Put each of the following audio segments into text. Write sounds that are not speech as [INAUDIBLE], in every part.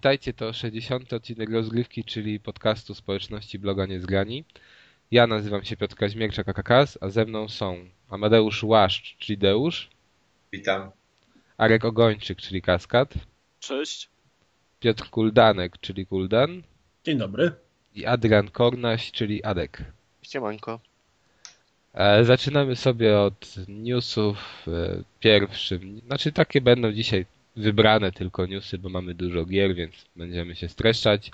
Witajcie, to 60. odcinek rozgrywki, czyli podcastu społeczności bloga Niezgrani. Ja nazywam się Piotr Kaźmierczak, AKKS, a ze mną są Amadeusz Łaszcz, czyli Deusz, Witam. Arek Ogończyk, czyli Kaskad, Cześć. Piotr Kuldanek, czyli Kuldan Dzień dobry. i Adrian Kornaś, czyli Adek. Ściemanko. E, zaczynamy sobie od newsów e, pierwszym. Znaczy takie będą dzisiaj wybrane tylko newsy, bo mamy dużo gier, więc będziemy się streszczać.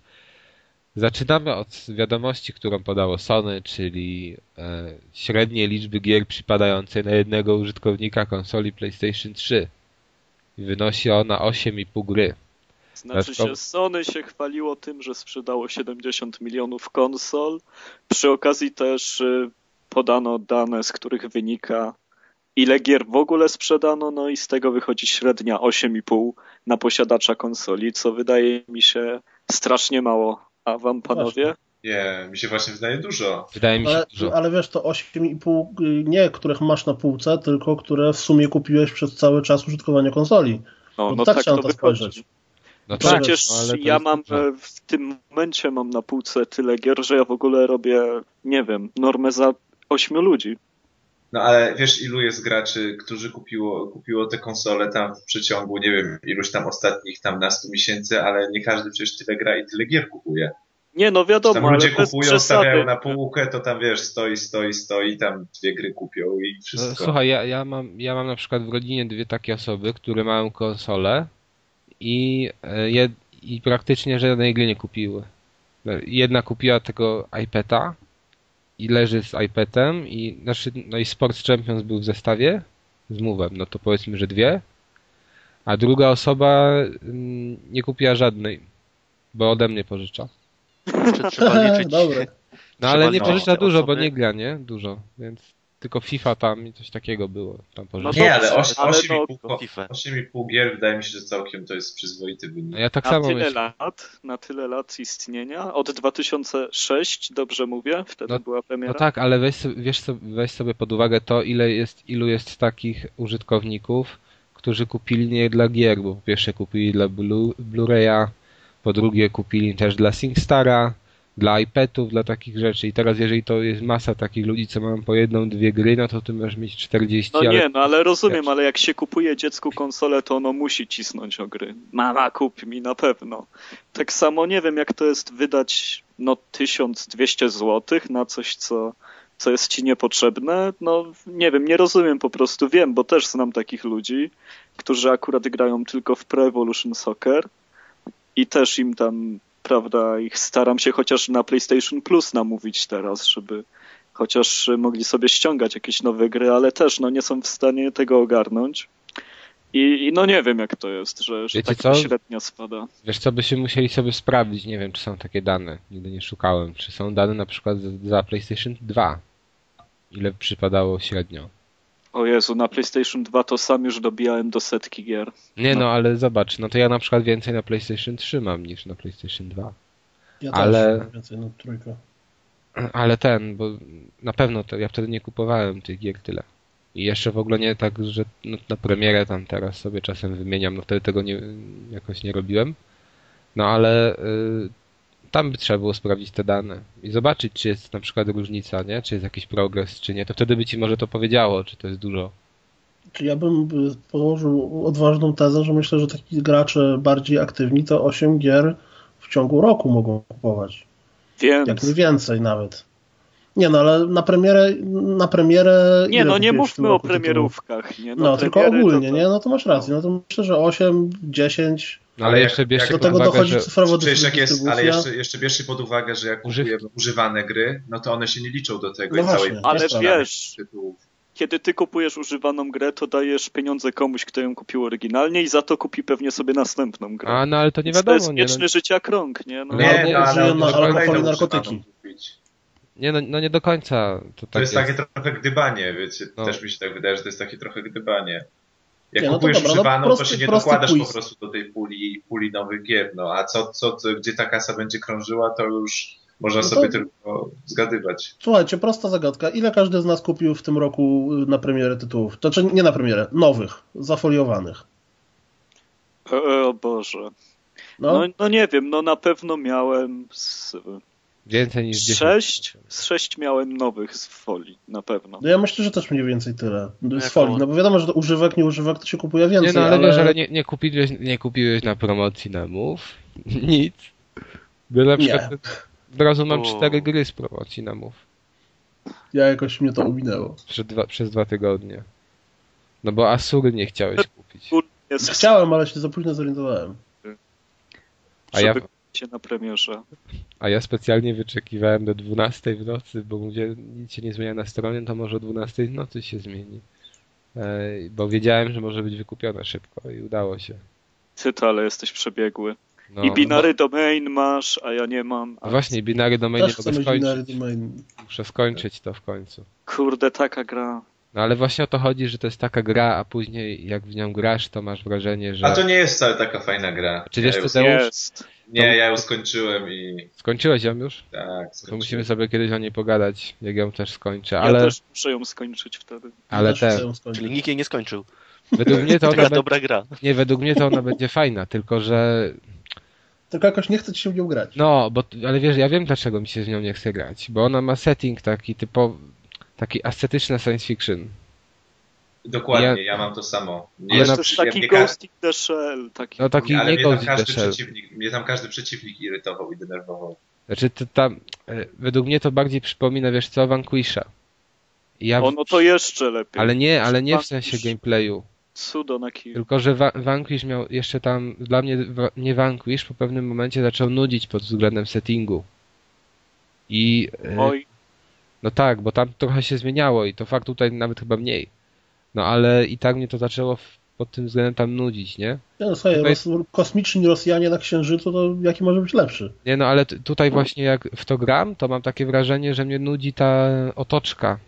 Zaczynamy od wiadomości, którą podało Sony, czyli e, średniej liczby gier przypadającej na jednego użytkownika konsoli PlayStation 3. I wynosi ona 8,5 gry. Znaczy się, Sony się chwaliło tym, że sprzedało 70 milionów konsol. Przy okazji też y, podano dane, z których wynika ile gier w ogóle sprzedano, no i z tego wychodzi średnia 8,5 na posiadacza konsoli, co wydaje mi się strasznie mało. A wam panowie? Nie, mi się właśnie wydaje dużo. Wydaje mi się Ale, dużo. ale wiesz, to 8,5 y, nie, których masz na półce, tylko które w sumie kupiłeś przez cały czas użytkowania konsoli. No, No no tak tak to to spojrzeć. No tak, Przecież no, ja mam e, w tym momencie mam na półce tyle gier, że ja w ogóle robię, nie wiem, normę za ośmiu ludzi. No ale wiesz, ilu jest graczy, którzy kupiło, kupiło te konsole tam w przeciągu, nie wiem, iluś tam ostatnich tam nastu miesięcy, ale nie każdy przecież tyle gra i tyle gier kupuje. Nie, no wiadomo, Tam ale ludzie bez kupują, stawiają na półkę, to tam wiesz, stoi, stoi, stoi, tam dwie gry kupią i No, wszystko. Słuchaj, ja, ja, mam, ja mam na przykład w rodzinie dwie takie osoby, które mają konsolę i, e, jed, i praktycznie żadnej gry nie kupiły. Jedna kupiła tego iPada i leży z iPadem i znaczy, no i Sports Champions był w zestawie z Move'em, no to powiedzmy, że dwie. A druga osoba mm, nie kupiła żadnej, bo ode mnie pożycza. Trzeba [LAUGHS] liczyć? Dobre. No ale nie pożycza dużo, bo nie gra, nie? Dużo, więc tylko FIFA tam i coś takiego było. Tam. No nie, ale dobrze, oś- ale 8,5 no, ko- FIFA. 8,5 gier wydaje mi się, że całkiem to jest przyzwoity wynik. No ja tak Na samo tyle myślę. lat, na tyle lat istnienia, od 2006, dobrze mówię, wtedy No- była premiera. No tak, ale weź sobie, wiesz, weź sobie pod uwagę to, ile jest, ilu jest takich użytkowników, którzy kupili nie dla gier, bo po pierwsze kupili dla Blu- Blu-raya, po drugie kupili też dla SingStara, dla iPadów, dla takich rzeczy. I teraz jeżeli to jest masa takich ludzi, co mają po jedną, dwie gry, no to ty możesz mieć 40, No ale nie, no ale rozumiem, ale jak się kupuje dziecku konsolę, to ono musi cisnąć o gry. Mama, kup mi na pewno. Tak samo nie wiem, jak to jest wydać no 1200 zł na coś, co, co jest ci niepotrzebne. No nie wiem, nie rozumiem po prostu. Wiem, bo też znam takich ludzi, którzy akurat grają tylko w Pro Evolution Soccer i też im tam, prawda, ich staram się chociaż na PlayStation Plus namówić teraz, żeby chociaż mogli sobie ściągać jakieś nowe gry, ale też no, nie są w stanie tego ogarnąć. I, I no nie wiem jak to jest, że, że Wiecie tak ta co? średnia spada. wiesz co, byśmy musieli sobie sprawdzić, nie wiem, czy są takie dane, nigdy nie szukałem, czy są dane na przykład za- za PlayStation 2, ile przypadało średnio. O Jezu, na PlayStation 2 to sam już dobijałem do setki gier. Nie no. No. ale zobacz, no to ja na przykład więcej na PlayStation 3 mam niż na PlayStation 2. Ja Ale- też więcej na trójkę. [CLEARS THROAT] Ale ten, bo na pewno to ja wtedy nie kupowałem tych gier tyle. I jeszcze w ogóle nie tak, że no, na premierę tam teraz sobie czasem wymieniam, no wtedy tego nie, jakoś nie robiłem. No ale y, tam by trzeba było sprawdzić te dane i zobaczyć, czy jest na przykład różnica, nie? Czy jest jakiś progres, czy nie. To wtedy by ci może to powiedziało, czy to jest dużo. Ja bym y, położył odważną tezę, że myślę, że taki gracze bardziej aktywni to 8 gier w ciągu roku mogą kupować. Więc... Jak nie więcej nawet. Nie no, ale na premierę, na premierę Nie no, nie mówmy o premierówkach. Nie? No, tylko premiery ogólnie, to, nie? No to masz rację. No to myślę, że 8, 10. No ale Ale jeszcze bierzcie jak Do pod tego uwagę, dochodzi że cyfrowo jak jest, ale jeszcze, jeszcze bierzcie pod uwagę, że jak Używ- kupujemy używane gry, no to one się nie liczą do tego No i całej właśnie, Ale jest wiesz, tytułów. kiedy ty kupujesz używaną grę, to dajesz pieniądze komuś, kto ją kupił oryginalnie i za to kupi pewnie sobie następną grę. A no ale to nie Więc to wiadomo, jest? No, wieczny życia krąg, nie? No, No, Nie, no, ale może alkohol i narkotyki. nie, no, no nie do końca to To tak jest takie trochę gdybanie, wiecie, No. też mi się tak wydaje, że to jest takie trochę gdybanie. Jak Nie, no to kupujesz dobra, no używaną, prosty- to się nie dokładasz quiz. po prostu do tej puli, puli nowych gier, no a co, co, co, gdzie ta kasa będzie krążyła, to już można No to- sobie tylko zgadywać. Słuchajcie, prosta zagadka. Ile każdy z nas kupił w tym roku y, na premierę tytułów? Znaczy nie na premierę, nowych, zafoliowanych. E, o Boże. No, No, no nie wiem, no na pewno miałem z, Więcej niż 10. sześć, z sześć miałem nowych z folii, na pewno. no ja myślę, że też mniej więcej tyle. Z Jak folii. No bo wiadomo, że to używek, nie używek to się kupuje więcej, Nie no, ale, ale... wiesz, ale nie, nie, kupiłeś, nie kupiłeś na promocji na Move. [LAUGHS] Nic. Bo na przykład od razu mam cztery gry z promocji na Move. Ja jakoś mnie to ominęło. Przez dwa, przez dwa tygodnie. No bo Asury nie chciałeś kupić. Jest, Chciałem, ale się za późno zorientowałem. A ja, się na premierze. a ja specjalnie wyczekiwałem do 12 w nocy, bo mówię, nic się nie zmienia na stronie, to może o 12 w nocy się zmieni. Ej, Bo wiedziałem, że może być wykupione szybko i udało się. Ty to, ale jesteś przebiegły. No, I binary domain masz, a ja nie mam. no właśnie, binary domain nie mogę skończyć. domain. Muszę skończyć to w końcu. Kurde, taka gra. No ale właśnie o to chodzi, że to jest taka gra, a później jak w nią grasz, to masz wrażenie, że... A to nie jest wcale taka fajna gra. Czy wiesz, ja co ją, Tadeusz? Jest. Nie, ja ją skończyłem i Skończyłeś ją już? tak, To skończyłem. musimy sobie kiedyś o niej pogadać, jak ją też skończę, Ja ale, też muszę ją skończyć wtedy. ale Też chcę te, ją skończyć. Czyli nikt jej nie skończył. według mnie to [LAUGHS] ona Taka dobra gra. nie, według mnie to ona będzie fajna, tylko że, Tylko jakoś nie chce ci się w nią grać. no, bo, ale wiesz, ja wiem dlaczego mi się z nią nie chce grać, bo ona ma setting taki typowy, taki ascetyczny science fiction. Dokładnie, Ja- ja, mam to samo. Nie, jest ja- taki mnie Ghost in the Shell. Taki... No taki ale nie mnie tam, Ghost in the każdy Shell. przeciwnik, mnie tam każdy przeciwnik irytował i denerwował. Znaczy, to tam, e, według mnie to bardziej przypomina, wiesz co, Vanquisha. Ja, O, no to jeszcze lepiej. ale nie, ale nie w Vanquish. sensie gameplayu. Cudo na kij. Tylko, że Vanquish miał jeszcze tam, dla mnie wa- nie Vanquish po pewnym momencie zaczął nudzić pod względem settingu. I e, Oj, no tak, bo tam trochę się zmieniało i to fakt tutaj nawet chyba mniej. No ale i tak mnie to zaczęło pod tym względem tam nudzić, nie? Nie, no słuchaj, Tutaj- kosmiczni Rosjanie na Księżycu, to jaki może być lepszy? Nie no, ale tutaj właśnie jak w to gram, to mam takie wrażenie, że mnie nudzi ta otoczka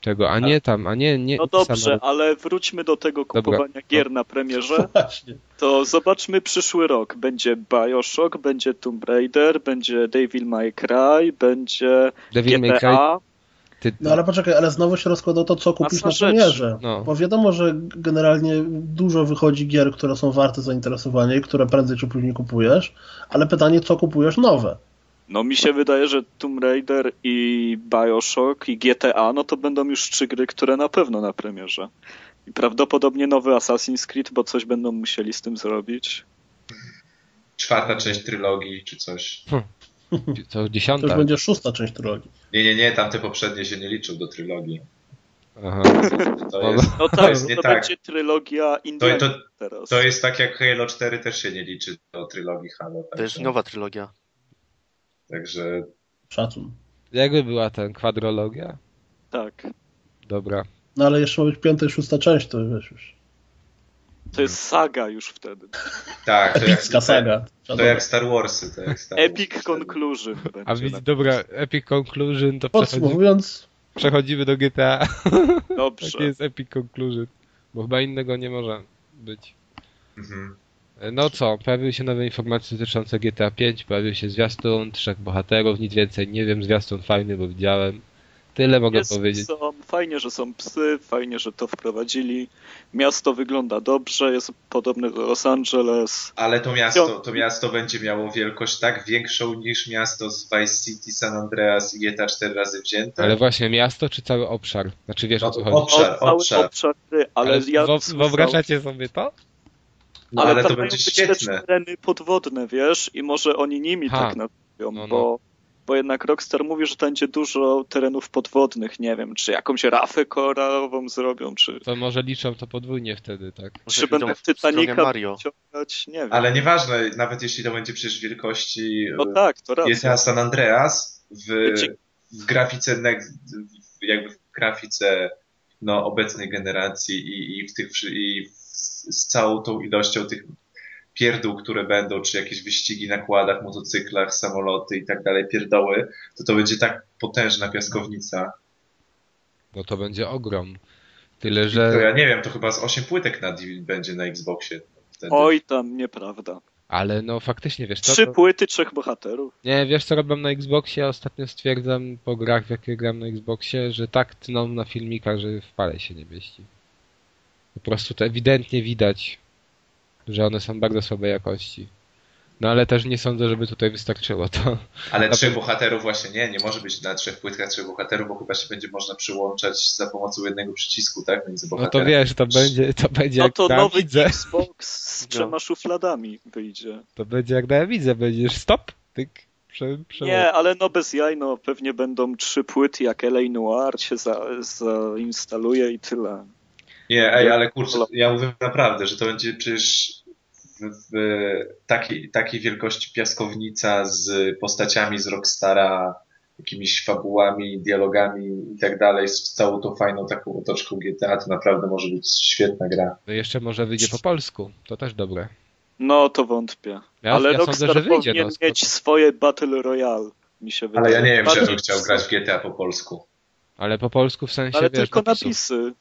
tego, a nie tam, a nie, nie no dobrze, sama- ale wróćmy do tego kupowania gier na premierze. [LAUGHS] Właśnie. To zobaczmy przyszły rok. Będzie Bioshock, będzie Tomb Raider, będzie Devil May Cry, będzie Devil May Cry, GTA. Ty, No ale poczekaj, ale znowu się rozkłada to, co kupisz Masa na premierze. No. Bo wiadomo, że generalnie dużo wychodzi gier, które są warte zainteresowania i które prędzej czy później kupujesz, ale pytanie, co kupujesz nowe? No mi się wydaje, że Tomb Raider i Bioshock i GTA, no to będą już trzy gry, które na pewno na premierze. I prawdopodobnie nowy Assassin's Creed, bo coś będą musieli z tym zrobić. Czwarta część trylogii czy coś. [LAUGHS] co To już dziesiąta. będzie szósta część trylogii. Nie, nie, nie, tamte poprzednie się nie liczą do trylogii. Aha. To No, jest, No to tak, jest nie to tak. będzie trylogia Indiana To, to, teraz. to jest tak jak Halo 4 też się nie liczy do trylogii Halo. To jest także- nowa trylogia. Także Szacun. Jakby była ten kwadrologia? Tak. Dobra. No ale jeszcze ma być piąta i szósta część, to wiesz już. To jest saga już wtedy. tak, to jak, saga. To jak Star Warsy. To jak Star Epic Wars. Conclusion A będzie. widz, na- dobra, Epic Conclusion, to przechodzimy, Podsumowując, przechodzimy do GTA. Dobrze. [LAUGHS] Taki jest Epic Conclusion. Bo chyba innego nie może być. Mhm. No co, pojawiły się nowe informacje dotyczące GTA 5, pojawił się zwiastun, trzech bohaterów, nic więcej nie wiem, zwiastun fajny, bo widziałem. Tyle mogę Jest, powiedzieć. są, fajnie, że są psy, fajnie, że to wprowadzili. Miasto wygląda dobrze, jest podobne do Los Angeles. Ale to miasto, to miasto będzie miało wielkość tak większą niż miasto z Vice City, San Andreas i GTA 4 razy wzięte. Ale właśnie miasto czy cały obszar? Znaczy wiesz o co No, chodzi? obszar, O, cały obszar. obszar gry, ale, Ale ja wyobrażacie sobie to? No, ale, ale to będzie świetne. tereny podwodne, wiesz, i może oni nimi Ha. tak nazwią, No, no. bo, bo jednak Rockstar mówi, że będzie dużo terenów podwodnych, nie wiem, czy jakąś rafę koralową zrobią, czy, To może liczą to podwójnie wtedy, tak? Może czy będą Titanica Mario. wyciągać, nie wiem. Ale nieważne, nawet jeśli to będzie przecież wielkości No tak, to racja. GTA San Andreas w, w grafice jakby w grafice no, obecnej generacji i, i w tych i z całą tą ilością tych pierdół, które będą, czy jakieś wyścigi na kładach, motocyklach, samoloty i tak dalej, pierdoły, to to będzie tak potężna piaskownica. No to będzie ogrom. Tyle, To że... ja nie wiem, to chyba z 8 płytek na, będzie na Xboxie. Wtedy. Oj, tam nieprawda. Ale no faktycznie, wiesz co? Trzy To... płyty, trzech bohaterów. Nie, wiesz co robią na Xboxie? Ja ostatnio stwierdzam po grach, w jakie gram na Xboxie, że tak tną na filmikach, że w pale się nie mieści. Po prostu to ewidentnie widać, że one są bardzo słabej jakości. No ale też nie sądzę, żeby tutaj wystarczyło to. Ale trzech bohaterów właśnie nie, nie może być na trzech płytkach trzech bohaterów, bo chyba się będzie można przyłączać za pomocą jednego przycisku, tak? Między No bohaterami. to wiesz, to będzie, to będzie No jak to nowy Amidze. Xbox z No. trzema szufladami wyjdzie. To będzie jak na widzę, będziesz stop, tyk, prze, prze... Nie, ale no bez jaj, no pewnie będą trzy płyty, jak LA Noir się za, zainstaluje i tyle. Nie, ej, ale kurczę, ja mówię naprawdę, że to będzie przecież w, w takiej, takiej wielkości piaskownica z postaciami z Rockstara, jakimiś fabułami, dialogami i tak dalej, z całą tą fajną taką otoczką GTA, to naprawdę może być świetna gra. No jeszcze może wyjdzie po polsku, to też dobre. No to wątpię. Ja, ale ja Rockstar sądzę, że wyjdzie. powinien No, skoro- mieć swoje Battle Royale, mi się wydaje. Ale ja nie wiem, czy ja bym chciał grać w GTA po polsku. Ale po polsku w sensie, Ale wiesz, tylko napisów. napisy.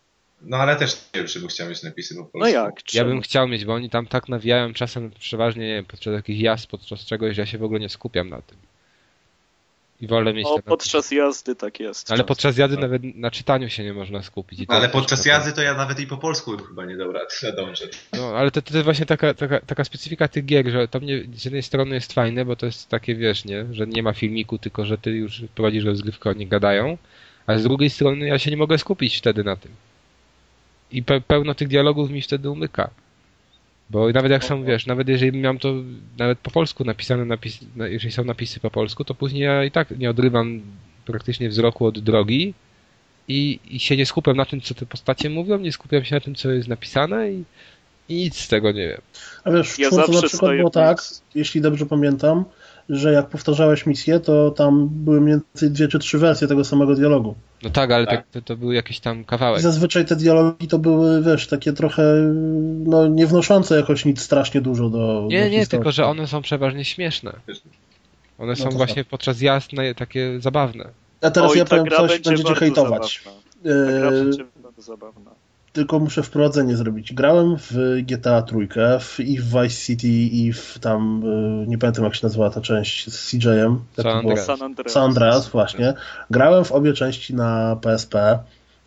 No ale też nie wiem, czy bym chciał mieć napisy po polsku. No jak? Ja czemu? bym chciał mieć, bo oni tam tak nawijają czasem przeważnie, nie wiem, podczas jakichś jazd, podczas czegoś, że ja się w ogóle nie skupiam na tym. I wolę mieć O, te napisy. podczas jazdy tak jest. Ale podczas jazdy nawet na czytaniu się nie można skupić. I to Ale podczas jazdy to ja nawet i po polsku bym chyba nie dobra, [LAUGHS] nadążę. No, ale to, to jest właśnie taka, taka, taka specyfika tych gier, że to mnie z jednej strony jest fajne, bo to jest takie, wiesz, nie, że nie ma filmiku, tylko że ty już prowadzisz rozgrywkę, oni gadają, a z drugiej strony ja się nie mogę skupić wtedy na tym. I pe pełno tych dialogów mi wtedy umyka. Bo nawet jak są, wiesz, nawet jeżeli miałem to nawet po polsku napisane, napis, na- jeżeli są napisy po polsku, to później ja i tak nie odrywam praktycznie wzroku od drogi i, i się nie skupiam na tym, co te postacie mówią, nie skupiam się na tym, co jest napisane i, i nic z tego nie wiem. A wiesz, w Ja czwórce na przykład było tak, jeśli dobrze pamiętam, że jak powtarzałeś misję, to tam były mniej więcej dwie czy trzy wersje tego samego dialogu. No tak, ale Tak. tak. To, to był jakiś tam I kawałek. zazwyczaj te dialogi to były, wiesz, takie trochę, no nie wnoszące jakoś nic strasznie dużo do do Nie, nie, historii. tylko że one są przeważnie śmieszne. One No są to właśnie podczas jazd na- takie zabawne. A teraz Oj, ja powiem coś, będzie będziecie hejtować. zabawna. Ta gra Yy, będzie bardzo zabawna. Tylko muszę wprowadzenie zrobić. Grałem w GTA trójkę, w, i w Vice City, i w tam, y, nie pamiętam jak się nazywała ta część z CJ-em. San? Andreas. San Andreas. San Andreas, właśnie. Grałem w obie części na PSP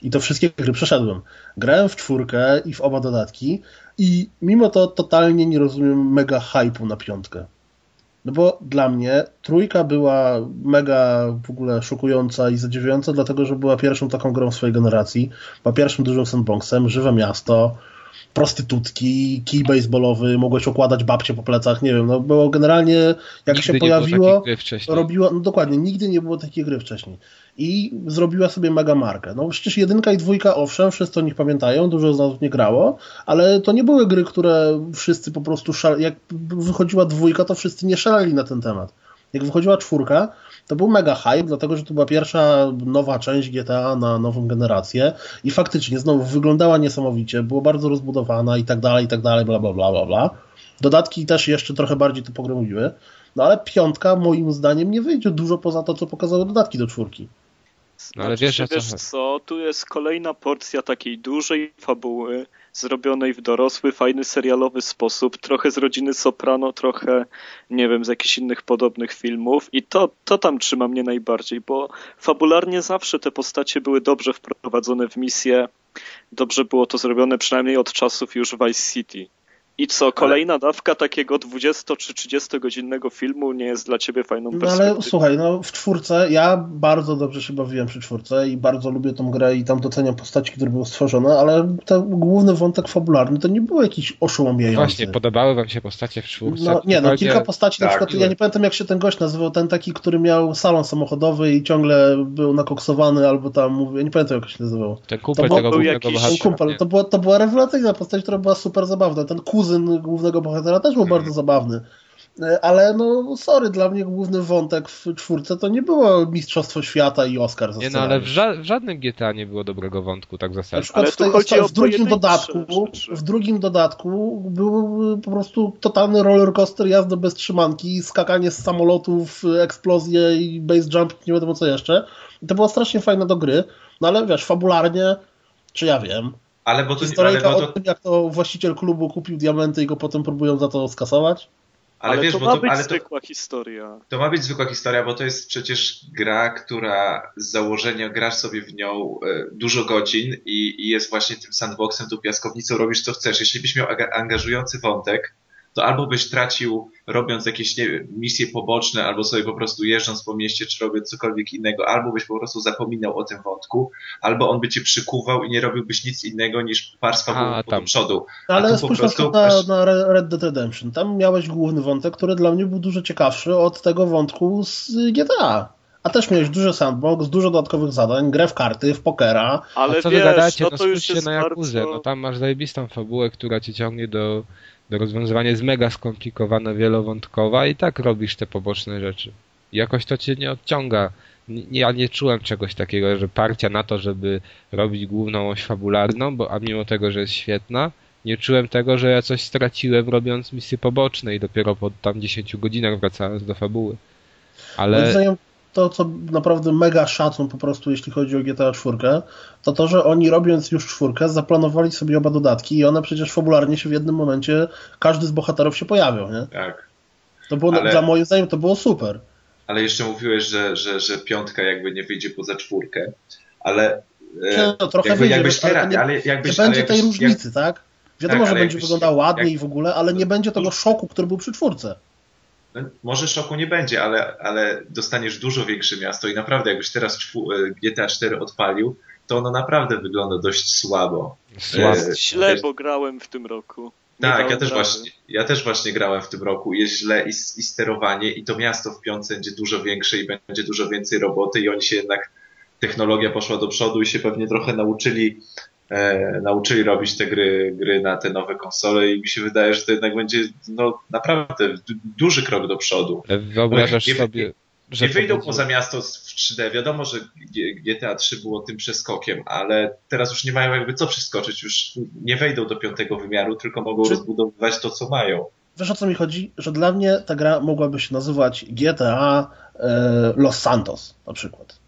i to wszystkie gry przeszedłem. Grałem w czwórkę i w oba dodatki i mimo to totalnie nie rozumiem mega hype'u na piątkę. No bo dla mnie trójka była mega w ogóle szokująca i zadziwiająca, dlatego że była pierwszą taką grą swojej generacji. Była pierwszym dużym sandboxem, żywe miasto, prostytutki, kij baseballowy, mogłeś okładać babcie po plecach, nie wiem, no było generalnie jak Nigdy się pojawiło, takich gry wcześniej. robiła, no dokładnie, nigdy nie było takiej gry wcześniej. I zrobiła sobie mega markę. No przecież jedynka i dwójka, owszem, wszyscy o nich pamiętają, dużo z nas nie grało, ale to nie były gry, które wszyscy po prostu szal... jak wychodziła dwójka, to wszyscy nie szaleli na ten temat. Jak wychodziła czwórka, to był mega hype, dlatego że to była pierwsza nowa część GTA na nową generację i faktycznie znowu wyglądała niesamowicie, było bardzo rozbudowana i tak dalej, i tak dalej, bla, bla, bla, bla, bla. Dodatki też jeszcze trochę bardziej to pogrąbiły. No ale piątka moim zdaniem nie wyjdzie dużo poza to, co pokazały dodatki do czwórki. No, ale Znaczy wiesz, co wiesz co, tu jest kolejna porcja takiej dużej fabuły, zrobionej w dorosły, fajny serialowy sposób, trochę z rodziny Soprano, trochę, nie wiem, z jakichś innych podobnych filmów. I to, to tam trzyma mnie najbardziej, bo fabularnie zawsze te postacie były dobrze wprowadzone w misję, dobrze było to zrobione przynajmniej od czasów już Vice City. I co, kolejna dawka takiego 20 czy 30 godzinnego filmu nie jest dla ciebie fajną No perspektywą? ale słuchaj, no w czwórce ja bardzo dobrze się bawiłem przy czwórce i bardzo lubię tą grę i tam doceniam postaci, które były stworzone, ale ten główny wątek fabularny to nie był jakiś oszołomiający. Właśnie, podobały wam się postacie w czwórce? No, nie, no kilka postaci, na tak, przykład, były. ja nie pamiętam jak się ten gość nazywał, ten taki, który miał salon samochodowy i ciągle był nakoksowany albo tam, ja nie pamiętam jak się nazywał. Ten kumpel To tego był jakiś- Ten bohatera. kumpel, to była, to była rewelacyjna postać, która była super zabawna. Ten kuzyn głównego bohatera też był bardzo zabawny. E, Ale no, sorry, dla mnie główny wątek w czwórce to nie było Mistrzostwo Świata i Oscar za Nie no, ale w, ża- w żadnym GTA nie było dobrego wątku tak w Na zasadzie. przykład Ale w, tej, w drugim dodatku, w drugim dodatku był po prostu totalny rollercoaster, jazda bez trzymanki, skakanie z samolotów, eksplozje i base jump, nie wiadomo co jeszcze. I to było strasznie fajne do gry, no ale wiesz, fabularnie, czy ja wiem, Ale bo to, ale historyjka bo o to, tym, jak to właściciel klubu kupił diamenty i go potem próbują za to skasować. ale, Ale wiesz, to bo ma to, być ale to, zwykła historia. to ma być zwykła historia, bo to jest przecież gra, która z założenia grasz sobie w nią e, dużo godzin i, i jest właśnie tym sandboxem, tą piaskownicą, robisz co chcesz. Jeśli byś miał angażujący wątek, to albo byś tracił robiąc jakieś nie misje poboczne, albo sobie po prostu jeżdżąc po mieście, czy robiąc cokolwiek innego, albo byś po prostu zapominał o tym wątku, albo on by cię przykuwał i nie robiłbyś nic innego niż warstwa A, do przodu. No, A ale spójrz na prostu na, masz- na Red Dead Redemption. Tam miałeś główny wątek, który dla mnie był dużo ciekawszy od tego wątku z GTA. A też miałeś duży sandbox, dużo dodatkowych zadań, grę w karty, w pokera. Ale A co wiesz, wy gadacie? no No to już jest na Jakuzę, bardzo... no tam masz zajebistą fabułę, która cię ciągnie do, do rozwiązywania, jest mega skomplikowana, wielowątkowa i tak robisz te poboczne rzeczy. Jakoś to cię nie odciąga. Ja nie czułem czegoś takiego, że parcia na to, żeby robić główną oś fabularną, bo a mimo tego, że jest świetna, nie czułem tego, że ja coś straciłem robiąc misje poboczne i dopiero po tam 10 godzinach wracając do fabuły. Moim Ale zdaniem to, co naprawdę mega szacun po prostu, jeśli chodzi o GTA 4, to to, że oni robiąc już czwórkę, zaplanowali sobie oba dodatki i one przecież fabularnie się w jednym momencie, każdy z bohaterów się pojawią, nie? Tak. To było, Ale- dla moim zdaniem to było super. Ale jeszcze mówiłeś, że, że, że piątka jakby nie wyjdzie poza czwórkę, ale e, No, trochę jakby, wyjdzie, jakbyś ale nie, nie- ale Nie jakbyś, będzie ale tej jakbyś, różnicy, tak? Wiadomo, Tak, że ale będzie jakbyś- wyglądał ładniej jak- i w ogóle, ale nie będzie tego szoku, który był przy czwórce. No, może szoku nie będzie, ale, ale dostaniesz dużo większe miasto i naprawdę jakbyś teraz e, GTA 4 odpalił, to ono naprawdę wygląda dość słabo. słabo. E, Źle, bo grałem w tym roku. Nie Tak, ja też, właśnie, ja też właśnie grałem w tym roku. Jest źle i, i sterowanie, i to miasto w piątce będzie dużo większe i będzie dużo więcej roboty, i oni się jednak, technologia poszła do przodu i się pewnie trochę nauczyli, e, nauczyli robić te gry, gry na te nowe konsole, i mi się wydaje, że to jednak będzie no, naprawdę du- duży krok do przodu. Ale Wyobrażasz Nie- sobie, że Nie wyjdą poza miasto w 3D. Wiadomo, że GTA 3 było tym przeskokiem, ale teraz już nie mają jakby co przeskoczyć. Już nie wejdą do piątego wymiaru, tylko mogą Czy- rozbudowywać to, co mają. Wiesz o co mi chodzi? Że dla mnie ta gra mogłaby się nazywać GTA e, Los Santos na przykład.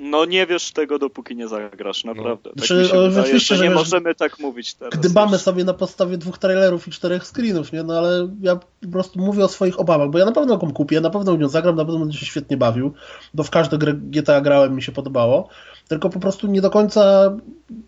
No nie wiesz tego, dopóki nie zagrasz, naprawdę. Tak Znaczy, mi się o, wydaje, oczywiście, że nie wiesz, możemy tak mówić teraz. Gdybamy jeszcze. sobie na podstawie dwóch trailerów i czterech screenów, nie? No ale ja po prostu mówię o swoich obawach, bo ja na pewno ją kupię, na pewno w nią zagram, na pewno będę się świetnie bawił, bo w każdą grę GTA grałem, mi się podobało, tylko po prostu nie do końca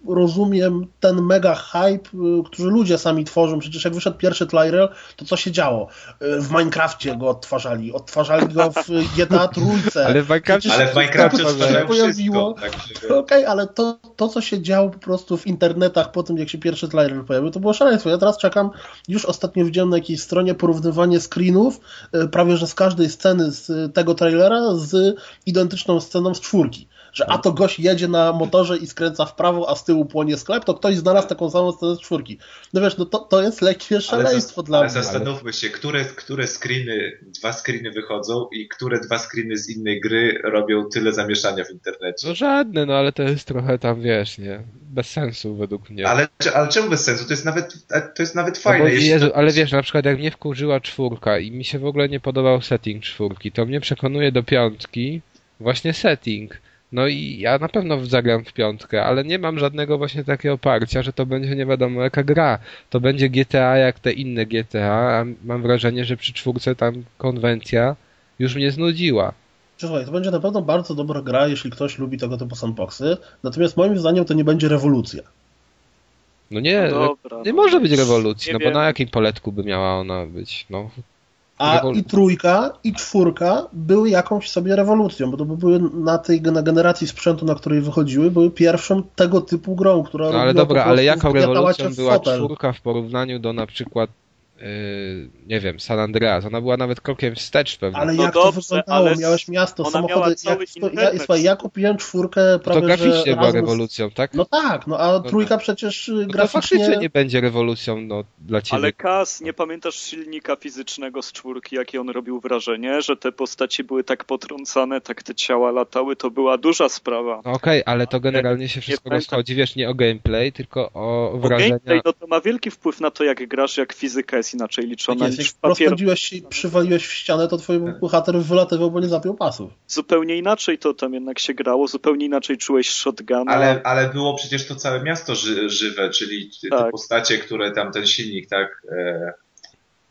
rozumiem ten mega hype, y, który ludzie sami tworzą. Przecież jak wyszedł pierwszy trailer, to co się działo? Y, W Minecrafcie go odtwarzali, odtwarzali go w GTA trójce. Ale w Minecrafcie Przecież Ale w Minecrafcie to, się pojawiło. Także... Okej, ale to, to, co się działo po prostu w internetach po tym, jak się pierwszy trailer pojawił, to było szaleństwo. Ja teraz czekam, już ostatnio widziałem na jakiejś stronie porównywanie screenów e, prawie, że z każdej sceny z tego trailera z identyczną sceną z czwórki. Że a to gość jedzie na motorze i skręca w prawo, a z tyłu płonie sklep, to ktoś znalazł taką samą scenę z czwórki. No wiesz, no to, to jest lekkie szaleństwo ale, dla ale mnie. zastanówmy się, które, które screeny, dwa screeny wychodzą i które dwa screeny z innej gry robią tyle zamieszania w internecie. No żadne, no ale to jest trochę tam, wiesz, nie, bez sensu według mnie. Ale, ale czemu bez sensu? To jest nawet, to jest nawet No fajne. bo, jeśli Jezu, to- ale wiesz, na przykład jak mnie wkurzyła czwórka i mi się w ogóle nie podobał setting czwórki, to mnie przekonuje do piątki właśnie setting. No i ja na pewno zagram w piątkę, ale nie mam żadnego właśnie takiego oparcia, że to będzie nie wiadomo jaka gra. To będzie GTA jak te inne GTA, a mam wrażenie, że przy czwórce tam konwencja już mnie znudziła. Słuchaj, to będzie na pewno bardzo dobra gra, jeśli ktoś lubi tego typu sandboxy, natomiast moim zdaniem to nie będzie rewolucja. No nie, No dobra, nie no może być nie rewolucji, no bo wiem. na jakim poletku by miała ona być, no. A i trójka, i czwórka były jakąś sobie rewolucją, bo to były na tej na generacji sprzętu, na której wychodziły, były pierwszą tego typu grą, która No ale dobra, ale jaką rewolucją była fotel. czwórka w porównaniu do na przykład nie wiem, San Andreas. Ona była nawet krokiem wstecz pewnie. Ale No jak dobrze, to wyglądało? ale Miałeś miasto, ona samochody. Jak, ja, słuchaj, ja kupiłem czwórkę to prawie, graficznie że była rewolucją, tak? No tak, no a No trójka tak. przecież y, No to graficznie... faktycznie nie będzie rewolucją no, dla ciebie. Ale Kas, nie pamiętasz silnika fizycznego z czwórki, jakie on robił wrażenie, że te postaci były tak potrącane, tak te ciała latały, to była duża sprawa. No okej, ale to generalnie się wszystko rozchodzi, wiesz, nie o gameplay, tylko o wrażenia. gameplay no to ma wielki wpływ na to, jak grasz, jak fizyka jest inaczej liczona Jest, niż jak w papieru. rozpędziłeś się i przywaliłeś w ścianę, to twój bohater wylatywał, bo nie zapiął pasów. Zupełnie inaczej to tam jednak się grało, zupełnie inaczej czułeś shotguna. Ale, ale było przecież to całe miasto ży, żywe, czyli te Tak. postacie, które tam ten silnik, tak. E,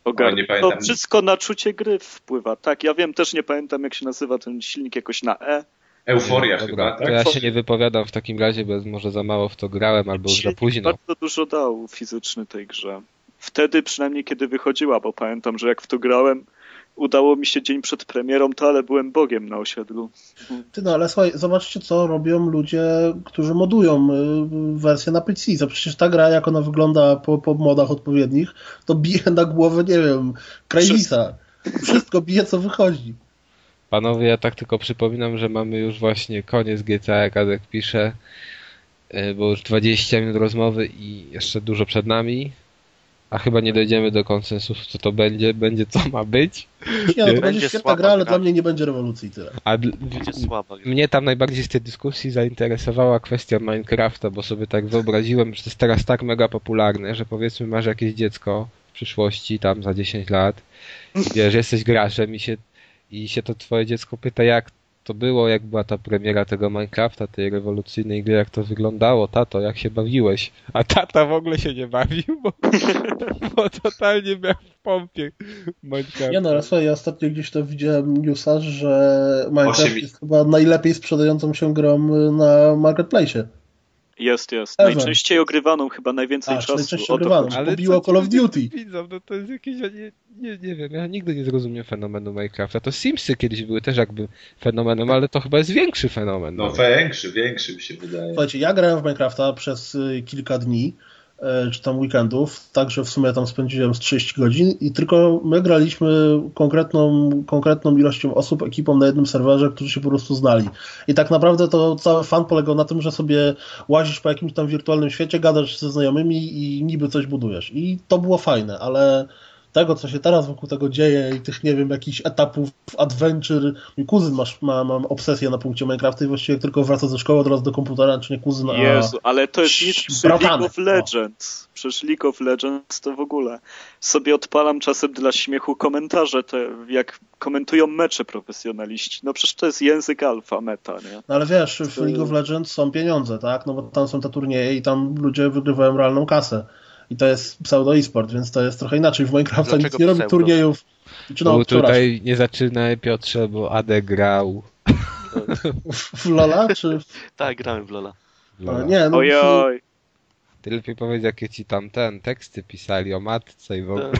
Ogar... Oj, nie pamiętam. To wszystko na czucie gry wpływa. Tak, ja wiem, też nie pamiętam jak się nazywa ten silnik jakoś na E. euforia Dobra, chyba, to tak? ja się nie wypowiadam w takim razie, bo może za mało w to grałem, albo już za późno. Bardzo dużo dał fizyczny tej grze. Wtedy przynajmniej kiedy wychodziła, bo pamiętam, że jak w to grałem, udało mi się dzień przed premierą, to ale byłem bogiem na osiedlu. Ty no, ale słuchaj, zobaczcie, co robią ludzie, którzy modują y, wersję na PC. To przecież ta gra, jak ona wygląda po, po modach odpowiednich, to bije na głowę, nie wiem, Krajlisa. Wszystko bije, co wychodzi. Panowie, ja tak tylko przypominam, że mamy już właśnie koniec GTA, jak Adek pisze, y, bo już 20 minut rozmowy i jeszcze dużo przed nami, a chyba nie dojdziemy do konsensusu, co to będzie, będzie co ma być. Nie, no, to Będzie będzie świetna gra, ale gra. dla mnie nie będzie rewolucji i tyle. A Będzie słaba. mnie tam najbardziej z tej dyskusji zainteresowała kwestia Minecrafta, bo sobie tak wyobraziłem, że to jest teraz tak mega popularne, że powiedzmy masz jakieś dziecko w przyszłości, tam za 10 lat, i wiesz, jesteś graczem i się, i się to twoje dziecko pyta, jak to było, jak była ta premiera tego Minecrafta, tej rewolucyjnej gry, jak to wyglądało, tato, jak się bawiłeś. A tata w ogóle się nie bawił, bo, [LAUGHS] bo totalnie miał w pompie Minecraft. Nie no, ale słuchaj, ja ostatnio gdzieś to widziałem newsa, że Minecraft Osiem- jest chyba najlepiej sprzedającą się grą na Marketplace. Jest, jest. Ever. Najczęściej ogrywaną, chyba najwięcej Aż czasu. najczęściej to ogrywaną. chodzi. Ale pobiło Call of Duty. Widzą, no to jest jakieś, ja nie, nie, nie wiem, ja nigdy nie zrozumiem fenomenu Minecrafta. To Simsy kiedyś były też jakby fenomenem, ale to chyba jest większy fenomen. No większy, większy mi się wydaje. Słuchajcie, ja grałem w Minecrafta przez y, kilka dni, czy tam weekendów, także w sumie tam spędziłem z 30 godzin i tylko my graliśmy konkretną, konkretną ilością osób, ekipą na jednym serwerze, którzy się po prostu znali. I tak naprawdę to cały fan polegał na tym, że sobie łazisz po jakimś tam wirtualnym świecie, gadasz ze znajomymi i niby coś budujesz. I to było fajne, ale tego, co się teraz wokół tego dzieje i tych, nie wiem, jakichś etapów adventure. Mój kuzyn masz, ma, mam obsesję na punkcie Minecrafta i właściwie jak tylko wraca ze szkoły, od razu do komputera, czy nie kuzyn, a... Jezu, ale to jest nic przy League of Legends. Przecież League of Legends to w ogóle. Sobie odpalam czasem dla śmiechu komentarze, te, jak komentują mecze profesjonaliści. No przecież to jest język alfa meta, nie? No ale wiesz, w League of Legends są pieniądze, tak? No bo tam są te turnieje i tam ludzie wygrywają realną kasę. I to jest pseudo e-sport, więc to jest trochę inaczej. W Minecrafta Dlaczego nic nie robi turniejów. Czy no, Bo tutaj nie zaczynaj Piotrze, bo Ade grał. w Lola, czy... Tak, grałem w Lola. Lola. nie, no, Ojoj. Ty lepiej powiedz, jakie ci tam ten teksty pisali o matce i w ogóle.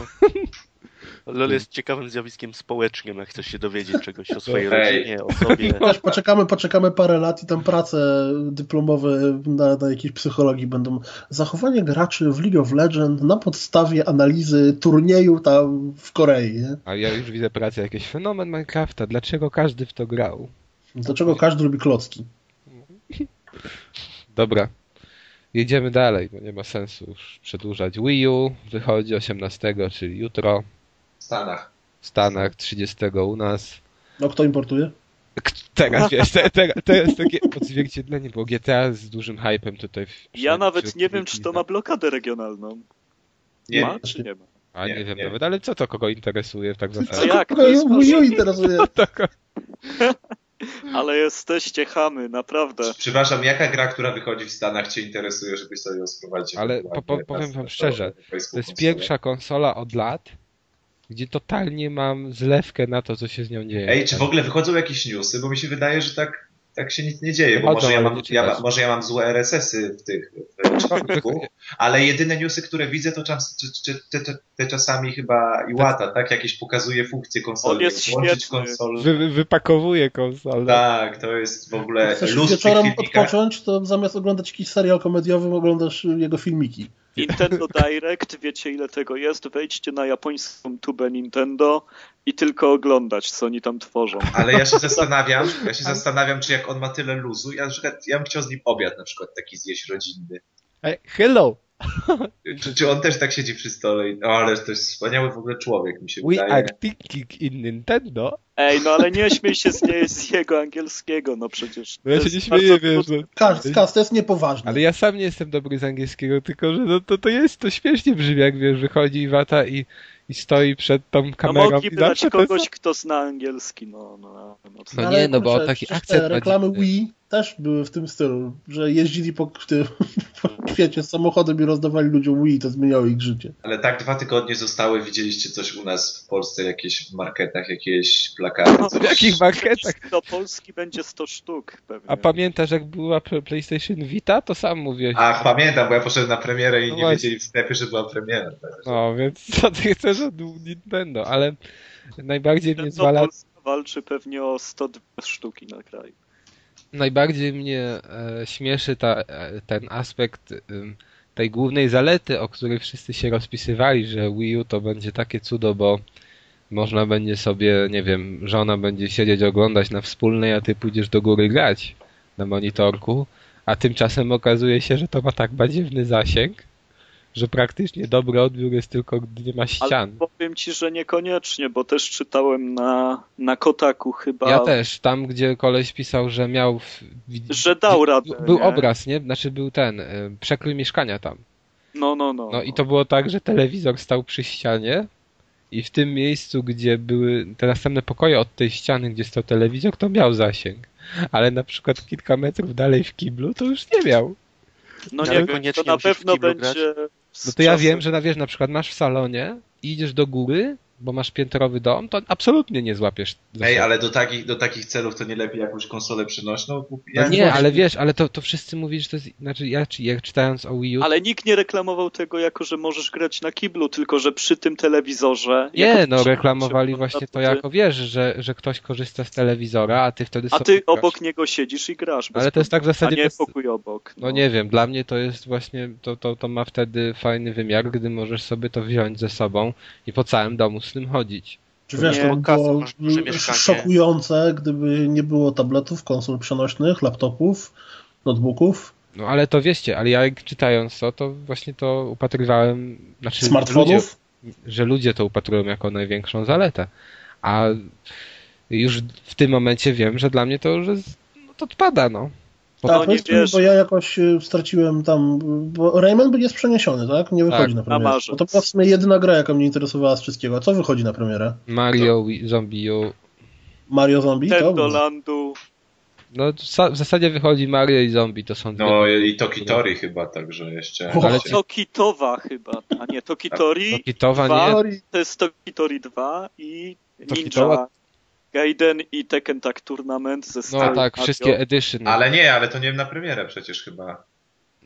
LOL jest ciekawym zjawiskiem społecznym, jak chcesz się dowiedzieć czegoś o swojej Ej. rodzinie, o sobie. [LAUGHS] Wiesz, poczekamy, poczekamy parę lat i tam prace dyplomowe na, na jakiejś psychologii będą. Zachowanie graczy w League of Legends na podstawie analizy turnieju tam w Korei. Nie? A ja już widzę pracę, jakiś fenomen Minecrafta. Dlaczego każdy w to grał? Dlaczego każdy lubi klocki? [LAUGHS] Dobra. Jedziemy dalej, bo nie ma sensu już przedłużać. Wii U wychodzi 18, czyli jutro. W Stanach. W Stanach 30 u nas. No kto importuje? Teraz wiesz, te, te, teraz takie odzwierciedlenie, bo GTA z dużym hypem tutaj. W, Ja nawet nie wiem, czy to ma blokadę regionalną. Nie, Ma, czy nie ma? A nie, nie, wiem nie. nawet, ale co to kogo interesuje tak w A zasadzie? jak? Kogo To jest Wii U interesuje? Ale jesteście chamy, naprawdę. Przepraszam, jaka gra, która wychodzi w Stanach cię interesuje, żebyś sobie ją sprowadził? Ale po, po, powiem wam szczerze, to jest pierwsza konsola od lat, gdzie totalnie mam zlewkę na to, co się z nią dzieje. Ej, czy w ogóle wychodzą jakieś newsy? Bo mi się wydaje, że tak, tak się nic nie dzieje, bo może ja, mam, ja, może ja mam złe RSS-y w tych w czytniku, ale jedyne newsy, które widzę, to czas, czy, czy, te, te, te czasami chyba Iwata, tak? Jakieś pokazuje funkcje konsoli. On jest włączyć konsolę. Wy, wy, wypakowuje konsolę. Tak, to jest w ogóle Chcesz luz tych wieczorem filmikach. odpocząć, to zamiast oglądać jakiś serial komediowy, oglądasz jego filmiki. Nintendo Direct, wiecie ile tego jest? Wejdźcie na japońską tubę Nintendo i tylko oglądać, co oni tam tworzą. Ale ja się [LAUGHS] zastanawiam, ja się zastanawiam, czy jak on ma tyle luzu, ja na przykład, ja bym chciał z nim obiad na przykład taki zjeść rodzinny. Ej, hello! Czy, czy on też tak siedzi przy stole i, o, ale to jest wspaniały w ogóle człowiek, mi się We wydaje. are thinking in Nintendo. Ej, no ale nie śmiej się z, nie, z jego angielskiego, no przecież. No ja się nie śmieję, wiesz, no. Kas, kas, to jest niepoważne. Ale ja sam nie jestem dobry z angielskiego, tylko że no, to, to jest, to śmiesznie brzmi, jak wiesz, wychodzi Iwata i, i stoi przed tą No kamerą mogli i dać kogoś, jest... kto zna angielski, no, no, no, No Ale nie, no bo kurczę, taki akcent te reklamy. Wii też były w tym stylu, że jeździli po, tym, [LAUGHS] po świecie samochodem i rozdawali ludziom Wii, to zmieniało ich życie. Ale tak dwa tygodnie zostały, widzieliście coś u nas w Polsce, jakieś w marketach, jakieś plakaty, W jakich marketach? Do Polski będzie 100 sztuk pewnie. A pamiętasz jak była pl- PlayStation Vita? To sam mówię. Ach, pamiętam, bo ja poszedłem na premierę i No nie właśnie. wiedzieli w sklepie, że była premiera. Także. No, więc co ty chcesz od Nintendo, ale najbardziej mnie No, zwala... Polska walczy pewnie o 102 sztuki na kraj. najbardziej mnie e, śmieszy ta, e, ten aspekt ym, tej głównej zalety, o której wszyscy się rozpisywali, że Wii U to będzie takie cudo, bo można będzie sobie, nie wiem, żona będzie siedzieć oglądać na wspólnej, a ty pójdziesz do góry grać na monitorku, a tymczasem okazuje się, że to ma tak badziewny zasięg, że praktycznie dobry odbiór jest tylko, gdy nie ma Ale ścian. powiem ci, że niekoniecznie, bo też czytałem na, na Kotaku chyba, Ja też, tam gdzie koleś pisał, że miał... w- że dał radę. Był nie? obraz, nie? Znaczy był ten, y, przekrój mieszkania tam. No, no, no. No i to było tak, że telewizor stał przy ścianie i w tym miejscu, gdzie były te następne pokoje od tej ściany, gdzie stał telewizor, to miał zasięg. Ale na przykład kilka metrów dalej w kiblu to już nie miał. No Ale nie wiem, koniecznie to na pewno będzie... No to ja wiem, że na wiesz, na przykład masz w salonie idziesz do góry, bo masz piętrowy dom, to absolutnie nie złapiesz Ej, ale do takich, do takich celów to nie lepiej jakąś konsolę przenośną? No Ja nie, ale wiesz, ale to, to wszyscy mówili, że to jest, znaczy ja, czy- jak czytając o Wii U, Ale nikt nie reklamował tego jako, że możesz grać na kiblu, tylko że przy tym telewizorze... Nie, no reklamowali właśnie to jako wiesz, że, że ktoś korzysta z telewizora, a ty wtedy A ty grasz. obok niego siedzisz i grasz. Ale to jest tak w zasadzie A nie bez- pokój obok. No nie wiem, dla mnie to jest właśnie, to, to, to ma wtedy fajny wymiar, gdy możesz sobie to wziąć ze sobą i po całym domu tym chodzić. Czy wiesz, Nie, to by było szokujące, gdyby nie było tabletów, konsol przenośnych, laptopów, notebooków, No ale to wieście, ale ja jak czytając to, to właśnie to upatrywałem, znaczy smartfonów. Ludzie, że ludzie to upatrują jako największą zaletę. A już w tym momencie wiem, że dla mnie to już jest, no to odpada, no. Bo Tak, nie powiedzmy, wiesz. bo ja jakoś y, straciłem tam, bo Rayman był jest przeniesiony, tak? Nie wychodzi Tak, na na premierę. Bo to była w sumie jedyna gra, jaka mnie interesowała z wszystkiego. A co wychodzi na premierę? Mario, Wii- Zombie Mario Zombie? To? Nintendo Landu. no w zasadzie wychodzi Mario i Zombie, to są dwie No i Tokitori chyba, także jeszcze. O, Ale Tokitowa chyba, a nie, Tokitori Tokitowa 2, nie, to jest Tokitori 2 i Tokitowa- Ninja Gaiden i Tekken Tag Tournament ze no Star tak, Mario. wszystkie edition. Ale nie, ale to nie na premierę przecież chyba.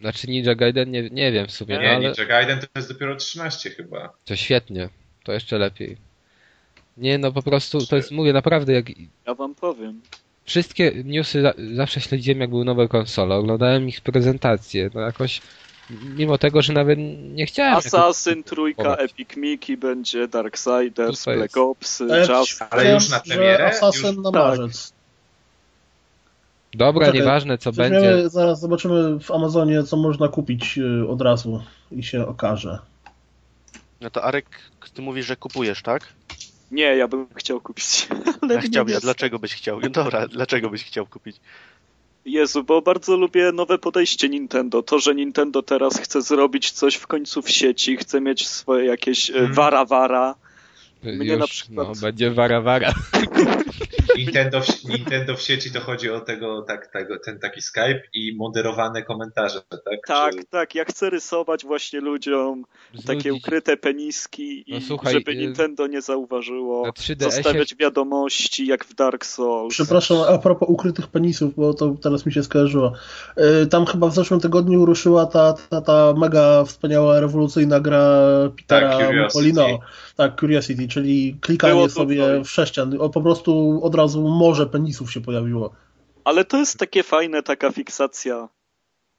Znaczy Ninja Gaiden nie, nie wiem w sumie, no, Nie, ale Ninja Gaiden to jest dopiero 13 chyba. to świetnie, to jeszcze lepiej. Nie, no po prostu, to jest, mówię naprawdę, jak Ja wam powiem. wszystkie newsy za, zawsze śledziłem, jak były nowe konsole, oglądałem ich prezentacje, no jakoś, mimo tego, że nawet nie chciałem... Assassin, trójka, kupować. Epic Mickey będzie, Darksiders, Black ja Just... Ale już na że premierę? Assassin Już- na tak. marzec. Dobra, Czekaj, nieważne co będzie. Weźmiemy, zaraz zobaczymy w Amazonie, co można kupić y, od razu i się okaże. No to Arek, ty mówisz, że kupujesz, tak? Nie, ja bym chciał kupić. [LAUGHS] Ale Ja nie chciał, ja wiem. dlaczego byś chciał? No dobra, dlaczego byś chciał kupić? Jezu, bo bardzo lubię nowe podejście Nintendo. To, że Nintendo teraz chce zrobić coś w końcu w sieci, chce mieć swoje jakieś e, Mhm. wara-wara. Mnie Już, na przykład- no, będzie wara-wara. [LAUGHS] Nintendo w, Nintendo w sieci to chodzi o tego, tak, tego, ten taki Skype i moderowane komentarze, tak? Tak, Czy- tak, ja chcę rysować właśnie ludziom takie ukryte peniski i No słuchaj, żeby y, Nintendo nie zauważyło. Na 3DS-ie Zostawiać wiadomości jak w Dark Souls. Przepraszam, a propos ukrytych penisów, bo to teraz mi się skojarzyło. Y, Tam chyba w zeszłym tygodniu ruszyła ta, ta, ta mega wspaniała, rewolucyjna gra Petera Tak, Curiosity. Tak, Curiosity, czyli klikanie to sobie w sześcian. Po prostu od razu morze penisów się pojawiło. Ale to jest takie fajne, taka fiksacja,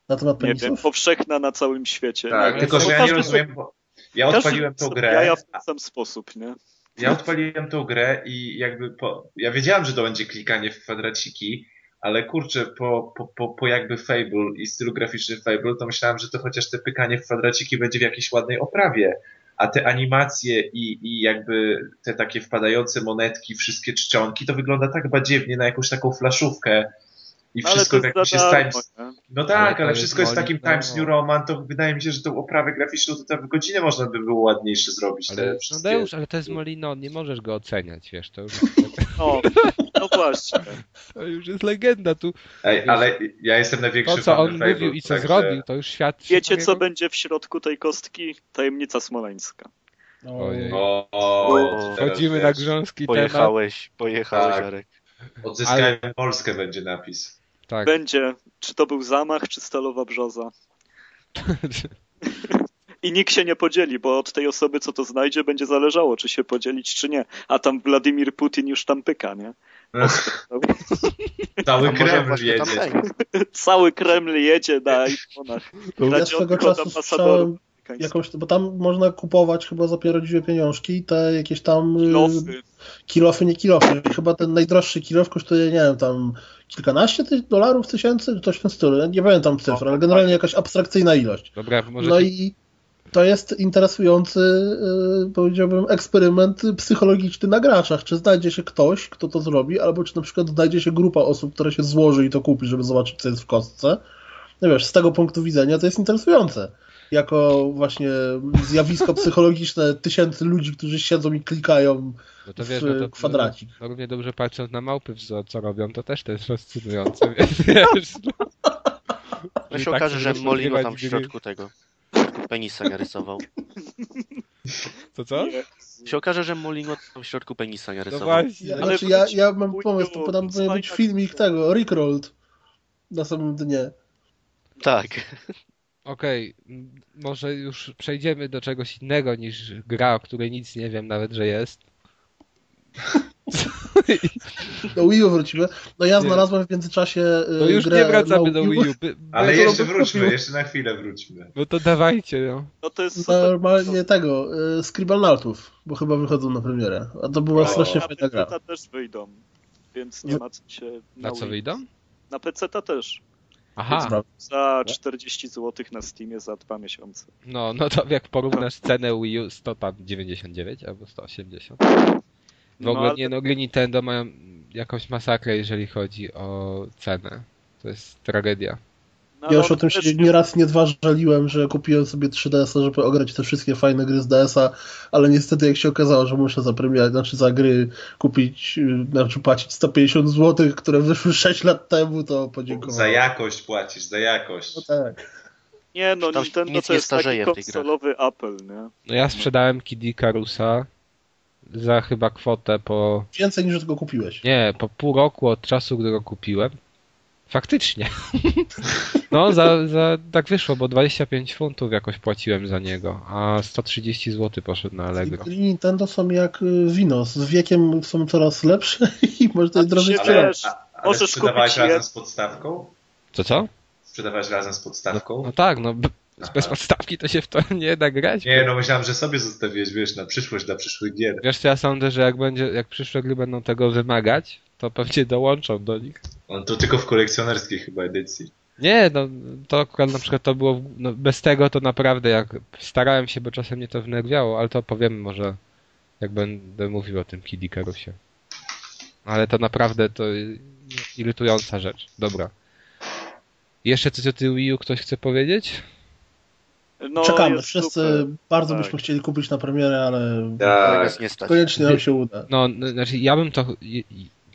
Na temat nie wiem, penisów? powszechna na całym świecie. Tak, nie? tylko że ja nie rozumiem, bo ja odpaliłem tą grę, zabijaja w ten sam sposób, nie? ja odpaliłem tą grę i jakby po, ja wiedziałem, że to będzie klikanie w kwadraciki, ale kurczę, po, po, po, po jakby Fable i stylu graficznym Fable, to myślałem, że to chociaż te pykanie w kwadraciki będzie w jakiejś ładnej oprawie, a te animacje i, i jakby te takie wpadające monetki, wszystkie czcionki, to wygląda tak badziewnie na jakąś taką flaszówkę, I Ale wszystko to w jakimś jest darmo, Times... No Ale tak, ale jest wszystko jest w takim monik, Times no. New Roman, to wydaje mi się, że tą oprawę graficzną to tam w godzinę można by było ładniejsze zrobić. Ale, te no wszystkie... Deusz, ale to jest Molino, nie możesz go oceniać, wiesz, to już, No, [LAUGHS] no właśnie. to już jest legenda tu. Ej, ale ja jestem To, największym co fanem on Fable, mówił i co także- zrobił, to już świat... Wiecie, co będzie w środku tej kostki? Tajemnica smoleńska. No, Ojej. O, o, teraz Wchodzimy na grząski temat. Pojechałeś, pojechałeś, Tak. Jarek. Odzyskałem Polskę będzie napis. Tak. Będzie, czy to był zamach, czy stalowa brzoza. I nikt się nie podzieli, bo od tej osoby, co to znajdzie, będzie zależało, czy się podzielić, czy nie. A tam Władimir Putin już tam pyka, nie? Cały A może Kreml jedzie. Cały Kreml jedzie na iPhone'ach. Ja swego czasu słyszałem jakąś... bo tam można kupować chyba za pierodziwe pieniążki te jakieś tam y, Losy. kilofy, nie kilofy. Chyba ten najdroższy kilof kosztuje, nie wiem, tam kilkanaście ty dolarów, tysięcy, coś w tym stylu. Nie pamiętam cyfr, ale generalnie jakaś abstrakcyjna ilość. Dobra, może... No i to jest interesujący, y, powiedziałbym, eksperyment psychologiczny na graczach. Czy znajdzie się ktoś, kto to zrobi, albo czy na przykład znajdzie się grupa osób, która się złoży i to kupi, żeby zobaczyć, co jest w kostce. No wiesz, z tego punktu widzenia to jest interesujące. Jako właśnie zjawisko [LAUGHS] psychologiczne tysięcy ludzi, którzy siedzą i klikają no to w wiesz, no to, kwadracik. No, równie dobrze patrząc na małpy, zoo, co robią, to też to jest fascynujące, [LAUGHS] wiesz... No. No się tak okaże, że Molino tam w środku tego środku penisa narysował. To co? Się okaże, że Molino tam w środku penisa No narysował. właśnie. Ja, Ale znaczy, ja, ja mam pomysł, to tam powinien być filmik tego, Rickrolled na samym dnie. Tak. Okej, m, może już przejdziemy do czegoś innego niż gra, o której nic nie wiem nawet, że jest. Do Wii U wrócimy. No ja Nie. znalazłem w międzyczasie y, No już grę nie wracamy na do Wii U. By- Ale jeszcze wróćmy, kupił. jeszcze na chwilę wróćmy. No to dawajcie, no. No to jest super. Normalnie tego, y, Scribblenauts, bo chyba wychodzą na premierę. A to była O. strasznie na fajna gra. PC też wyjdą, więc nie ma co się Na co Wii. wyjdą? Na PC też. Aha, Za 40 zł na Steamie za dwa miesiące. no, no to jak porównasz cenę Wii U 100 tam 99 albo 180. W No, ogóle ale- nie no, gry Nintendo mają jakąś masakrę, jeżeli chodzi o cenę. To jest tragedia. No, Ja już ale o tym też się nie- nieraz nie dwa żaliłem, że kupiłem sobie 3DS-a, żeby ograć te wszystkie fajne gry z DS-a, ale niestety jak się okazało, że muszę za premierę, znaczy za gry kupić, y, znaczy płacić 150 zł, które wyszły [LAUGHS] 6 lat temu, to podziękowałem. Za jakość płacisz, za jakość. No tak. Nie, no Nintendo to nie jest taki konsolowy Apple, nie? No ja sprzedałem Kid Icarusa za chyba kwotę po... Więcej niż tylko kupiłeś. Nie, po pół roku od czasu, gdy go kupiłem. Faktycznie. [LAUGHS] No, za, za, tak wyszło, bo 25 funtów jakoś płaciłem za niego, a 130 zł poszedł na Allegro. Gry Nintendo są jak y, wino, z wiekiem są coraz lepsze [LAUGHS] i można je drożej sprzedać. wiesz, A, ale możesz sprzedawałeś kupić razem jed- z podstawką? Co, co? Sprzedawałeś razem z podstawką? No tak, no Aha. bez podstawki to się w to nie da grać. Nie, no myślałem, że sobie zostawiłeś, wiesz, na przyszłość, dla przyszłych gier. Wiesz co, ja sądzę, że jak będzie, jak przyszłe gry będą tego wymagać, to pewnie dołączą do nich. On to tylko w kolekcjonerskiej chyba edycji. Nie, no to akurat na przykład to było, no, bez tego to naprawdę jak starałem się, bo czasem mnie to wnerwiało, ale to powiem może jak będę mówił o tym Kid Icarusie. Ale to naprawdę to irytująca rzecz. Dobra. Jeszcze coś o tym Wii U ktoś chce powiedzieć? No, Czekamy, wszyscy super. bardzo Tak. byśmy chcieli kupić na premierę, ale Tak. Tak. Nas nie stać. koniecznie nam się uda. No, n- znaczy ja bym to...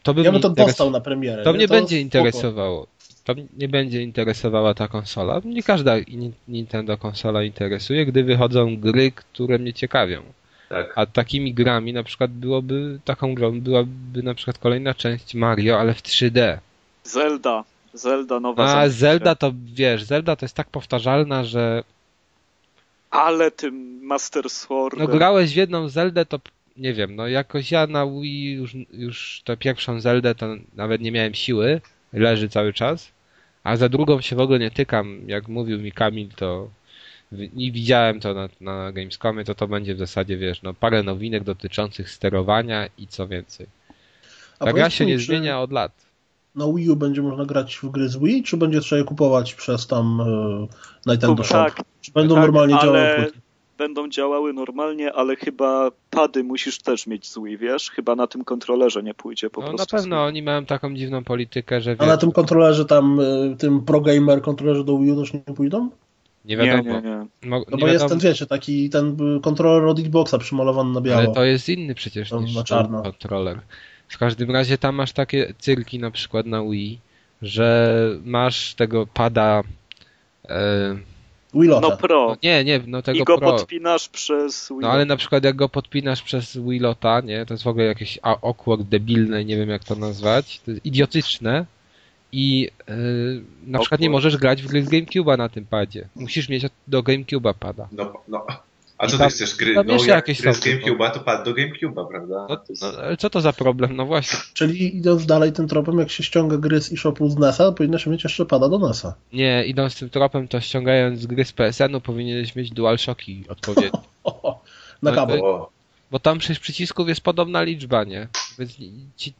To bym Ja bym to interes- dostał na premierę. To nie? mnie będzie spoko. interesowało. To mnie nie będzie interesowała ta konsola. Nie każda Ni- Nintendo konsola interesuje, gdy wychodzą gry, które mnie ciekawią. Tak. A takimi grami na przykład byłoby, taką grą byłaby na przykład kolejna część Mario, ale w 3D. Zelda. Zelda nowa. A. Zelda to wiesz, Zelda to jest tak powtarzalna, że Ale tym Master Sword. no grałeś w jedną Zeldę, to nie wiem, no jakoś ja na Wii już, już tę pierwszą Zeldę to nawet nie miałem siły, leży cały czas, a za drugą się w ogóle nie tykam, jak mówił mi Kamil, to i widziałem to na, na Gamescomie, to to będzie w zasadzie, wiesz, no parę nowinek dotyczących sterowania i co więcej. A Ta gra się nie czy zmienia od lat. Na Wii U będzie można grać w gry z Wii, czy będzie trzeba je kupować przez tam e, Nintendo Shop? tak, Czy będą tak, normalnie ale- działały płyty? będą działały normalnie, ale chyba pady musisz też mieć z Wii, wiesz? Chyba na tym kontrolerze nie pójdzie po No, na prostu. pewno oni mają taką dziwną politykę, że A na tym kontrolerze tam, y, tym Pro Gamer kontrolerze do Wii U też nie pójdą? nie Nie, wiadomo. nie, nie. Mo- No nie bo jest wiadomo, ten, wiecie, taki ten y, kontroler od Xboxa przymalowany na biało. ale to jest inny przecież To niż na ten czarno. kontroler. W każdym razie tam masz takie cyrki na przykład na Wii, że masz tego pada e, Lota. No pro. no nie, nie, no tego I go Pro. podpinasz przez Wii. No ale na przykład jak go podpinasz przez Wii Lota, nie, to jest w ogóle jakieś awkward, debilne, nie wiem jak to nazwać, to jest idiotyczne i yy, na przykład nie możesz grać w gry z GameCube'a na tym padzie. Musisz mieć do GameCube'a pada. No, no. A co tam- ty chcesz? Gry, tam no, jak jakieś gry z no. GameCube'a, to padł do GameCube'a, prawda? No, no, ale co to za problem? No właśnie. [LAUGHS] Czyli idąc dalej tym tropem, jak się ściąga gry z eShopu z NES-a, powinno się mieć jeszcze pada do NES-a. Nie, idąc tym tropem, to ściągając gry z PSN-u powinieneś mieć DualShocki odpowiednio. [LAUGHS] Na No, kabel. O, Bo tam przecież przycisków jest podobna liczba, nie? Więc ci,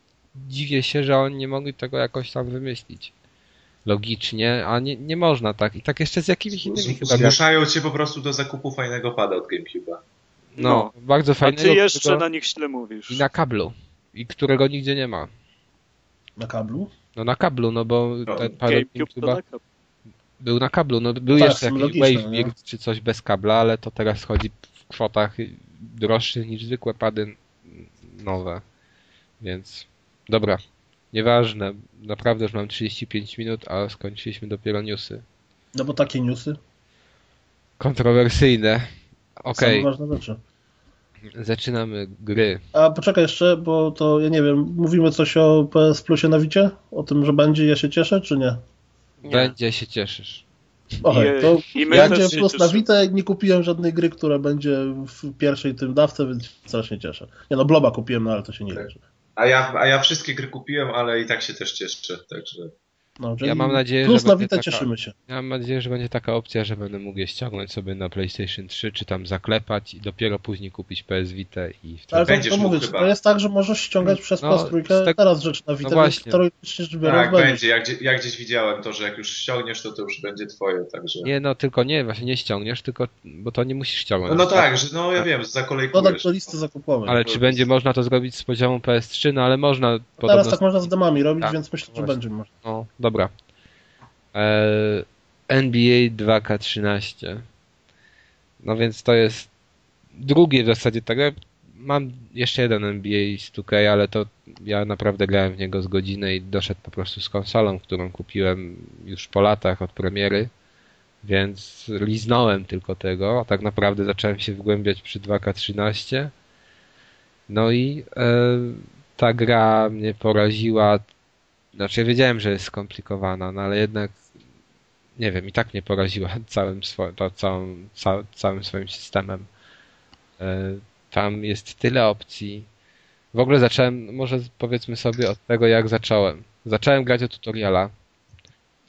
dziwię się, że oni nie mogli tego jakoś tam wymyślić. Logicznie, a nie, nie można tak. I tak jeszcze z jakimiś innymi chyba. Zmuszają cię po prostu do zakupu fajnego pada od GameCube'a. No, No. bardzo A fajnego. ty jeszcze którego- na nich źle mówisz. I na kablu. I którego nigdzie nie ma. Na kablu? No na kablu, no bo No, ten GameCube'a taka. był na kablu. No był Tak, jeszcze jakiś logiczne, Wave nie? czy coś bez kabla, ale to teraz chodzi w kwotach droższych niż zwykłe pady nowe. Więc dobra. Nieważne. Naprawdę już mam 35 minut, a skończyliśmy dopiero newsy. No bo takie newsy. Kontrowersyjne. Okej, Same ważne rzeczy. zaczynamy gry. A poczekaj jeszcze, bo to ja nie wiem, mówimy coś o PS Plusie na Wicie? O tym, że będzie, ja się cieszę, czy nie? Nie. Będzie się cieszysz. Okej, to i my będzie też plus na. Witę, nie kupiłem żadnej gry, która będzie w pierwszej tym dawce, więc się strasznie cieszę. Nie no, Bloba kupiłem, no ale to się nie liczy. A ja, a ja wszystkie gry kupiłem, ale i tak się też cieszę, także... No, Ja mam nadzieję, plus że na będzie Witę taka- cieszymy się. Ja mam nadzieję, że będzie taka opcja, że będę mógł je ściągnąć sobie na PlayStation 3, czy tam zaklepać i dopiero później kupić PS Vita i wtedy... Ale to, Będziesz to mówię, chyba. to jest tak, że możesz ściągać przez No, PS trójkę z tego- teraz rzeczy na Witę, no właśnie. teoretycznie rzecz biorąc Tak, będzie. będzie. Ja, gdzie, ja gdzieś widziałem to, że jak już ściągniesz, to to już będzie twoje, także... Nie, no tylko nie, właśnie nie ściągniesz, tylko, bo to nie musisz ściągnąć. No tak, że no ja wiem, Dodać zakolejkujesz. do listy zakupowej. Ale czy będzie można to zrobić z poziomu PS3? No ale można Teraz podobno... tak można z demami robić, Tak, więc myślę, że właśnie. będzie można. No, dobra. Eee, NBA 2K13. No więc to jest drugie w zasadzie tak. Mam jeszcze jeden NBA z 2K, ale to ja naprawdę grałem w niego z godziny i doszedł po prostu z konsolą, którą kupiłem już po latach od premiery. Więc liznąłem tylko tego, a tak naprawdę zacząłem się wgłębiać przy 2K13. No i e, ta gra mnie poraziła. Znaczy, wiedziałem, że jest skomplikowana, no ale jednak nie wiem, i tak mnie poraziła [LAUGHS] całym, swo- całą, ca, całym swoim systemem. E, Tam jest tyle opcji. W ogóle zacząłem, może powiedzmy sobie od tego, jak zacząłem. Zacząłem grać od tutoriala.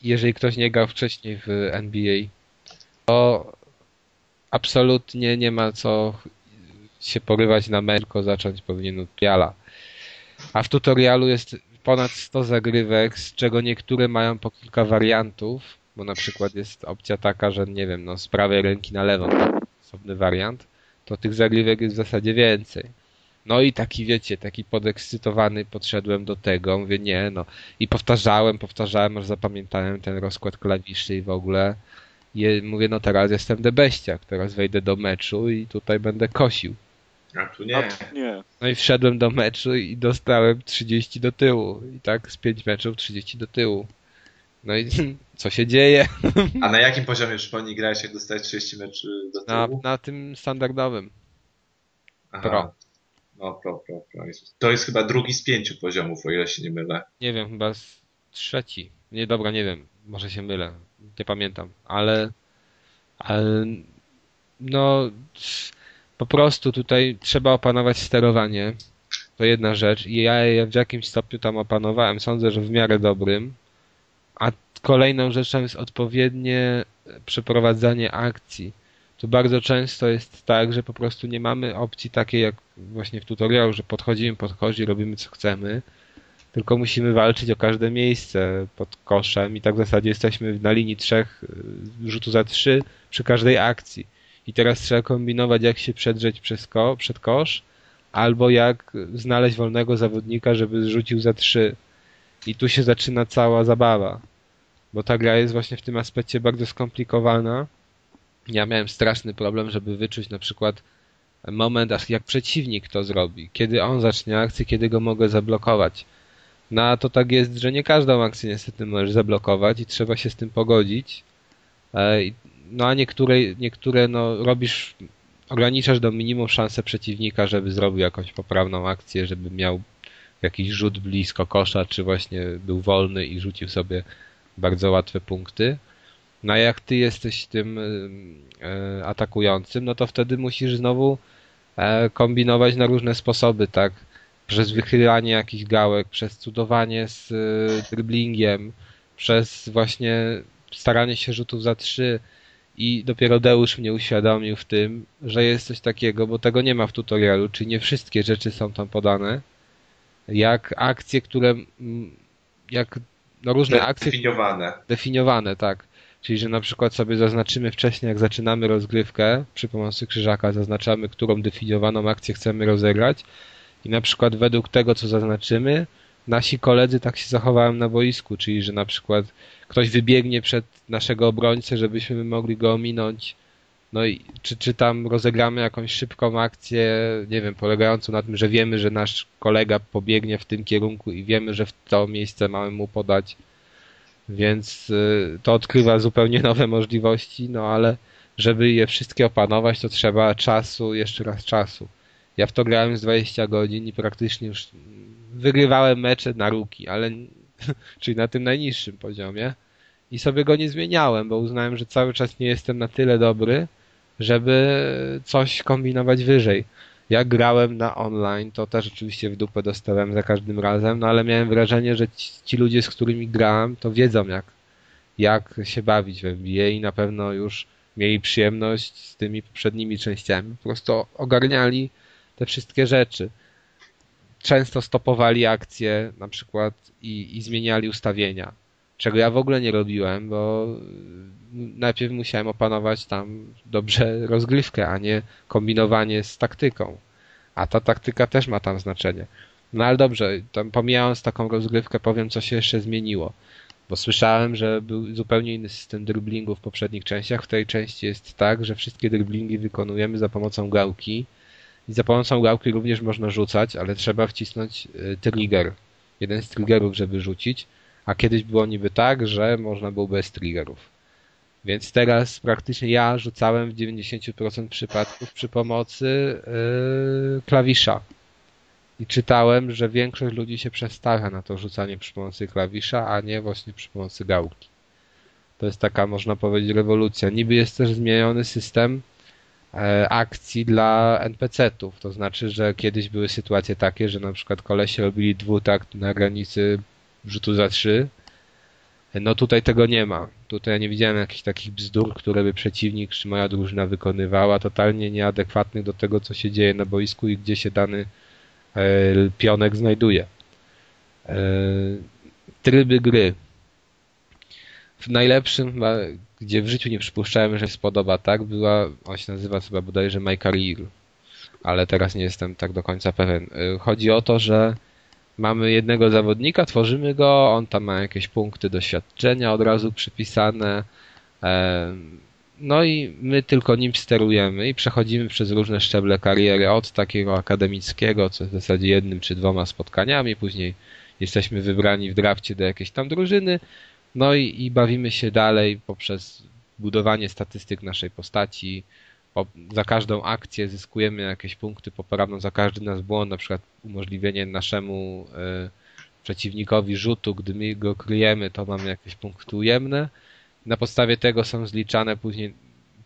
Jeżeli ktoś nie grał wcześniej w NBA, to absolutnie nie ma co się porywać na mecz, tylko zacząć powinien od tutoriala. A w tutorialu jest ponad 100 zagrywek, z czego niektóre mają po kilka wariantów, bo na przykład jest opcja taka, że nie wiem, no z prawej ręki na lewą, osobny wariant, to tych zagrywek jest w zasadzie więcej. No i taki, wiecie, taki podekscytowany podszedłem do tego, mówię, nie, no. I powtarzałem, powtarzałem, aż zapamiętałem ten rozkład klawiszy i w ogóle. I mówię, no teraz jestem debeściak, teraz wejdę do meczu i tutaj będę kosił. A tu nie. A, nie. No i wszedłem do meczu i dostałem 30 do tyłu. I tak z 5 meczów 30 do tyłu. No i [LAUGHS] co się dzieje? A na jakim poziomie przypomnij grałeś, jak dostałeś 30 meczy do Na, tyłu? na tym standardowym. Aha. pro. No, pro, pro, pro. To jest chyba drugi z pięciu poziomów, o ile się nie mylę. Nie wiem, chyba z trzeci. Nie, dobra, nie wiem. Może się mylę. Nie pamiętam. Ale, ale no po prostu tutaj trzeba opanować sterowanie. To jedna rzecz. I ja je w jakimś stopniu tam opanowałem. Sądzę, że w miarę dobrym. A kolejną rzeczą jest odpowiednie przeprowadzanie akcji. To bardzo często jest tak, że po prostu nie mamy opcji takiej jak właśnie w tutorialu, że podchodzimy, podchodzi, robimy co chcemy, tylko musimy walczyć o każde miejsce pod koszem i tak w zasadzie jesteśmy na linii trzech y, rzutu za trzy przy każdej akcji. I teraz trzeba kombinować, jak się przedrzeć przez ko przed kosz, albo jak znaleźć wolnego zawodnika, żeby rzucił za trzy. I tu się zaczyna cała zabawa, bo ta gra jest właśnie w tym aspekcie bardzo skomplikowana. Ja miałem straszny problem, żeby wyczuć na przykład moment, aż jak przeciwnik to zrobi, kiedy on zacznie akcję, kiedy go mogę zablokować. No a to tak jest, że nie każdą akcję niestety możesz zablokować i trzeba się z tym pogodzić. E, no a niektóre, niektóre no, robisz, ograniczasz do minimum szansę przeciwnika, żeby zrobił jakąś poprawną akcję, żeby miał jakiś rzut blisko kosza, czy właśnie był wolny i rzucił sobie bardzo łatwe punkty. No a jak ty jesteś tym e, atakującym, no to wtedy musisz znowu e, kombinować na różne sposoby, tak? Przez wychylanie jakichś gałek, przez cudowanie z e, driblingiem, przez właśnie staranie się rzutów za trzy. I dopiero Deusz mnie uświadomił w tym, że jest coś takiego, bo tego nie ma w tutorialu, czyli nie wszystkie rzeczy są tam podane. Jak akcje, które. Jak no różne akcje. Definiowane. Definiowane, tak. Czyli, że na przykład sobie zaznaczymy wcześniej, jak zaczynamy rozgrywkę, przy pomocy krzyżaka zaznaczamy, którą definiowaną akcję chcemy rozegrać i na przykład według tego, co zaznaczymy, nasi koledzy tak się zachowałem na boisku, czyli, że na przykład ktoś wybiegnie przed naszego obrońcę, żebyśmy mogli go ominąć, no i czy, czy tam rozegramy jakąś szybką akcję, nie wiem, polegającą na tym, że wiemy, że nasz kolega pobiegnie w tym kierunku i wiemy, że w to miejsce mamy mu podać więc y, to odkrywa zupełnie [LAUGHS] nowe możliwości, no ale żeby je wszystkie opanować, to trzeba czasu, jeszcze raz czasu. Ja w to grałem z 20 godzin i praktycznie już wygrywałem mecze na ruki, ale [LAUGHS] czyli na tym najniższym poziomie i sobie go nie zmieniałem, bo uznałem, że cały czas nie jestem na tyle dobry, żeby coś kombinować wyżej. Jak grałem na online, to też oczywiście w dupę dostałem za każdym razem, no ale miałem wrażenie, że ci, ci ludzie, z którymi grałem, to wiedzą jak, jak się bawić w NBA i na pewno już mieli przyjemność z tymi poprzednimi częściami. Po prostu ogarniali te wszystkie rzeczy. Często stopowali akcje na przykład i, i zmieniali ustawienia. Czego ja w ogóle nie robiłem, bo najpierw musiałem opanować tam dobrze rozgrywkę, a nie kombinowanie z taktyką. A ta taktyka też ma tam znaczenie. No ale dobrze, tam pomijając taką rozgrywkę, powiem, co się jeszcze zmieniło. Bo słyszałem, że był zupełnie inny system driblingu w poprzednich częściach. W tej części jest tak, że wszystkie driblingi wykonujemy za pomocą gałki. I za pomocą gałki również można rzucać, ale trzeba wcisnąć y, trigger. Jeden z triggerów, żeby rzucić. A kiedyś było niby tak, że można było bez triggerów. Więc teraz praktycznie ja rzucałem w 90% przypadków przy pomocy yy, klawisza. I czytałem, że większość ludzi się przestawia na to rzucanie przy pomocy klawisza, a nie właśnie przy pomocy gałki. To jest taka, można powiedzieć, rewolucja. Niby jest też zmieniony system akcji dla NPC-ów. To znaczy, że kiedyś były sytuacje takie, że na przykład kolesie robili dwutakt na granicy rzutu za trzy, no tutaj tego nie ma. Tutaj nie widziałem jakichś takich bzdur, które by przeciwnik czy moja drużyna wykonywała, totalnie nieadekwatnych do tego, co się dzieje na boisku i gdzie się dany e, pionek znajduje. E, tryby gry. W najlepszym, gdzie w życiu nie przypuszczałem, że się spodoba tak, była, on się nazywa chyba bodajże My Career, ale teraz nie jestem tak do końca pewien. E, chodzi o to, że mamy jednego zawodnika, tworzymy go, on tam ma jakieś punkty doświadczenia od razu przypisane. No i my tylko nim sterujemy i przechodzimy przez różne szczeble kariery, od takiego akademickiego, co w zasadzie jednym czy dwoma spotkaniami, później jesteśmy wybrani w drafcie do jakiejś tam drużyny, no i, i bawimy się dalej poprzez budowanie statystyk naszej postaci, za każdą akcję zyskujemy jakieś punkty poprawne, za każdy nasz błąd, na przykład umożliwienie naszemu e, przeciwnikowi rzutu, gdy my go kryjemy, to mamy jakieś punkty ujemne. Na podstawie tego są zliczane później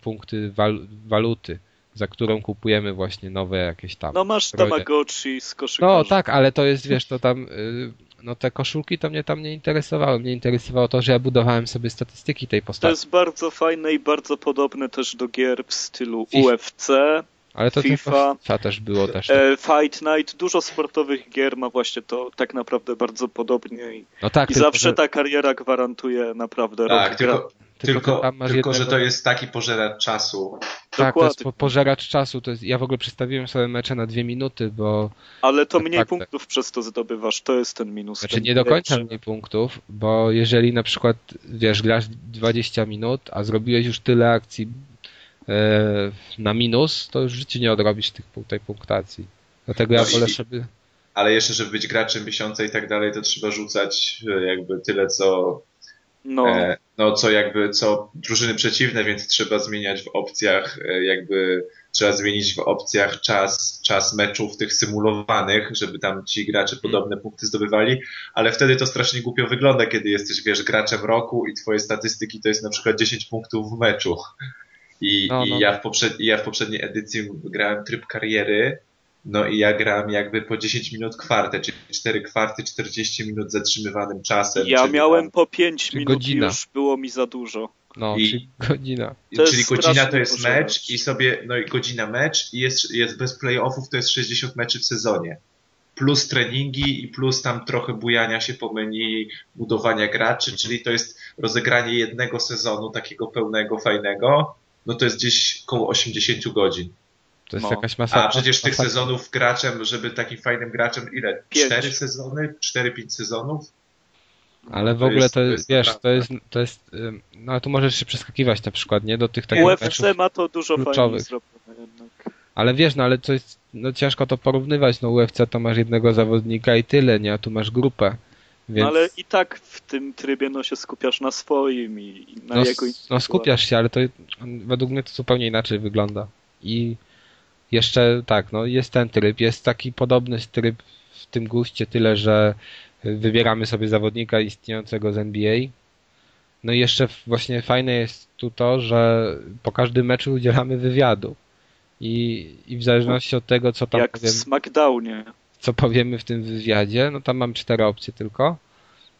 punkty wal waluty, za którą kupujemy właśnie nowe jakieś tam. No masz Tamagotchi z koszykarzy. No tak, ale to jest, wiesz, to tam y, no te koszulki to mnie tam nie interesowały. Mnie interesowało to, że ja budowałem sobie statystyki tej postaci. To jest bardzo fajne i bardzo podobne też do gier w stylu. UFC, ale to FIFA, FIFA też było też. E, Fight Night, dużo sportowych gier ma właśnie to tak naprawdę bardzo podobnie i, no tak, i zawsze że... ta kariera gwarantuje naprawdę tak, tylko, Tylko, Tylko, to tam masz tylko jednego... że to jest taki pożeracz czasu. Tak, to jest Dokładnie. po, pożeracz czasu. To jest, ja w ogóle przestawiłem sobie mecze na dwie minuty, bo Ale to Tak, mniej tak, punktów przez to zdobywasz, to jest ten minus. Znaczy Ten nie do końca mniej punktów, bo jeżeli na przykład, wiesz, grasz 20 minut, a zrobiłeś już tyle akcji e, na minus, to już w życiu nie odrobisz tych, tej punktacji. Dlatego ja No i- wolę sobie... Ale jeszcze, żeby być graczem miesiąca i tak dalej, to trzeba rzucać e, jakby tyle, co, No, e, no, co jakby, co drużyny przeciwne, więc trzeba zmieniać w opcjach, e, jakby trzeba zmienić w opcjach czas, czas meczów tych symulowanych, żeby tam ci gracze podobne punkty zdobywali, ale wtedy to strasznie głupio wygląda, kiedy jesteś, wiesz, graczem roku i twoje statystyki to jest na przykład 10 punktów w meczu. I, No, no. i ja, w poprzed, i ja w poprzedniej edycji grałem tryb kariery, no i ja grałem jakby po 10 minut kwartę, czyli 4 kwarty, 40 minut zatrzymywanym czasem. ja czyli miałem tam- po 5 Czyli minut godzina. już było mi za dużo. No, I- czyli godzina. Czyli godzina to jest mecz i sobie, no i godzina mecz i jest, jest bez playoffów to jest 60 meczy w sezonie. Plus treningi i plus tam trochę bujania się po menu, budowania graczy, czyli to jest rozegranie jednego sezonu takiego pełnego, fajnego, no to jest gdzieś koło 80 godzin. To jest No. jakaś masa... A przecież tych masa- sezonów graczem, żeby takim fajnym graczem, ile? Pięć. Cztery sezony? Cztery, pięć sezonów? Ale w To ogóle jest- to to jest, wiesz, naprawdę- to jest, to jest, no ale tu możesz się przeskakiwać na przykład, nie, do tych takich UFC ma to dużo kluczowych. zrobione jednak. ale wiesz, no ale to jest, no ciężko to porównywać, no UFC to masz jednego zawodnika i tyle, nie, a tu masz grupę, więc... No ale i tak w tym trybie no się skupiasz na swoim i, i na no, jego no skupiasz się, ale to według mnie to zupełnie inaczej wygląda. I jeszcze tak, no jest ten tryb, jest taki podobny tryb w tym guście, tyle że wybieramy sobie zawodnika istniejącego z NBA. No i jeszcze właśnie fajne jest tu to, że po każdym meczu udzielamy wywiadu. I, i w zależności od tego, co tam Jak w powiem, SmackDownie. co powiemy w tym wywiadzie, no tam mam cztery opcje tylko,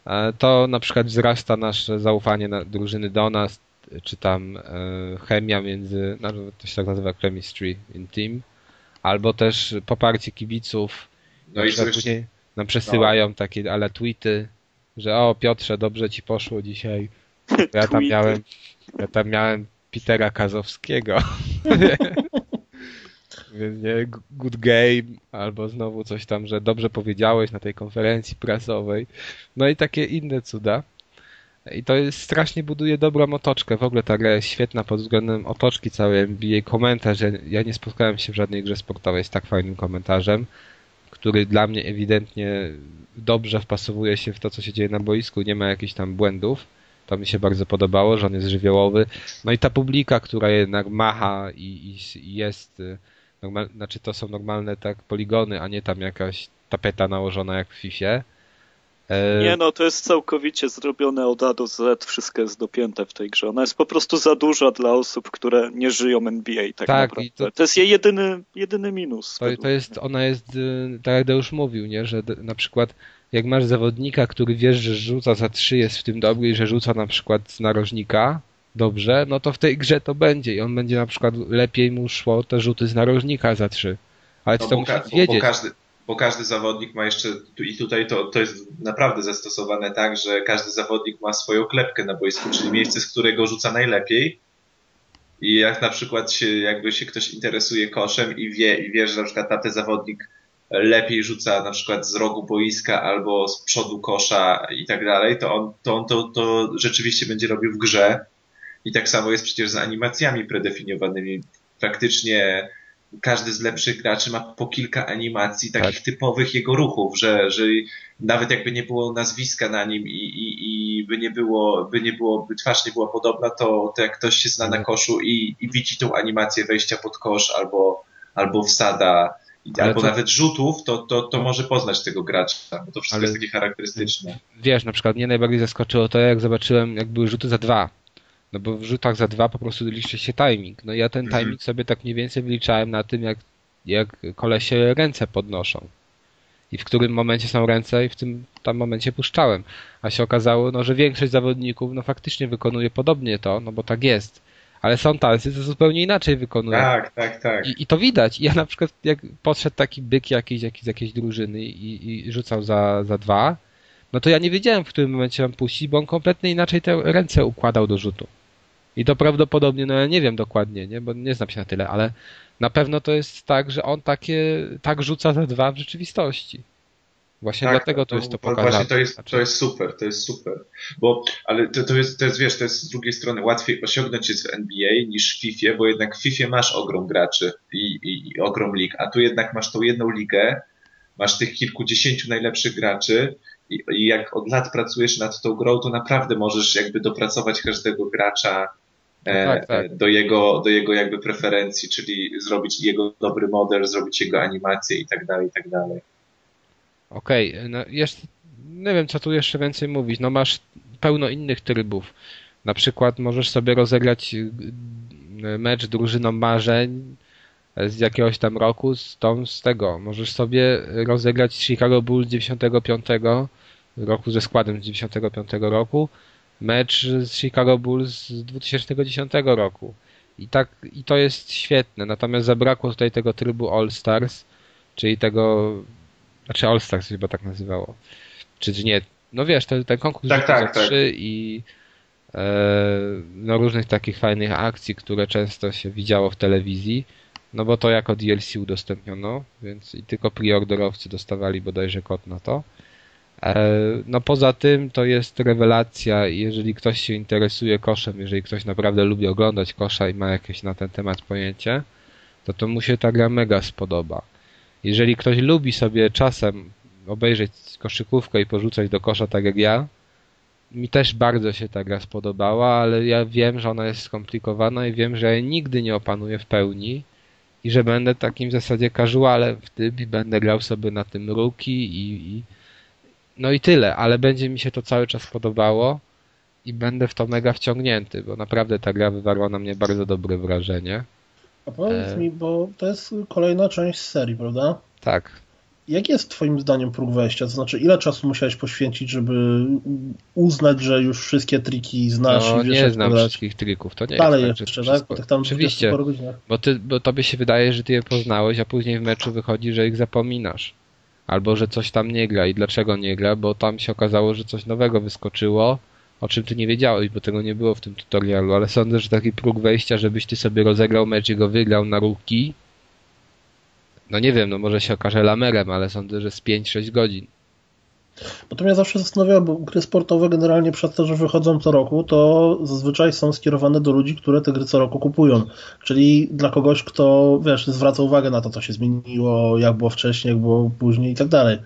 e, to na przykład wzrasta nasze zaufanie na drużyny do nas, czy tam e, chemia między, no, to się tak nazywa chemistry in team, albo też poparcie kibiców, No na i przykład coś, później nam przesyłają takie ale tweety, że o Piotrze, dobrze ci poszło dzisiaj. [LAUGHS] Ja tam miałem, ja tam miałem Petera Kazowskiego. [LAUGHS] Więc nie, good game, albo znowu coś tam, że dobrze powiedziałeś na tej konferencji prasowej. No i takie inne cuda. I to jest strasznie buduje dobrą otoczkę. W ogóle ta gra jest świetna pod względem otoczki całej NBA. Komentarz, ja, nie spotkałem się w żadnej grze sportowej z tak fajnym komentarzem, który dla mnie ewidentnie dobrze wpasowuje się w to, co się dzieje na boisku. Nie ma jakichś tam błędów. To mi się bardzo podobało, że on jest żywiołowy. No i ta publika, która jednak macha i, i, i jest, y, normal, znaczy to są normalne tak poligony, a nie tam jakaś tapeta nałożona jak w FIFA. E, Nie no, to jest całkowicie zrobione od A do Z, wszystko jest dopięte w tej grze. Ona jest po prostu za duża dla osób, które nie żyją NBA tak, Tak, naprawdę. i to- To... jest jej jedyny, jedyny minus. To, to jest, ona jest, y, tak jak Deusz mówił, nie, że na przykład jak masz zawodnika, który wiesz, że rzuca za trzy, jest w tym dobry i że rzuca na przykład z narożnika dobrze, no to w tej grze to będzie i on będzie na przykład lepiej mu szło te rzuty z narożnika za trzy. Ale ty no, to musisz ka- bo, wiedzieć. każdy, bo każdy zawodnik ma jeszcze, i tutaj to, to jest naprawdę zastosowane tak, że każdy zawodnik ma swoją klepkę na boisku, czyli miejsce, z którego rzuca najlepiej. I jak na przykład się, jakby się ktoś interesuje koszem i wie, i wie, że na przykład tamten zawodnik lepiej rzuca na przykład z rogu boiska albo z przodu kosza i tak dalej, to on to, on to, to rzeczywiście będzie robił w grze. I tak samo jest przecież z animacjami predefiniowanymi. Praktycznie każdy z lepszych graczy ma po kilka animacji takich typowych jego ruchów, że, że nawet jakby nie było nazwiska na nim i, i, i by nie było, by nie było, by twarz nie była podobna, to, to jak ktoś się zna na koszu i, i widzi tą animację wejścia pod kosz albo, albo wsada, Ale albo to- nawet rzutów, to, to, to może poznać tego gracza, bo to wszystko Ale- jest takie charakterystyczne. Wiesz, na przykład mnie najbardziej zaskoczyło to, jak zobaczyłem, jak były rzuty za dwa. No bo w rzutach za dwa po prostu liczy się timing. No ja ten Mhm. timing sobie tak mniej więcej wyliczałem na tym, jak, jak kolesie ręce podnoszą. I w którym momencie są ręce i w tym tam momencie puszczałem. A się okazało, no, że większość zawodników no faktycznie wykonuje podobnie to, no bo tak jest. Ale są tacy, co zupełnie inaczej wykonują. Tak, tak, tak. I, I to widać. Ja na przykład, jak podszedł taki byk jakiś, jakiś z jakiejś drużyny i, i rzucał za, za dwa, no to ja nie wiedziałem, w którym momencie mam puścić, bo on kompletnie inaczej te ręce układał do rzutu. I to prawdopodobnie, no ja nie wiem dokładnie, nie, bo nie znam się na tyle, ale na pewno to jest tak, że on takie, tak rzuca za dwa w rzeczywistości. Właśnie Tak, dlatego to jest to Właśnie pokazane. to jest, to jest super, to jest super. Bo, ale to, to, jest, to jest, wiesz, to jest z drugiej strony łatwiej osiągnąć jest w NBA niż w FIFA, bo jednak w FIFA masz ogrom graczy i, i, i ogrom lig, a tu jednak masz tą jedną ligę, masz tych kilkudziesięciu najlepszych graczy i, i jak od lat pracujesz nad tą grą, to naprawdę możesz jakby dopracować każdego gracza e, tak, tak. do jego, do jego jakby preferencji, czyli zrobić jego dobry model, zrobić jego animację i tak dalej, i tak dalej. Okej, no jest, nie wiem co tu jeszcze więcej mówić. No masz pełno innych trybów. Na przykład możesz sobie rozegrać y, mecz drużyną marzeń z jakiegoś tam roku, z tą z tego. Możesz sobie rozegrać Chicago Bulls 95 roku ze składem z 95 roku, mecz z Chicago Bulls z 2010 roku. I tak, i to jest świetne. Natomiast zabrakło tutaj tego trybu All Stars, czyli tego znaczy All Stars chyba tak nazywało. Czy, czy nie? No wiesz, ten, ten konkurs Tak, tak, tak. i e, no różnych takich fajnych akcji, które często się widziało w telewizji. No bo to jako DLC udostępniono, więc i tylko preorderowcy dostawali bodajże kod na to. E, no poza tym to jest rewelacja jeżeli ktoś się interesuje koszem, jeżeli ktoś naprawdę lubi oglądać kosza i ma jakieś na ten temat pojęcie, to to mu się ta gra mega spodoba. Jeżeli ktoś lubi sobie czasem obejrzeć koszykówkę i porzucać do kosza tak jak ja, mi też bardzo się ta gra spodobała, ale ja wiem, że ona jest skomplikowana i wiem, że ja nigdy nie opanuję w pełni i że będę takim w zasadzie casualem w tym i będę grał sobie na tym ruki i, i no i tyle, ale będzie mi się to cały czas podobało i będę w to mega wciągnięty, bo naprawdę ta gra wywarła na mnie bardzo dobre wrażenie. A powiedz E. mi, bo to jest kolejna część serii, prawda? Tak, Jaki jest twoim zdaniem próg wejścia? To znaczy, ile czasu musiałeś poświęcić, żeby uznać, że już wszystkie triki znasz no i wiesz, nie jak znam grać? wszystkich trików, to nie Dalej jest tak, jeszcze, tak? tych tam Oczywiście, 20 paru godzinach. bo, ty, bo tobie się wydaje, że ty je poznałeś, a później w meczu wychodzi, że ich zapominasz. Albo, że coś tam nie gra i dlaczego nie gra, bo tam się okazało, że coś nowego wyskoczyło, o czym ty nie wiedziałeś, bo tego nie było w tym tutorialu, ale sądzę, że taki próg wejścia, żebyś ty sobie rozegrał mecz i go wygrał na ruki, no nie wiem, no może się okaże lamerem, ale sądzę, że z 5-6 godzin. Bo to mnie zawsze zastanawiało, bo gry sportowe generalnie przez to, że wychodzą co roku, to zazwyczaj są skierowane do ludzi, które te gry co roku kupują. Czyli dla kogoś, kto, wiesz, zwraca uwagę na to, co się zmieniło, jak było wcześniej, jak było później i tak dalej.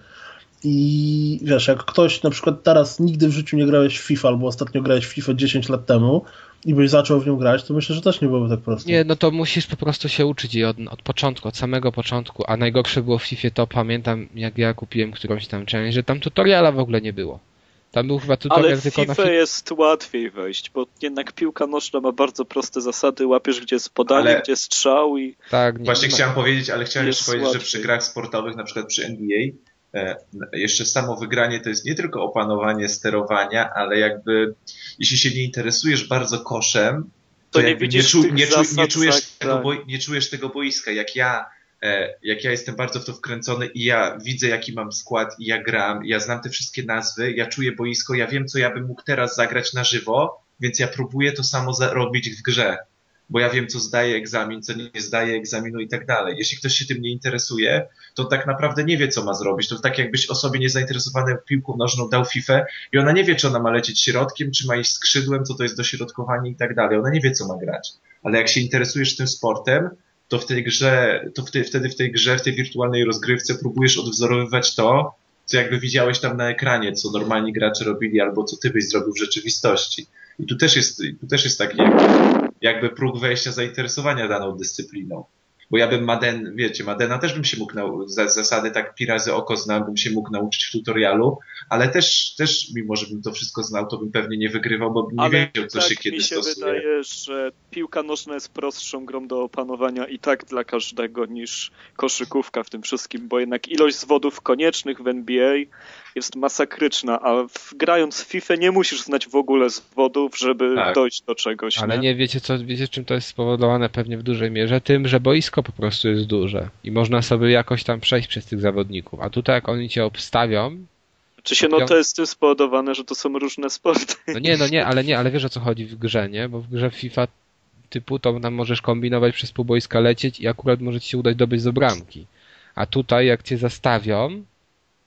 I wiesz, jak ktoś na przykład teraz nigdy w życiu nie grałeś w FIFA, albo ostatnio grałeś w FIFA 10 lat temu i byś zaczął w nią grać, to myślę, że też nie byłoby tak prosto. Nie, no to musisz po prostu się uczyć jej od, od początku, od samego początku, a najgorsze było w FIFA to pamiętam, jak ja kupiłem którąś tam część, że tam tutoriala w ogóle nie było. Tam był chyba tutorial Ale w tylko na FIFA fi- jest łatwiej wejść, bo jednak piłka nożna ma bardzo proste zasady, łapiesz gdzie jest podanie, Ale- gdzie strzał i Tak, nie, Właśnie no, chciałem powiedzieć, ale chciałem jeszcze powiedzieć, że łatwiej. przy grach sportowych, na przykład przy NBA, jeszcze samo wygranie to jest nie tylko opanowanie sterowania, ale jakby jeśli się nie interesujesz bardzo koszem, to, To nie jakby nie, czu, nie, czu, zasad nie, czujesz zagrania. tego boi, nie czujesz tego boiska. Jak ja, e, jak ja jestem bardzo w to wkręcony i ja widzę jaki mam skład i ja gram, ja znam te wszystkie nazwy, ja czuję boisko, ja wiem co ja bym mógł teraz zagrać na żywo, więc ja próbuję to samo za- robić w grze bo ja wiem, co zdaje egzamin, co nie zdaje egzaminu i tak dalej. Jeśli ktoś się tym nie interesuje, to tak naprawdę nie wie, co ma zrobić. To tak jakbyś osobie niezainteresowanej piłką nożną dał FIFA i ona nie wie, czy ona ma lecieć środkiem, czy ma iść skrzydłem, co to jest dośrodkowanie i tak dalej. Ona nie wie, co ma grać. Ale jak się interesujesz tym sportem, to w tej grze, to w wtedy w tej grze, w tej wirtualnej rozgrywce próbujesz odwzorowywać to, co jakby widziałeś tam na ekranie, co normalni gracze robili, albo co ty byś zrobił w rzeczywistości. I tu też jest, tu też jest taki jakby, próg wejścia zainteresowania daną dyscypliną. Bo ja bym Maden, wiecie, Madena też bym się mógł nauczyć, za zasady tak pi razy oko znam, bym się mógł nauczyć w tutorialu, ale też, też mimo, że bym to wszystko znał, to bym pewnie nie wygrywał, bo bym nie Ale wiedział, co tak się kiedy mi się stosuje. wydaje, że piłka nożna jest prostszą grą do opanowania i tak dla każdego niż koszykówka w tym wszystkim, bo jednak ilość zwodów koniecznych w NBA jest masakryczna, a w, grając w FIFA nie musisz znać w ogóle zwodów, żeby Tak. dojść do czegoś. ale nie wiecie co, wiecie czym to jest spowodowane pewnie w dużej mierze? Tym, że boisko po prostu jest duże i można sobie jakoś tam przejść przez tych zawodników. A tutaj jak oni cię obstawią, Czy się, no to jest tym spowodowane, że to są różne sporty. No nie, no nie, ale nie, ale wiesz o co chodzi w grze, nie? Bo w grze FIFA typu to tam możesz kombinować przez pół boiska lecieć i akurat może ci się udać dobyć do bramki. A tutaj jak cię zastawią,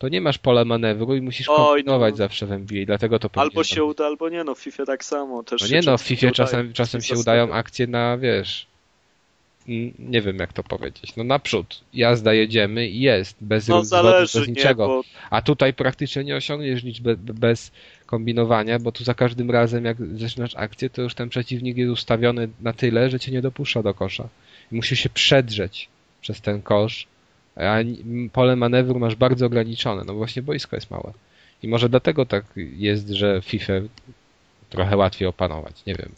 to nie masz pola manewru i musisz Oj, kombinować no. zawsze w NBA, dlatego to Albo się robić. uda, albo nie, no w FIFA tak samo. Też No nie no, w FIFA czasem, czasem się udają akcje na, wiesz, nie wiem jak to powiedzieć, no naprzód, jazda, jedziemy i jest, bez No zależy, bez nie, niczego. bo A tutaj praktycznie nie osiągniesz nic be, bez kombinowania, bo tu za każdym razem jak zaczynasz akcję, to już ten przeciwnik jest ustawiony na tyle, że cię nie dopuszcza do kosza. I musisz się przedrzeć przez ten kosz, a pole manewru masz bardzo ograniczone, no właśnie boisko jest małe. I może dlatego tak jest, że FIFA trochę łatwiej opanować, nie wiem.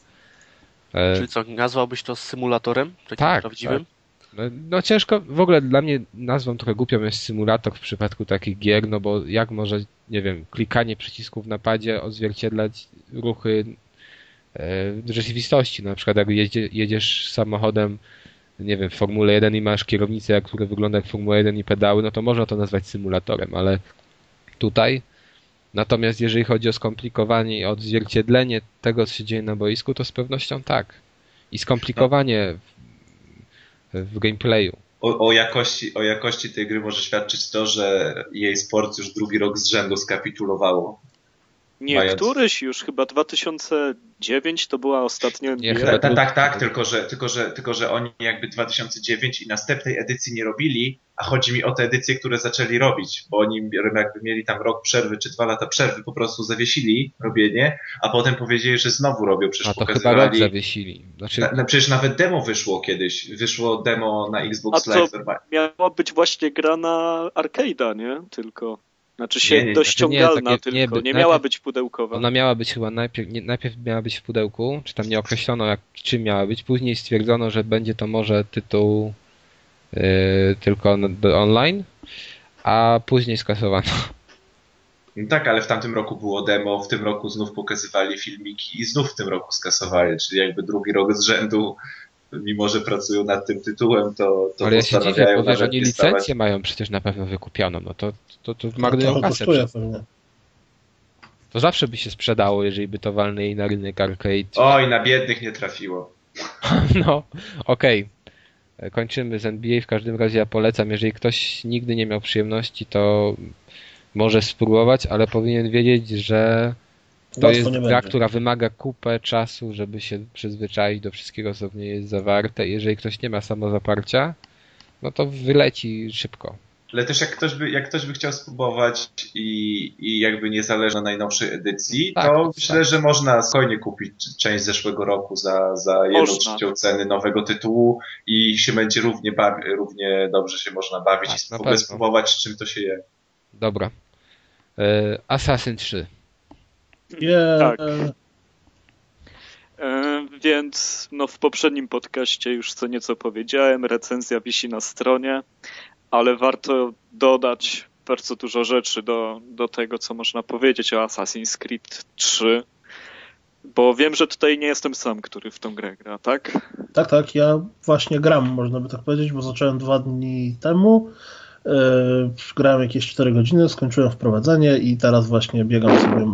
E, Czyli co, nazwałbyś to symulatorem? Takim Tak, prawdziwym? No, no ciężko, w ogóle dla mnie nazwą trochę głupią jest symulator w przypadku takich gier, no bo jak może, nie wiem, klikanie przycisków w napadzie odzwierciedlać ruchy e, w rzeczywistości. Na przykład jak jedzie, jedziesz samochodem, nie wiem, w Formule 1 i masz kierownicę, która wygląda jak Formuła 1 i pedały, no to można to nazwać symulatorem, ale tutaj natomiast jeżeli chodzi o skomplikowanie i odzwierciedlenie tego, co się dzieje na boisku, to z pewnością tak. I skomplikowanie w, w gameplayu. O, o, jakości, o jakości tej gry może świadczyć to, że jej sport już drugi rok z rzędu skapitulowało. Nie, mając- któryś już, chyba 2009 to była ostatnia Nie, NBA. chyba Tak, tak, tak, tylko, że, tylko, że, tylko że oni jakby 2009 i następnej edycji nie robili, a chodzi mi o te edycje, które zaczęli robić, bo oni jakby mieli tam rok przerwy czy dwa lata przerwy, po prostu zawiesili robienie, a potem powiedzieli, że znowu robią, przecież A to chyba pokazywali... rok zawiesili. Znaczy, Na, na, przecież nawet demo wyszło kiedyś. Wyszło demo na Xbox A to- Live. Miała być właśnie gra na arcade'a, nie? Tylko. Znaczy się Nie, nie, dość znaczy nie, ściągalna takie- tylko, nie, nie, by- miała najpierw- być pudełkowa. ona miała być chyba najpierw, nie, najpierw miała być w pudełku, czy tam nie określono jak, czym miała być, później stwierdzono, że będzie to może tytuł yy, tylko online, a później skasowano. No tak, ale w tamtym roku było demo, w tym roku znów pokazywali filmiki i znów w tym roku skasowali, czyli jakby drugi rok z rzędu, mimo że pracują nad tym tytułem, to, to Ale ja się dziwię, bo wiesz, oni stawać. licencję mają przecież na pewno wykupioną, no to, to, to No marnują to kasę. To zawsze by się sprzedało, jeżeli by to walnęli na rynek arcade. Oj, na biednych nie trafiło. [LAUGHS] No, okej. Kończymy z NBA. W każdym razie ja polecam, jeżeli ktoś nigdy nie miał przyjemności, to może spróbować, ale powinien wiedzieć, że to Łatwo jest gra, będzie. która wymaga kupę czasu, żeby się przyzwyczaić do wszystkiego, co w niej jest zawarte. Jeżeli ktoś nie ma samozaparcia, no to wyleci szybko. Ale też jak ktoś by, jak ktoś by chciał spróbować i, i jakby nie zależy na najnowszej edycji, Tak, to tak. myślę, że można spokojnie kupić część zeszłego roku za, za jedną trzecią ceny nowego tytułu i się będzie równie, bawi, równie dobrze się można bawić Tak, i na w ogóle pewno. spróbować czym to się je. Dobra. E, Assassin 3. Nie, Tak. E, więc no, w poprzednim podcaście już co nieco powiedziałem, recenzja wisi na stronie, ale warto dodać bardzo dużo rzeczy do, do tego, co można powiedzieć o Assassin's Creed 3, bo wiem, że tutaj nie jestem sam, który w tą grę gra, tak? Tak, tak, ja właśnie gram, można by tak powiedzieć, bo zacząłem dwa dni temu. Yy, grałem jakieś 4 godziny, skończyłem wprowadzenie i teraz właśnie biegam sobie.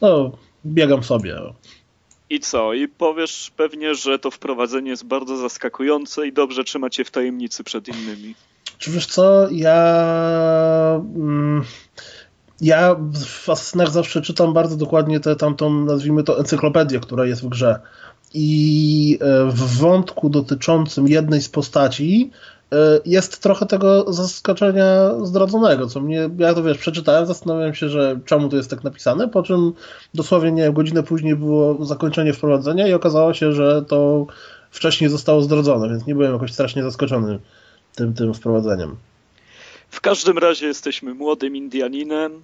No, biegam sobie. I co? I powiesz pewnie, że to wprowadzenie jest bardzo zaskakujące i dobrze trzyma cię w tajemnicy przed innymi. Czy wiesz co, ja. Mm, ja w Assassinach zawsze czytam bardzo dokładnie tę tamtą, nazwijmy to, encyklopedię, która jest w grze. I e, w wątku dotyczącym jednej z postaci jest trochę tego zaskoczenia zdradzonego, co mnie, ja to wiesz, przeczytałem, zastanawiałem się, że czemu to jest tak napisane, po czym dosłownie, nie wiem, godzinę później było zakończenie wprowadzenia i okazało się, że to wcześniej zostało zdradzone, więc nie byłem jakoś strasznie zaskoczony tym, tym wprowadzeniem. W każdym razie jesteśmy młodym Indianinem,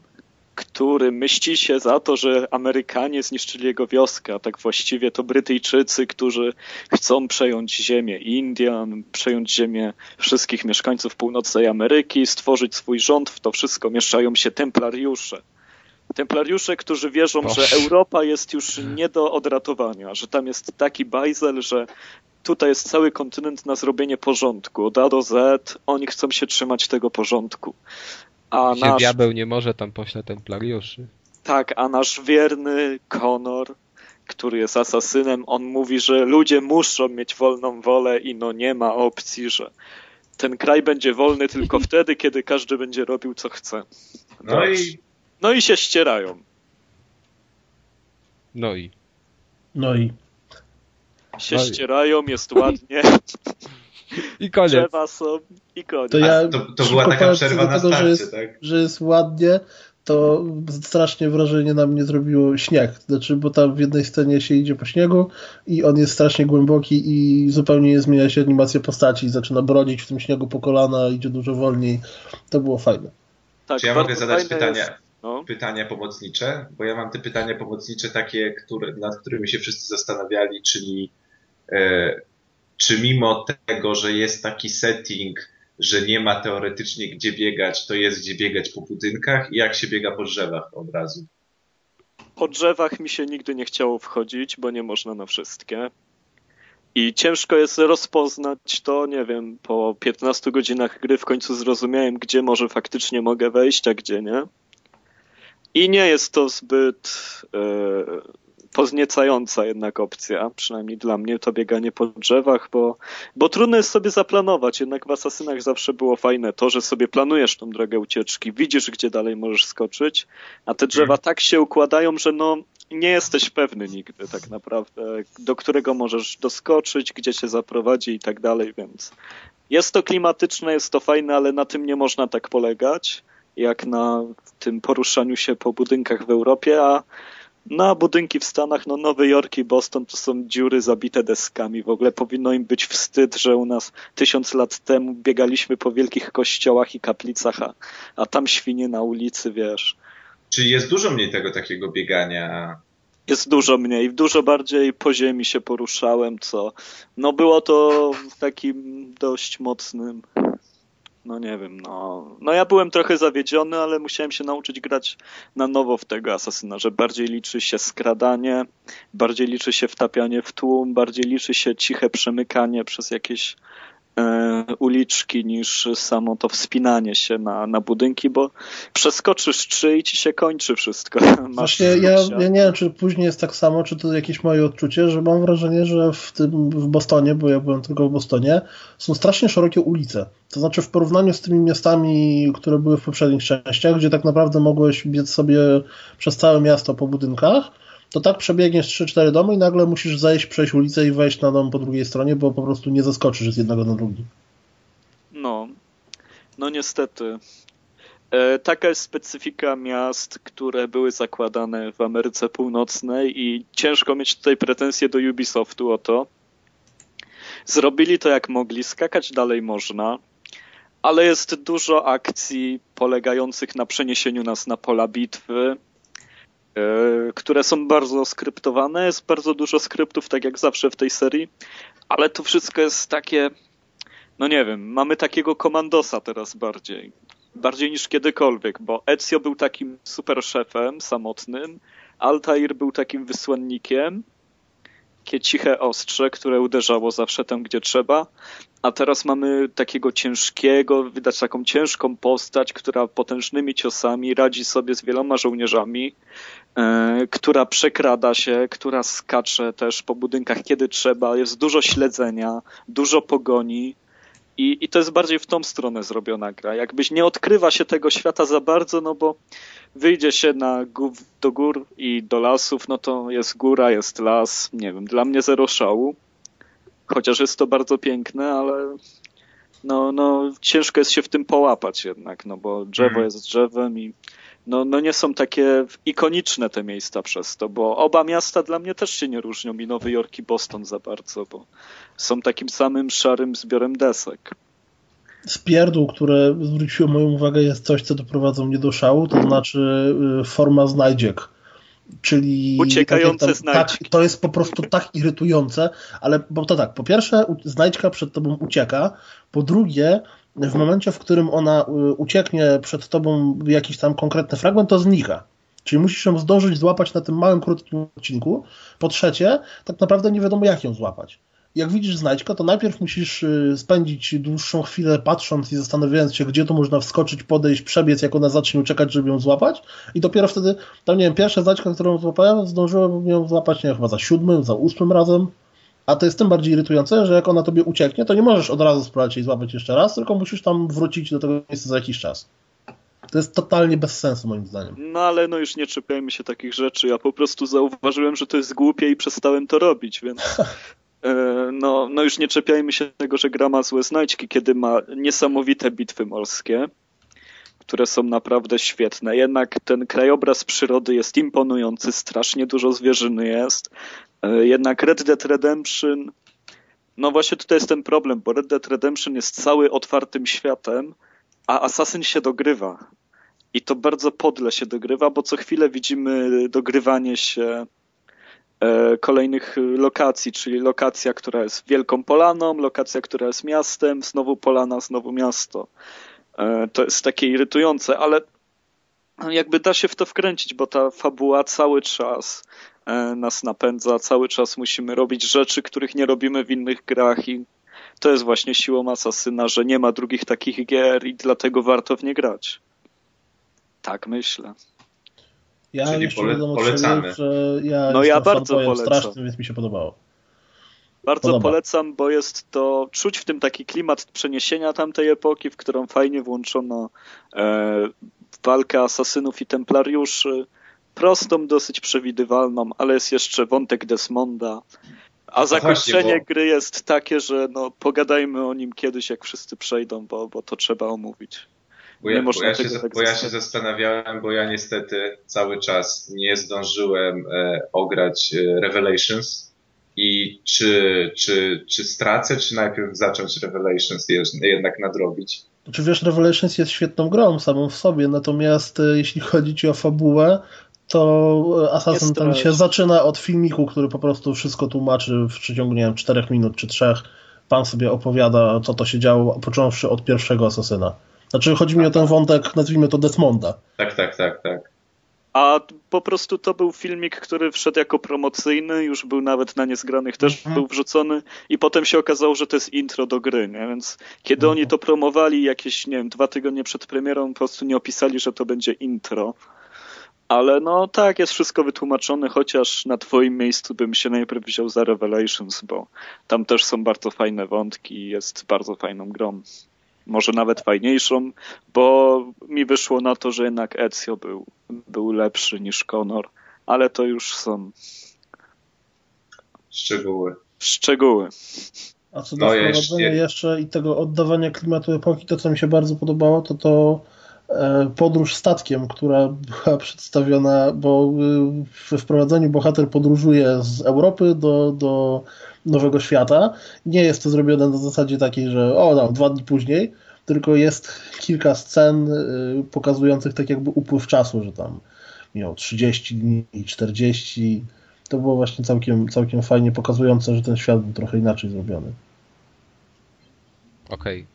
który myśli się za to, że Amerykanie zniszczyli jego wioskę, a tak właściwie to Brytyjczycy, którzy chcą przejąć ziemię Indian, przejąć ziemię wszystkich mieszkańców północnej Ameryki, stworzyć swój rząd, w to wszystko mieszają się templariusze. Templariusze, którzy wierzą, Boże. że Europa jest już nie do odratowania, że tam jest taki bajzel, że tutaj jest cały kontynent na zrobienie porządku. Od A do Z oni chcą się trzymać tego porządku. A Gdzie nasz, diabeł nie może, tam pośle templariuszy. tak, a nasz wierny Conor, który jest asasynem, on mówi, że ludzie muszą mieć wolną wolę i no nie ma opcji, że ten kraj będzie wolny tylko [LAUGHS] wtedy, kiedy każdy będzie robił co chce. No i No i się ścierają. No i. No i Się No i- ścierają, jest [LAUGHS] ładnie, I koniec. drzewa są i koniec. To ja to, to była taka przerwa na tego, że starcie, jest- tak? że jest ładnie, to strasznie wrażenie na mnie zrobiło śnieg. Znaczy, bo tam w jednej scenie się idzie po śniegu i on jest strasznie głęboki i zupełnie nie zmienia się animacja postaci. Zaczyna brodzić w tym śniegu po kolana, idzie dużo wolniej. To było fajne. tak, Czy ja mogę zadać Jest, no. pytania pomocnicze? Bo ja mam te pytania pomocnicze takie, które, nad którymi się wszyscy zastanawiali, czyli e, czy mimo tego, że jest taki setting, że nie ma teoretycznie gdzie biegać, to jest gdzie biegać po budynkach i jak się biega po drzewach od razu? Po drzewach mi się nigdy nie chciało wchodzić, bo nie można na wszystkie. I ciężko jest rozpoznać to, nie wiem, po 15 godzinach gry w końcu zrozumiałem, gdzie może faktycznie mogę wejść, a gdzie nie. I nie jest to zbyt e, pozniecająca jednak opcja, przynajmniej dla mnie, to bieganie po drzewach, bo, bo trudno jest sobie zaplanować. Jednak w Asasynach zawsze było fajne to, że sobie planujesz tą drogę ucieczki, widzisz, gdzie dalej możesz skoczyć, a te drzewa tak się układają, że no nie jesteś pewny nigdy tak naprawdę, do którego możesz doskoczyć, gdzie cię zaprowadzi i tak dalej, więc jest to klimatyczne, jest to fajne, ale na tym nie można tak polegać, jak na tym poruszaniu się po budynkach w Europie, a na budynki w Stanach, no Nowy Jork i Boston to są dziury zabite deskami. W ogóle powinno im być wstyd, że u nas tysiąc lat temu biegaliśmy po wielkich kościołach i kaplicach, a, a tam świnie na ulicy, wiesz. Czyli jest dużo mniej tego takiego biegania. Jest dużo mniej, dużo bardziej po ziemi się poruszałem, co no było to w takim dość mocnym no nie wiem, no, no ja byłem trochę zawiedziony, ale musiałem się nauczyć grać na nowo w tego asasyna, że bardziej liczy się skradanie, bardziej liczy się wtapianie w tłum, bardziej liczy się ciche przemykanie przez jakieś uliczki niż samo to wspinanie się na, na budynki, bo przeskoczysz trzy i ci się kończy wszystko. [LAUGHS] Właśnie ja, ja nie wiem, czy później jest tak samo, czy to jakieś moje odczucie, że mam wrażenie, że w tym w Bostonie, bo ja byłem tylko w Bostonie, są strasznie szerokie ulice. To znaczy w porównaniu z tymi miastami, które były w poprzednich częściach, gdzie tak naprawdę mogłeś biec sobie przez całe miasto po budynkach, to tak przebiegniesz 3-4 domy i nagle musisz zejść, przejść ulicę i wejść na dom po drugiej stronie, bo po prostu nie zaskoczysz z jednego na drugi. No, no niestety. E, taka jest specyfika miast, które były zakładane w Ameryce Północnej i ciężko mieć tutaj pretensje do Ubisoftu o to. Zrobili to jak mogli, skakać dalej można, ale jest dużo akcji polegających na przeniesieniu nas na pola bitwy, które są bardzo skryptowane. Jest bardzo dużo skryptów, tak jak zawsze w tej serii, ale to wszystko jest takie no nie wiem, mamy takiego komandosa teraz bardziej. Bardziej niż kiedykolwiek, bo Ezio był takim super szefem samotnym, Altair był takim wysłannikiem, takie ciche ostrze, które uderzało zawsze tam, gdzie trzeba, a teraz mamy takiego ciężkiego, widać taką ciężką postać, która potężnymi ciosami radzi sobie z wieloma żołnierzami, e, która przekrada się, która skacze też po budynkach, kiedy trzeba, jest dużo śledzenia, dużo pogoni, i, I to jest bardziej w tą stronę zrobiona gra. Jakbyś nie odkrywa się tego świata za bardzo, no bo wyjdzie się na do gór i do lasów, no to jest góra, jest las. Nie wiem, dla mnie zero szału. Chociaż jest to bardzo piękne, ale no, no ciężko jest się w tym połapać jednak, no bo drzewo Mhm. jest drzewem i no, no nie są takie ikoniczne te miejsca przez to, bo oba miasta dla mnie też się nie różnią i Nowy Jork i Boston za bardzo, bo są takim samym szarym zbiorem desek. z pierdół, które zwróciło moją uwagę, jest coś, co doprowadza mnie do szału, to znaczy y, forma znajdziek. Czyli Uciekające tak znajdźki. Tak, to jest po prostu tak irytujące, ale bo to tak, po pierwsze znajdźka przed tobą ucieka, po drugie w momencie, w którym ona y, ucieknie przed tobą jakiś tam konkretny fragment, to znika. Czyli musisz ją zdążyć złapać na tym małym, krótkim odcinku. Po trzecie, tak naprawdę nie wiadomo, jak ją złapać. jak widzisz znajdźkę, to najpierw musisz y, spędzić dłuższą chwilę patrząc i zastanawiając się, gdzie tu można wskoczyć, podejść, przebiec, jak ona zacznie uciekać, żeby ją złapać i dopiero wtedy, tam nie wiem, pierwsza znajdźka, którą złapałem, zdążyłem ją złapać, nie wiem, chyba za siódmym, za ósmym razem, a to jest tym bardziej irytujące, że jak ona tobie ucieknie, to nie możesz od razu spróbować jej złapać jeszcze raz, tylko musisz tam wrócić do tego miejsca za jakiś czas. To jest totalnie bez sensu moim zdaniem. No ale no już nie czepiajmy się takich rzeczy. Ja po prostu zauważyłem, że to jest głupie i przestałem to robić, więc [LAUGHS] e, no, no już nie czepiajmy się tego, że gra ma złe znajdźki, kiedy ma niesamowite bitwy morskie, które są naprawdę świetne. Jednak ten krajobraz przyrody jest imponujący, strasznie dużo zwierzyny jest. E, jednak Red Dead Redemption no właśnie tutaj jest ten problem, bo Red Dead Redemption jest cały otwartym światem, a Assassin się dogrywa. I to bardzo podle się dogrywa, bo co chwilę widzimy dogrywanie się e, kolejnych lokacji, czyli lokacja, która jest wielką polaną, lokacja, która jest miastem, znowu polana, znowu miasto. E, to jest takie irytujące, ale jakby da się w to wkręcić, bo ta fabuła cały czas nas napędza, cały czas musimy robić rzeczy, których nie robimy w innych grach i to jest właśnie siłą Asasyna, że nie ma drugich takich gier i dlatego warto w nie grać. Tak myślę. Ja Czyli jeszcze pole- wiadomo, polecamy. że ja No ja bardzo polecam. strasznym, więc mi się podobało. Bardzo Podoba. polecam, bo jest to, czuć w tym taki klimat przeniesienia tamtej epoki, w którą fajnie włączono e, walkę asasynów i templariuszy. Prostą, dosyć przewidywalną, ale jest jeszcze wątek Desmonda. A zakończenie właśnie, bo- gry jest takie, że no, pogadajmy o nim kiedyś, jak wszyscy przejdą, bo, bo to trzeba omówić. Bo Nie ja, bo, ja się, tego tak bo ja się zastanawiałem, bo ja niestety cały czas nie zdążyłem e, ograć e, Revelations i czy, czy, czy stracę, czy najpierw zacząć Revelations jednak nadrobić. Czy wiesz, Revelations jest świetną grą samą w sobie, natomiast e, jeśli chodzi ci o fabułę, to e, Assassin ten się zaczyna od filmiku, który po prostu wszystko tłumaczy w przeciągu, nie wiem, 4 minut czy 3. Pan sobie opowiada, co to się działo, począwszy od pierwszego Asasyna. Znaczy, chodzi mi o ten wątek, nazwijmy to Desmonda. Tak, tak, tak, tak. A po prostu to był filmik, który wszedł jako promocyjny, już był nawet na niezgranych też Mhm. był wrzucony i potem się okazało, że to jest intro do gry, nie? Więc kiedy Mhm. oni to promowali jakieś, nie wiem, dwa tygodnie przed premierą, po prostu nie opisali, że to będzie intro. Ale no tak, jest wszystko wytłumaczone, chociaż na twoim miejscu bym się najpierw wziął za Revelations, bo tam też są bardzo fajne wątki i jest bardzo fajną grą. Może nawet fajniejszą, bo mi wyszło na to, że jednak Ezio był, był lepszy niż Connor, ale to już są Szczegóły. szczegóły. A co do No, wprowadzenia jeszcze- jeszcze i tego oddawania klimatu epoki, to co mi się bardzo podobało, to to podróż statkiem, która była przedstawiona, bo we wprowadzeniu bohater podróżuje z Europy do, do Nowego Świata. Nie jest to zrobione na zasadzie takiej, że o, tam, dwa dni później, tylko jest kilka scen y, pokazujących tak jakby upływ czasu, że tam miał 30 dni, 40. To było właśnie całkiem, całkiem fajnie pokazujące, że ten świat był trochę inaczej zrobiony. Okej.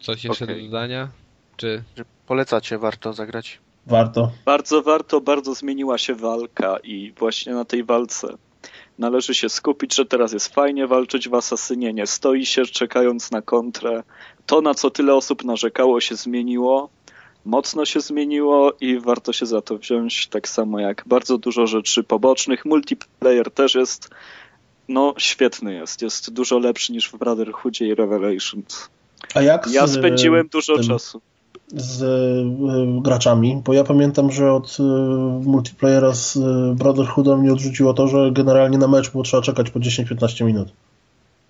Coś jeszcze Okej. do dodania? Czy Polecacie, warto zagrać. Warto. Bardzo warto, bardzo zmieniła się walka i właśnie na tej walce należy się skupić, że teraz jest fajnie walczyć w Asasynie, nie stoi się czekając na kontrę. To, na co tyle osób narzekało, się zmieniło, mocno się zmieniło i warto się za to wziąć, tak samo jak bardzo dużo rzeczy pobocznych. Multiplayer też jest, no świetny jest, jest dużo lepszy niż w Brotherhoodzie i Revelations. A jak z, Ja spędziłem dużo tym- czasu. Z y, graczami? Bo ja pamiętam, że od y, multiplayera z y, Brotherhoodem mnie odrzuciło to, że generalnie na mecz było trzeba czekać po 10-15 minut.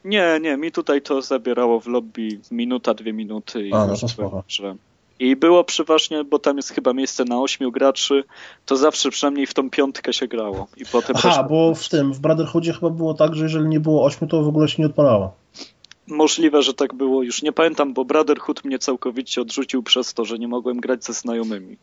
Nie, nie, mi tutaj to zabierało w lobby minuta, dwie minuty. I A, no to spoko. że... I było przeważnie, bo tam jest chyba miejsce na ośmiu graczy, to zawsze przynajmniej w tą piątkę się grało. I potem Aha, bo w tym, w Brotherhoodzie chyba było tak, że jeżeli nie było 8, to w ogóle się nie odpalało. Możliwe, że tak było, już nie pamiętam, bo Brotherhood mnie całkowicie odrzucił przez to, że nie mogłem grać ze znajomymi.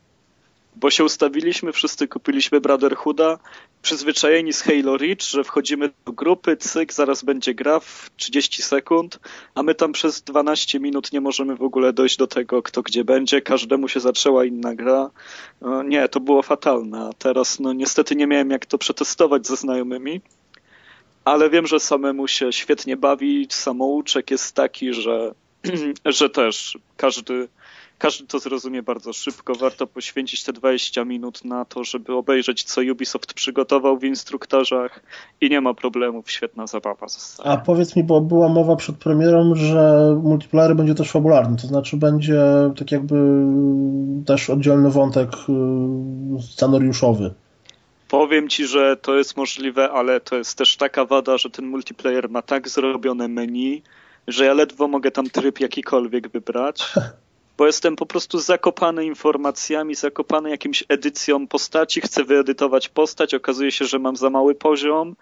Bo się ustawiliśmy, wszyscy kupiliśmy Brotherhooda, przyzwyczajeni z Halo Reach, że wchodzimy do grupy, cyk, zaraz będzie gra w 30 sekund, a my tam przez 12 minut nie możemy w ogóle dojść do tego, kto gdzie będzie, każdemu się zaczęła inna gra. No, nie, to było fatalne, a teraz no niestety nie miałem jak to przetestować ze znajomymi. Ale wiem, że samemu się świetnie bawi. Samouczek jest taki, że, [CLEARS THROAT] że też każdy, każdy to zrozumie bardzo szybko. Warto poświęcić te 20 minut na to, żeby obejrzeć, co Ubisoft przygotował w instruktarzach i nie ma problemów. Świetna zabawa została. A powiedz mi, bo była mowa przed premierą, że multiplayer będzie też fabularny, to znaczy będzie tak jakby też oddzielny wątek y, scenariuszowy. Powiem ci, że to jest możliwe, ale to jest też taka wada, że ten multiplayer ma tak zrobione menu, że ja ledwo mogę tam tryb jakikolwiek wybrać. [LAUGHS] Bo jestem po prostu zakopany informacjami, zakopany jakimś edycją postaci. Chcę wyedytować postać, okazuje się, że mam za mały poziom.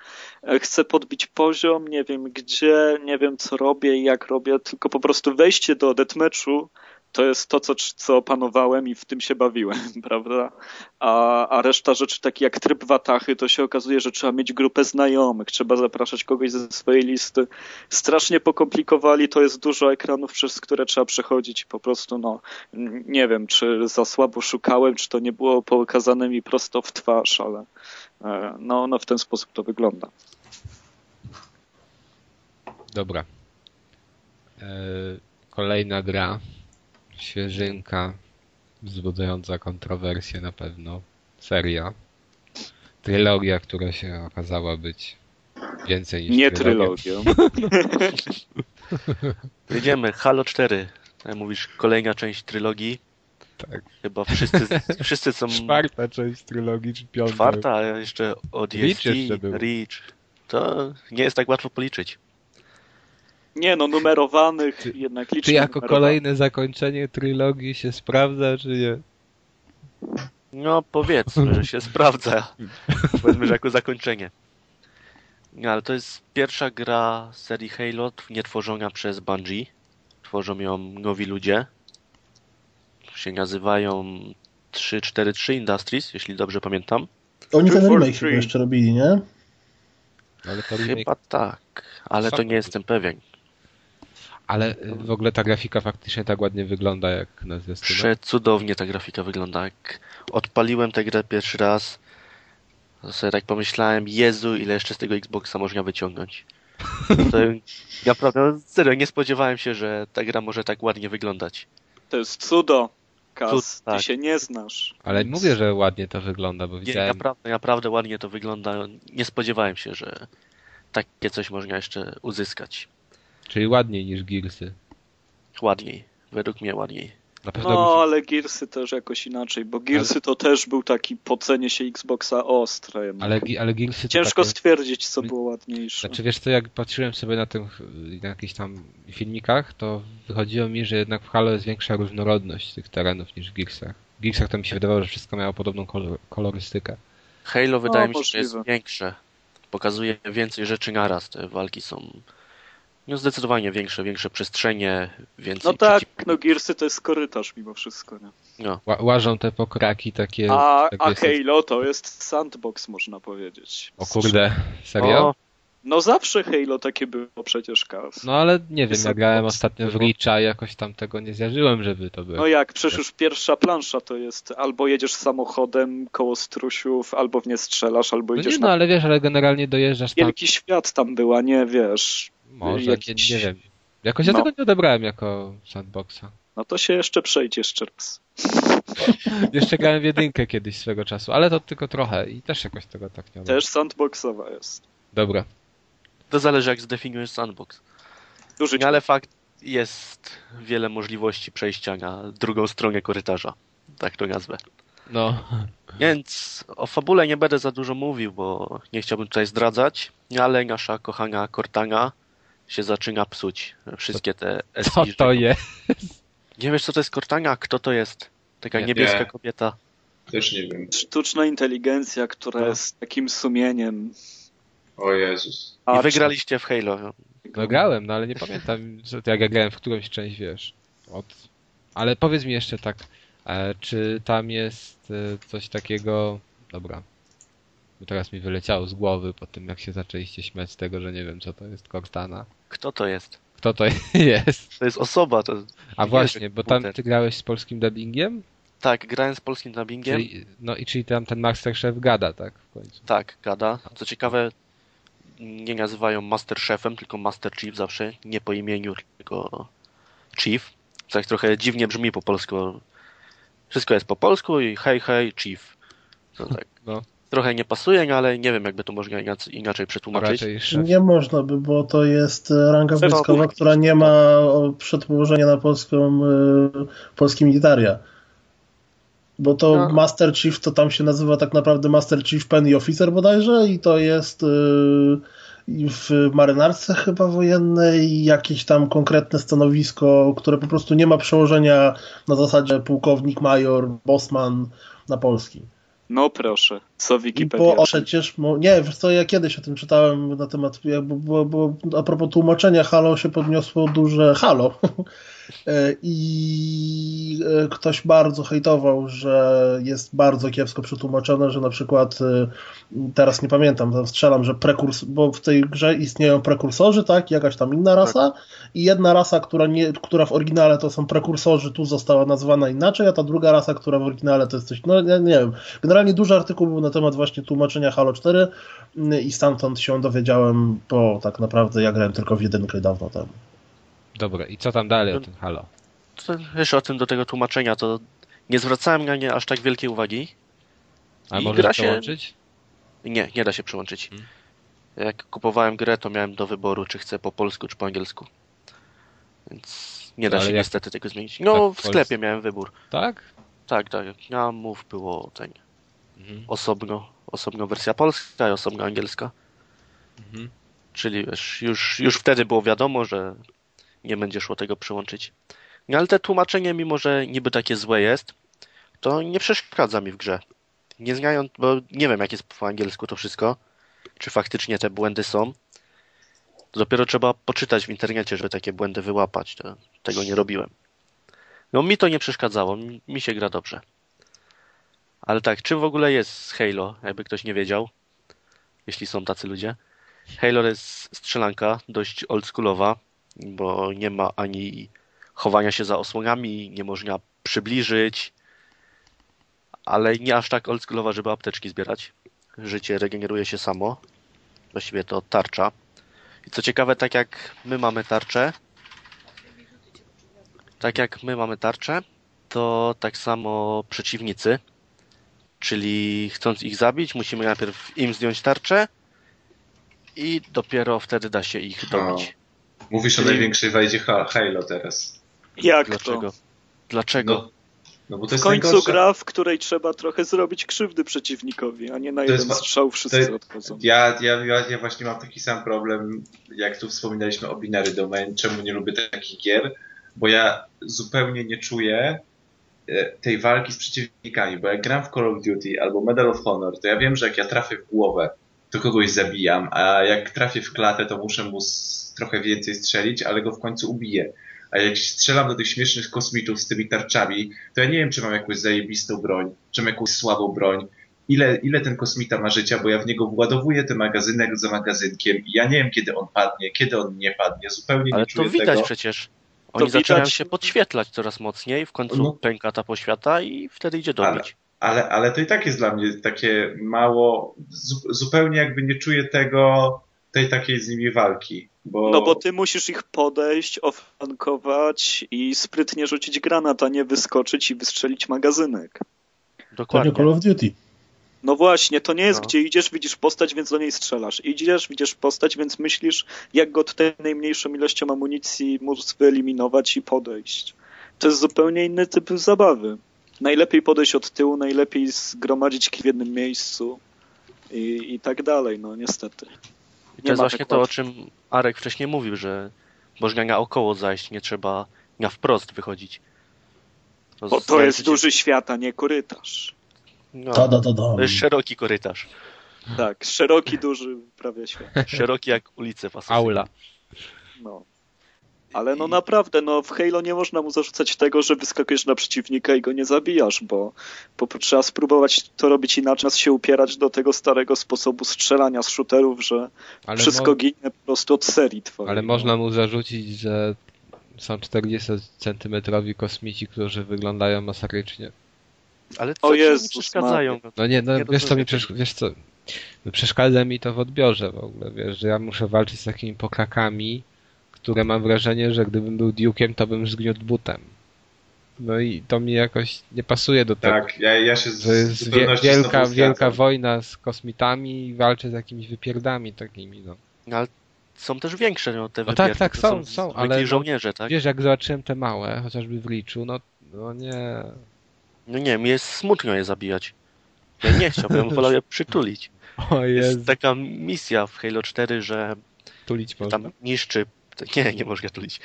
E, Chcę podbić poziom, nie wiem gdzie, nie wiem co robię i jak robię, tylko po prostu wejście do deathmatchu to jest to, co, co opanowałem i w tym się bawiłem, [LAUGHS] prawda? A, a reszta rzeczy, takie jak tryb watachy, to się okazuje, że trzeba mieć grupę znajomych, trzeba zapraszać kogoś ze swojej listy. Strasznie pokomplikowali, to jest dużo ekranów, przez które trzeba przechodzić. Po prostu, no, nie wiem, czy za słabo szukałem, czy to nie było pokazane mi prosto w twarz, ale e, no, no w ten sposób to wygląda. Dobra. E, kolejna gra. Świeżynka. Wzbudzająca kontrowersję na pewno. Seria. Trylogia, która się okazała być więcej niż Nie trylogią. [LAUGHS] Jedziemy, Halo 4. Jak mówisz, kolejna część trylogii. Tak. Chyba wszyscy, wszyscy są... [LAUGHS] Czwarta część trylogii, czy piąta? Czwarta, a jeszcze od Reach jeszcze był. Reach. To nie jest tak łatwo policzyć. Nie no, numerowanych Ty- jednak Czy jako kolejne zakończenie trylogii się sprawdza, czy nie? No powiedzmy, że się sprawdza. Powiedzmy, że jako zakończenie. No, ale to jest pierwsza gra serii Halo, nie tworzona przez Bungie. Tworzą ją nowi ludzie. Się nazywają 343 Industries, jeśli dobrze pamiętam. Oni ten remake chyba jeszcze robili, nie? Ale to remake, Chyba tak, ale to nie jestem pewien. Ale y, w ogóle ta grafika faktycznie tak ładnie wygląda jak na zwiastunie. Przecudownie ta grafika wygląda. Jak odpaliłem tę grę pierwszy raz, to sobie tak pomyślałem, Jezu, ile jeszcze z tego Xboxa można wyciągnąć. [LAUGHS] To naprawdę, serio, nie spodziewałem się, że ta gra może tak ładnie wyglądać. To jest cudo. Kas, Cud, tak. ty się nie znasz. Ale mówię, że ładnie to wygląda, bo Nie, widziałem... naprawdę, naprawdę ładnie to wygląda. Nie spodziewałem się, że takie coś można jeszcze uzyskać. Czyli ładniej niż Gearsy. Ładniej. Według mnie ładniej. Na pewno No, musi... ale Gearsy też jakoś inaczej, bo Gearsy to też był taki po cenie się Xboxa ostre. jednak. ale, ale Gearsy to Ciężko takie... stwierdzić, co było ładniejsze. Znaczy wiesz co, jak patrzyłem sobie na tych na jakichś tam filmikach, to wychodziło mi, że jednak w Halo jest większa różnorodność tych terenów niż w Gearsach. W Gearsach to mi się wydawało, że wszystko miało podobną kolor, kolorystykę. Halo wydaje mi się, że jest większe. Pokazuje więcej rzeczy naraz. Te walki są no zdecydowanie większe, większe przestrzenie, więcej No tak, przeciw- no Gearsy to jest korytarz mimo wszystko, nie? No, Ła- łażą te pokraki takie... A, tak a Halo to jest sandbox, można powiedzieć. O kurde, serio? O, No zawsze Halo takie było przecież, Kas. No ale nie wiem, ja grałem ostatnio w. Reacha i jakoś tam tego nie zjarzyłem, żeby to było. No jak, przecież już pierwsza plansza to jest albo jedziesz samochodem koło strusiów, albo w nie strzelasz, albo No idziesz nie, no na... ale wiesz, ale generalnie dojeżdżasz tam... Wielki świat tam była, nie wiesz. Może, jakiś- nie, nie wiem. Jakoś ja No. tego nie odebrałem jako sandboxa. No to się jeszcze przejdzie jeszcze raz. [LAUGHS] Jeszcze grałem w jedynkę kiedyś swego czasu, ale to tylko trochę i też jakoś tego tak nie odebrałem. Też sandboxowa jest. Dobra. to zależy jak zdefiniujesz sandbox. Duży No, ale fakt jest wiele możliwości przejścia na drugą stronę korytarza. Tak to nazwę. No, Więc o fabule nie będę za dużo mówił, bo nie chciałbym tutaj zdradzać, ale nasza kochana Cortana się zaczyna psuć. Wszystkie te co SI, to że- jest? Nie wiesz co to jest Cortana? Kto to jest? Taka Nie. niebieska Nie. kobieta. Też nie wiem. Sztuczna inteligencja, która No. jest takim sumieniem. O Jezus. I A, wygraliście w Halo. No grałem, no ale nie pamiętam, [LAUGHS] że to jak ja grałem w którąś część, wiesz. Od... Ale powiedz mi jeszcze tak, e, czy tam jest e, coś takiego... Dobra. Bo teraz mi wyleciało z głowy po tym, jak się zaczęliście śmiać z tego, że nie wiem, co to jest Cortana. Kto to jest? Kto to [LAUGHS] jest? To jest osoba. To... A nie właśnie, bo tam ty grałeś z polskim dubbingiem? Tak, grałem z polskim dubbingiem. Czyli, no i czyli tam ten Masterchef gada, tak? W końcu. Tak, gada. Co ciekawe, nie nazywają Master Chefem, tylko Master Chief zawsze, nie po imieniu, tylko Chief. Tak trochę dziwnie brzmi po polsku. Wszystko jest po polsku i hej, hej, Chief. To tak. No. Trochę nie pasuje, no ale nie wiem, jakby to można inac- inaczej przetłumaczyć. Nie można by, bo to jest e, ranga wojskowa, która nie ma o, przetłożenia na polską, e, polski militaria. Bo to No. Master Chief to tam się nazywa tak naprawdę Master Chief Penny Officer bodajże i to jest e, w marynarce chyba wojennej jakieś tam konkretne stanowisko, które po prostu nie ma przełożenia na zasadzie pułkownik, major, bossman na polski. No proszę, co Wikipedia. bo przecież, nie, wiesz co, ja kiedyś o tym czytałem na temat, bo, bo a propos tłumaczenia Halo się podniosło duże Halo. [LAUGHS] E, i e, ktoś bardzo hejtował, że jest bardzo kiepsko przetłumaczone, że na przykład e, teraz nie pamiętam, tam strzelam, że prekurs, bo w tej grze istnieją prekursorzy, tak, jakaś tam inna rasa i jedna rasa, która, nie, która w oryginale to są prekursorzy, tu została nazwana inaczej, a ta druga rasa, która w oryginale to jest coś, no nie, nie wiem, Generalnie duży artykuł był na temat właśnie tłumaczenia Halo 4 mm, i stamtąd się dowiedziałem, bo tak naprawdę ja grałem tylko w jedynkę dawno temu. Dobra, i co tam dalej o tym Halo? To jeszcze o tym do tego tłumaczenia, to nie zwracałem na nie aż tak wielkiej uwagi. A I możesz się- przełączyć? Nie, nie da się przełączyć. Hmm. Jak kupowałem grę, to miałem do wyboru, czy chcę po polsku, czy po angielsku. Więc nie da Ale się jak- niestety tego zmienić. No, tak w sklepie miałem wybór. Tak? Tak, tak. Na mów było ten, Mhm. osobno, osobno wersja polska i osobno angielska. Mhm. Czyli wiesz, już, już wtedy było wiadomo, że nie będzie szło tego przełączyć. No ale te tłumaczenie, mimo że niby takie złe jest, to nie przeszkadza mi w grze. Nie znając, bo nie wiem jak jest po angielsku to wszystko, czy faktycznie te błędy są. To dopiero trzeba poczytać w internecie, żeby takie błędy wyłapać. To, tego nie robiłem. No mi to nie przeszkadzało, mi, mi się gra dobrze. Ale tak, czym w ogóle jest Halo, jakby ktoś nie wiedział, jeśli są tacy ludzie. Halo jest strzelanka dość oldschoolowa, bo nie ma ani chowania się za osłonami, nie można przybliżyć, ale nie aż tak oldschoolowa, żeby apteczki zbierać. Życie regeneruje się samo. Właściwie to tarcza. I co ciekawe, tak jak my mamy tarczę, tak jak my mamy tarczę, to tak samo przeciwnicy. Czyli chcąc ich zabić, musimy najpierw im zdjąć tarczę i dopiero wtedy da się ich dobić. Mówisz o Czyli- największej wajdzie Ha- Halo teraz. Jak Dlaczego? to? Dlaczego? No, no bo to W jest końcu najgorsze. gra, w której trzeba trochę zrobić krzywdy przeciwnikowi, a nie na To jest jeden wa- strzał to wszyscy jest- odchodzą. Ja, ja, ja, właśnie mam taki sam problem, jak tu wspominaliśmy o Binary Domain, czemu nie lubię takich gier, bo ja zupełnie nie czuję tej walki z przeciwnikami, bo jak gram w Call of Duty albo Medal of Honor, to ja wiem, że jak ja trafię w głowę, to kogoś zabijam, a jak trafię w klatę, to muszę mu trochę więcej strzelić, ale go w końcu ubiję. A jak strzelam do tych śmiesznych kosmitów z tymi tarczami, to ja nie wiem, czy mam jakąś zajebistą broń, czy mam jakąś słabą broń, ile, ile ten kosmita ma życia, bo ja w niego władowuję ten magazynek za magazynkiem i ja nie wiem, kiedy on padnie, kiedy on nie padnie, zupełnie Ale nie to czuję widać tego. przecież. Oni widać- zaczynają się podświetlać coraz mocniej, w końcu No. pęka ta poświata i wtedy idzie Ale- dobić. Ale, ale to i tak jest dla mnie takie mało, zu, zupełnie jakby nie czuję tego, tej takiej z nimi walki. Bo, No bo ty musisz ich podejść, oflankować i sprytnie rzucić granat, a nie wyskoczyć i wystrzelić magazynek. To nie Dokładnie. Call of Duty. No właśnie, to nie jest No. gdzie idziesz, widzisz postać, więc do niej strzelasz. Idziesz, widzisz postać, więc myślisz, jak go tutaj najmniejszą ilością amunicji móc wyeliminować i podejść. To jest zupełnie inny typ zabawy. Najlepiej podejść od tyłu, najlepiej zgromadzić w jednym miejscu i, i tak dalej, no niestety. I to jest właśnie tak to, o czym Arek wcześniej mówił, że można naokoło zajść, nie trzeba na wprost wychodzić. Bo to jest duży świat, a nie korytarz. No, da, da, da. to jest szeroki korytarz. Tak, szeroki, duży prawie świat. [LAUGHS] Szeroki jak ulice pasowe. Aula. No. Ale no naprawdę, no w Halo nie można mu zarzucać tego, że wyskakujesz na przeciwnika i go nie zabijasz, bo, bo trzeba spróbować to robić inaczej, nas się upierać do tego starego sposobu strzelania z shooterów, że Ale, wszystko mo- ginie po prostu od serii twojej. ale no. można mu zarzucić, że są 40-centymetrowi kosmici, którzy wyglądają masakrycznie. Ale co O Jezus przeszkadzają? No nie, no Nie wiesz co mi przesz... wiesz co, przeszkadza mi to w odbiorze w ogóle, wiesz, że ja muszę walczyć z takimi pokrakami, które mam wrażenie, że gdybym był Duke'iem, to bym zgniótł butem. No i to mi jakoś nie pasuje do tego. Tak, ja, ja się z, Że jest z wie, wielka, wielka wojna z kosmitami i walczę z jakimiś wypierdami takimi, no. No, ale są też większe, no, te No tak, wypierki, tak, to są, są, zwykli ale no- żołnierze, tak? Wiesz, jak zobaczyłem te małe, chociażby w Liczu, no, no nie. No nie, mi jest smutno je zabijać. Ja nie [LAUGHS] chciałbym, wolał je przytulić. O Jest taka misja w Halo 4, że tulić można. tam niszczy, [LAUGHS] nie, nie można tulić,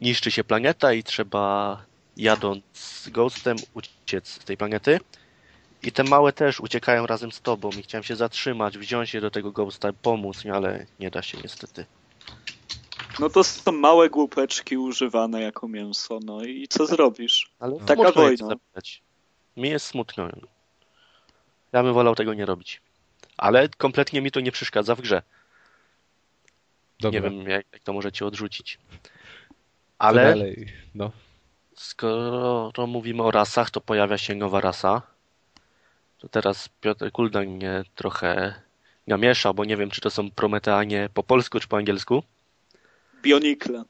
niszczy się planeta i trzeba jadąc z Ghostem uciec z tej planety. I te małe też uciekają razem z tobą i chciałem się zatrzymać, wziąć je do tego Ghosta, pomóc, nie, ale nie da się niestety. No to są małe głupeczki używane jako mięso, no i co zrobisz? Ale Taka wojna. zabijać. Mi jest smutno. Ja bym wolał tego nie robić. Ale kompletnie mi to nie przeszkadza w grze. Dobra, Nie wiem, jak, jak to możecie odrzucić. Ale dalej? No. skoro mówimy o rasach, to pojawia się nowa rasa. To teraz Piotr Kuldan mnie trochę namieszał, bo nie wiem, czy to są Prometeanie po polsku, czy po angielsku. Bionikle.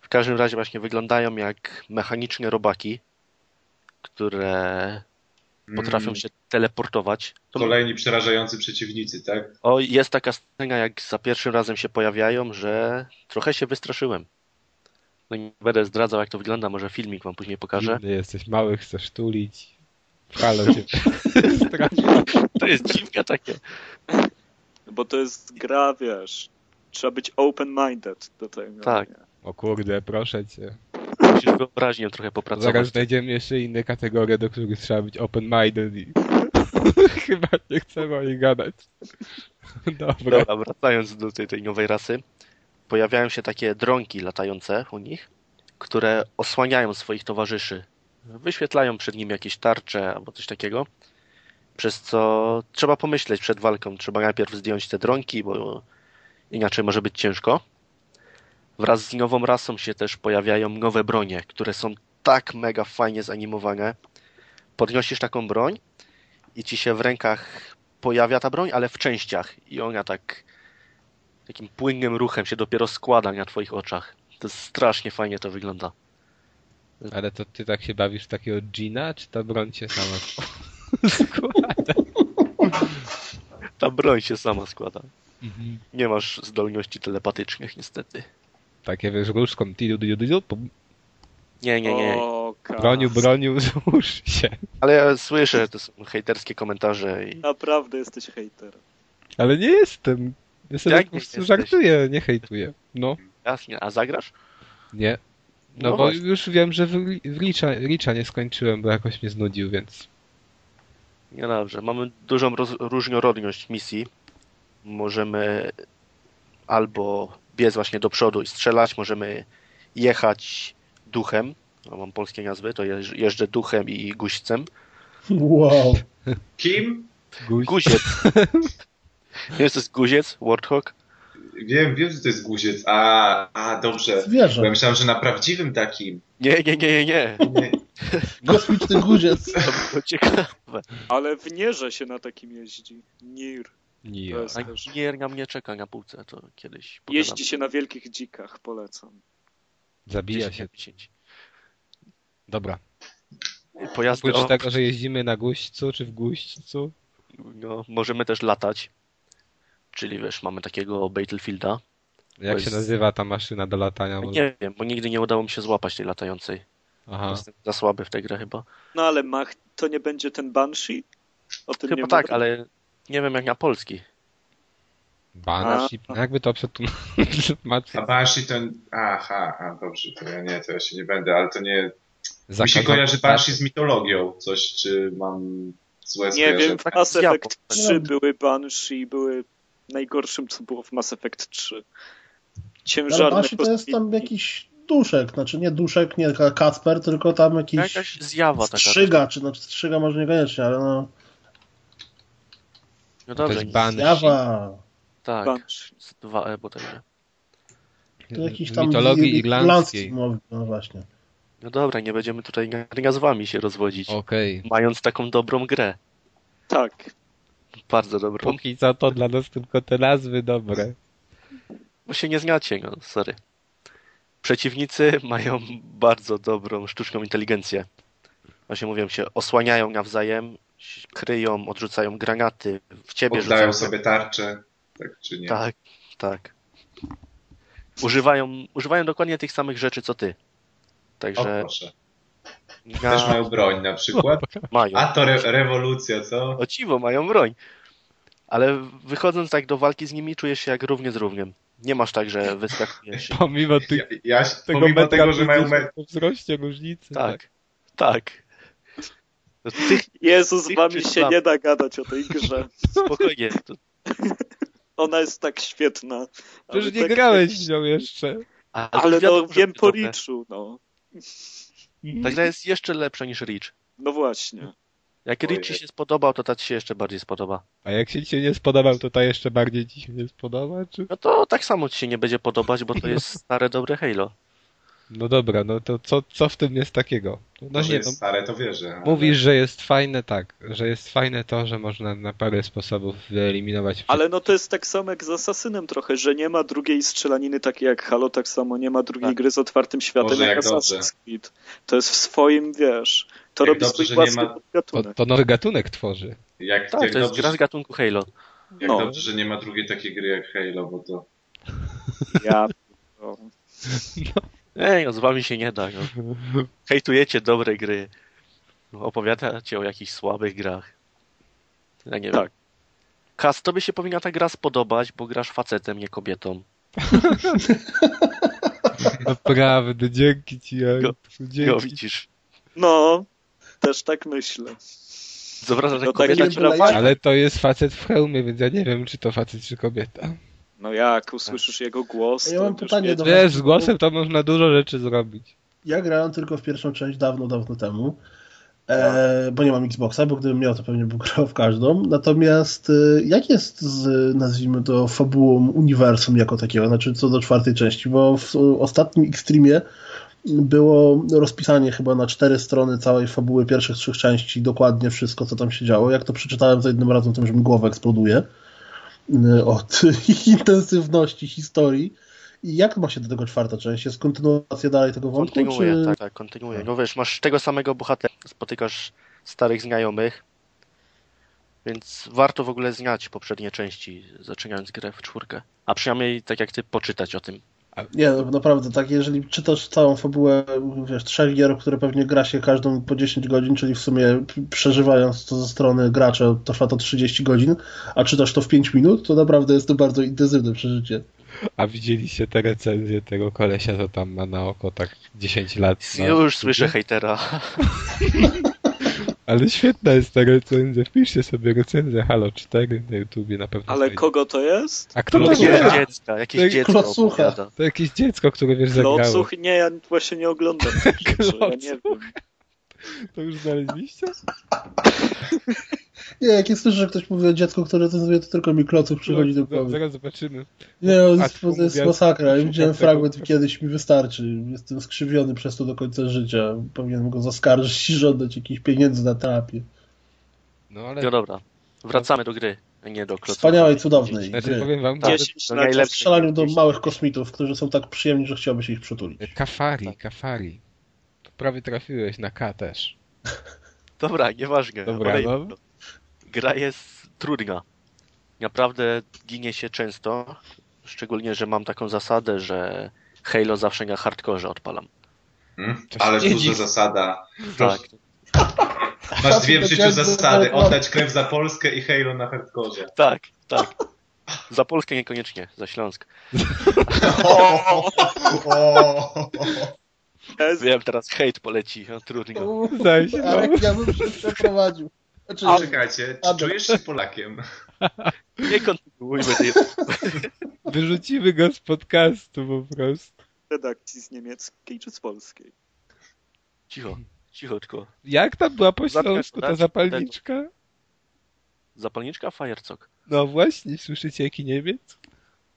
W każdym razie właśnie wyglądają jak mechaniczne robaki, które potrafią Mm, się teleportować. To Kolejni przerażający przeciwnicy, tak? O, jest taka scena, jak za pierwszym razem się pojawiają, że trochę się wystraszyłem. No nie będę zdradzał, jak to wygląda, może filmik wam później pokażę. Dziwny jesteś mały, chcesz tulić. Halo [LAUGHS] cię. To jest dziwka takie. Bo to jest gra, wiesz. Trzeba być open-minded do tego. Tak. nie? O kurde, proszę cię. Musisz wyobraźnię trochę popracować. Zaraz znajdziemy jeszcze inne kategorie, do których trzeba być open-minded i [LAUGHS] chyba nie chcemy o nich gadać. [LAUGHS] Dobra. Dobra, wracając do tej, tej nowej rasy. Pojawiają się takie dronki latające u nich, które osłaniają swoich towarzyszy. Wyświetlają przed nimi jakieś tarcze albo coś takiego. Przez co trzeba pomyśleć przed walką. Trzeba najpierw zdjąć te dronki, bo inaczej może być ciężko. Wraz z nową rasą się też pojawiają nowe bronie, które są tak mega fajnie zanimowane. Podnosisz taką broń i ci się w rękach pojawia ta broń, ale w częściach. I ona tak takim płynnym ruchem się dopiero składa na twoich oczach. To strasznie fajnie to wygląda. Ale to ty tak się bawisz w takiego Gina, czy ta broń cię sama [LAUGHS] składa? Ta broń się sama składa. Mhm. Nie masz zdolności telepatycznych niestety. Takie wiesz, różką tidu, tidu, tidu, pum. Nie, nie, nie. Broniu, broniu, złóż się. Ale ja słyszę, że to są hejterskie komentarze i Naprawdę jesteś hejterem. Ale nie jestem. Ja sobie Jak po nie prostu jesteś? żartuję, nie hejtuję. No, jasnie. A zagrasz? nie. No, No bo właśnie. już wiem, że w, Li- w Licza, Licza nie skończyłem, bo jakoś mnie znudził, więc... Nie dobrze. Mamy dużą roz, różnorodność misji. Możemy albo biec właśnie do przodu i strzelać, możemy jechać duchem. No, mam polskie nazwy, to jeż- jeżdżę duchem i guźcem. Wow. Kim? Guź. Guziec. [LAUGHS] Wiesz, to jest guziec, warthog? Wiem, wiem, że to jest guziec. A, a dobrze. Bo ja Zwierzę. myślałem, że na prawdziwym takim. Nie, nie, nie, nie, nie. Nie, [LAUGHS] Kosmiczny guziec. To było ciekawe. Ale w Nierze się na takim jeździ. Nir. Nie. To jest na mnie czeka na półce, to kiedyś pogadam. Jeździ się na wielkich dzikach, polecam. Zabija 10 się. na 10. Dobra. Pojazdy Oprócz o, tego, że jeździmy na guźcu, czy w guźcu, no, możemy też latać. Czyli wiesz, mamy takiego Battlefielda. jak To się jest- nazywa ta maszyna do latania? Może... Nie wiem, bo nigdy nie udało mi się złapać tej latającej. Aha. Jestem za słaby w tę grę chyba. No ale Mach, to nie będzie ten Banshee? O tym Chyba nie tak, mówię. ale nie wiem jak na polski. Banshee. A. Jakby to przetłumaczyć? a Banshee to... Aha, a dobrze, to ja nie, to ja się nie będę, ale to nie... Mi się kojarzy. Banshee z mitologią. Coś, czy mam złe Nie wiem, w Mass. Effect 3 były Banshee, były najgorszym, co było w Mass Effect 3. Ale Ciężarne Banshee to jest tam jakiś duszek, znaczy nie duszek, nie Ka- Kacper, tylko tam jakiś Jakaś zjawa taka. strzyga, czy znaczy strzyga może niekoniecznie, ale no No To dobrze, jest Banshee. zjawa. tak. Banshee. Z 2E bodajże. To jakiś tam mitologii i- irlandzkiej. no właśnie. No dobra, nie będziemy tutaj nazwami się rozwodzić. Okej. Mając taką dobrą grę. Tak. Bardzo dobrą. Póki co to dla nas tylko te nazwy dobre. Bo się nie znacie, no, sorry. Przeciwnicy mają bardzo dobrą sztuczną inteligencję. Właśnie mówią się, osłaniają nawzajem, kryją, odrzucają granaty, w ciebie Oddają rzucają. sobie tarczę, tak czy nie? Tak, tak. Używają, używają dokładnie tych samych rzeczy co ty. O, Także proszę. na... Też mają broń na przykład. mają. A to re rewolucja, co? O dziwo, mają broń. Ale wychodząc tak do walki z nimi, czujesz się jak równie z równiem. Nie masz tak, że wyskakujesz. Pomimo tych, Ja, ja, tego pomimo tego, że mają me 50 po wzroście różnicy. Tak, tak. No, [LAUGHS] tych Jezus, z Tych wami się nie da gadać o tej grze. [LAUGHS] spokojnie. To, Ona jest tak świetna. Przecież ale nie tak- grałeś w nią jeszcze. Ale wiadomo, no wiem po. Reachu, no. Ta gra jest jeszcze lepsza niż Reach. No właśnie. Jak. Reach ci się spodobał, to ta ci się jeszcze bardziej spodoba. A jak się ci nie spodobał, to ta jeszcze bardziej ci się nie spodoba, czy? No to tak samo ci się nie będzie podobać, bo to jest stare, dobre Halo. No dobra, no to co, co w tym jest takiego? No To, że nie, jest no, stare, to wierzę. ale- mówisz, że jest fajne, tak, że jest fajne to, że można na parę sposobów wyeliminować Ale no to jest tak samo jak z Assassinem trochę, że nie ma drugiej strzelaniny takiej jak Halo, tak samo nie ma drugiej Tak. gry z otwartym światem Boże, jak, jak Assassin's dobrze. Creed. To jest w swoim, wiesz, to Jak robi dobrze, swój własny ma- To, gatunek. to nowy gatunek tworzy. Jak, Tak, jak, to jest dobrze, gra z gatunku Halo. jak no. dobrze, że nie ma drugiej takiej gry jak Halo, bo to Ja... [LAUGHS] o. Ej, no z wami się nie da. No. [LAUGHS] Hejtujecie dobre gry. Opowiadacie o jakichś słabych grach. Ja nie Tak. wiem. Kas, tobie się powinna ta gra spodobać, bo grasz facetem, nie kobietą. [LAUGHS] Naprawdę, dzięki ci, Jajku, No dzięki. widzisz. No, też tak myślę. Zobrażasz, że No tak kobieta nie ci. Ale to jest facet w hełmie, więc ja nie wiem, czy to facet, czy kobieta. No jak usłyszysz jego głos, Ja mam pytanie do- Wiesz, z głosem to można dużo rzeczy zrobić. Ja grałem tylko w pierwszą część dawno, dawno temu, e, bo nie mam Xboxa, bo gdybym miał, to pewnie bym [LAUGHS] grał w każdą. Natomiast e, jak jest z, nazwijmy to, fabułą uniwersum jako takiego, znaczy co do czwartej części, bo w ostatnim Xtremie było rozpisanie chyba na cztery strony całej fabuły pierwszych trzech części, dokładnie wszystko, co tam się działo. Jak to przeczytałem za jednym razem, to już mi głowa eksploduje od [LAUGHS] intensywności historii. I jak ma się do tego czwarta część? Jest kontynuacja dalej tego wątku? Kontynuuje, czy... tak, tak, kontynuuje. No wiesz, masz tego samego bohatera, spotykasz starych znajomych, więc warto w ogóle znać poprzednie części, zaczynając grę w czwórkę. A przynajmniej, tak jak ty, poczytać o tym. Nie, no, naprawdę, tak, jeżeli czytasz całą fabułę, wiesz, trzech gier, które pewnie gra się każdą po 10 godzin, czyli w sumie przeżywając to ze strony gracza, to trwa to 30 godzin, a czytasz to w 5 minut, to naprawdę jest to bardzo intensywne przeżycie. A widzieliście te recenzje tego kolesia, co tam ma na oko tak 10 lat? na Już słyszę hejtera. [LAUGHS] Ale świetna jest ta recenzja. Wpiszcie sobie recenzję Halo 4 na YouTubie, na pewno Ale znajdziecie. kogo to jest? A kto to Klocucha. wie? Jakieś dziecka, jakieś Tak, dziecko klocucha. To jakieś dziecko, które wiesz zagrało. Klocuch? Nie, ja właśnie nie oglądam [LAUGHS] rzeczy, ja nie wiem. To już znaleźliście? Nie, jak jest słyszę, że ktoś mówi o dziecku, które recenzuje, to tylko mi klocuch przychodzi do No, głowy. Zaraz zobaczymy. Nie, to A, jest, to jest masakra. Ja [LAUGHS] widziałem fragment kiedyś mi wystarczy. Jestem skrzywiony przez to do końca życia. Powinienem go zaskarżyć i żądać jakichś pieniędzy na terapię. No ale No dobra, wracamy do gry, a nie do klocucha. Wspaniałej, cudownej znaczy, gry. powiem wam, Tak. że 10 to na najlepsze. W strzelaniu do małych kosmitów, którzy są tak przyjemni, że chciałby się ich przytulić. Kafari, Kafari. Prawie trafiłeś na K też. [LAUGHS] Dobra, nieważne. Dobra, no. Gra jest trudna. Naprawdę ginie się często. Szczególnie, że mam taką zasadę, że Halo zawsze na hardkorze odpalam. Hmm? Nie duża dziw. Tak. zasada. [LAUGHS] Masz dwie w życiu zasady. Oddać krew za Polskę i Halo na hardkorze. Tak, tak. [LAUGHS] Za Polskę niekoniecznie, za Śląsk. Wiem, teraz hejt poleci, no, trudno. Zaś, Ale no. ja bym się przeprowadził. Znaczy, A czekajcie, czy czujesz się Polakiem? [LAUGHS] Nie kontynuujmy tej... Wyrzucimy go z podcastu po prostu. redakcji z niemieckiej czy z polskiej? Cicho, cicho tylko. Jak tam była po śląsku ta zapalniczka? Zapalniczka Firecok. No właśnie, słyszycie jaki Niemiec?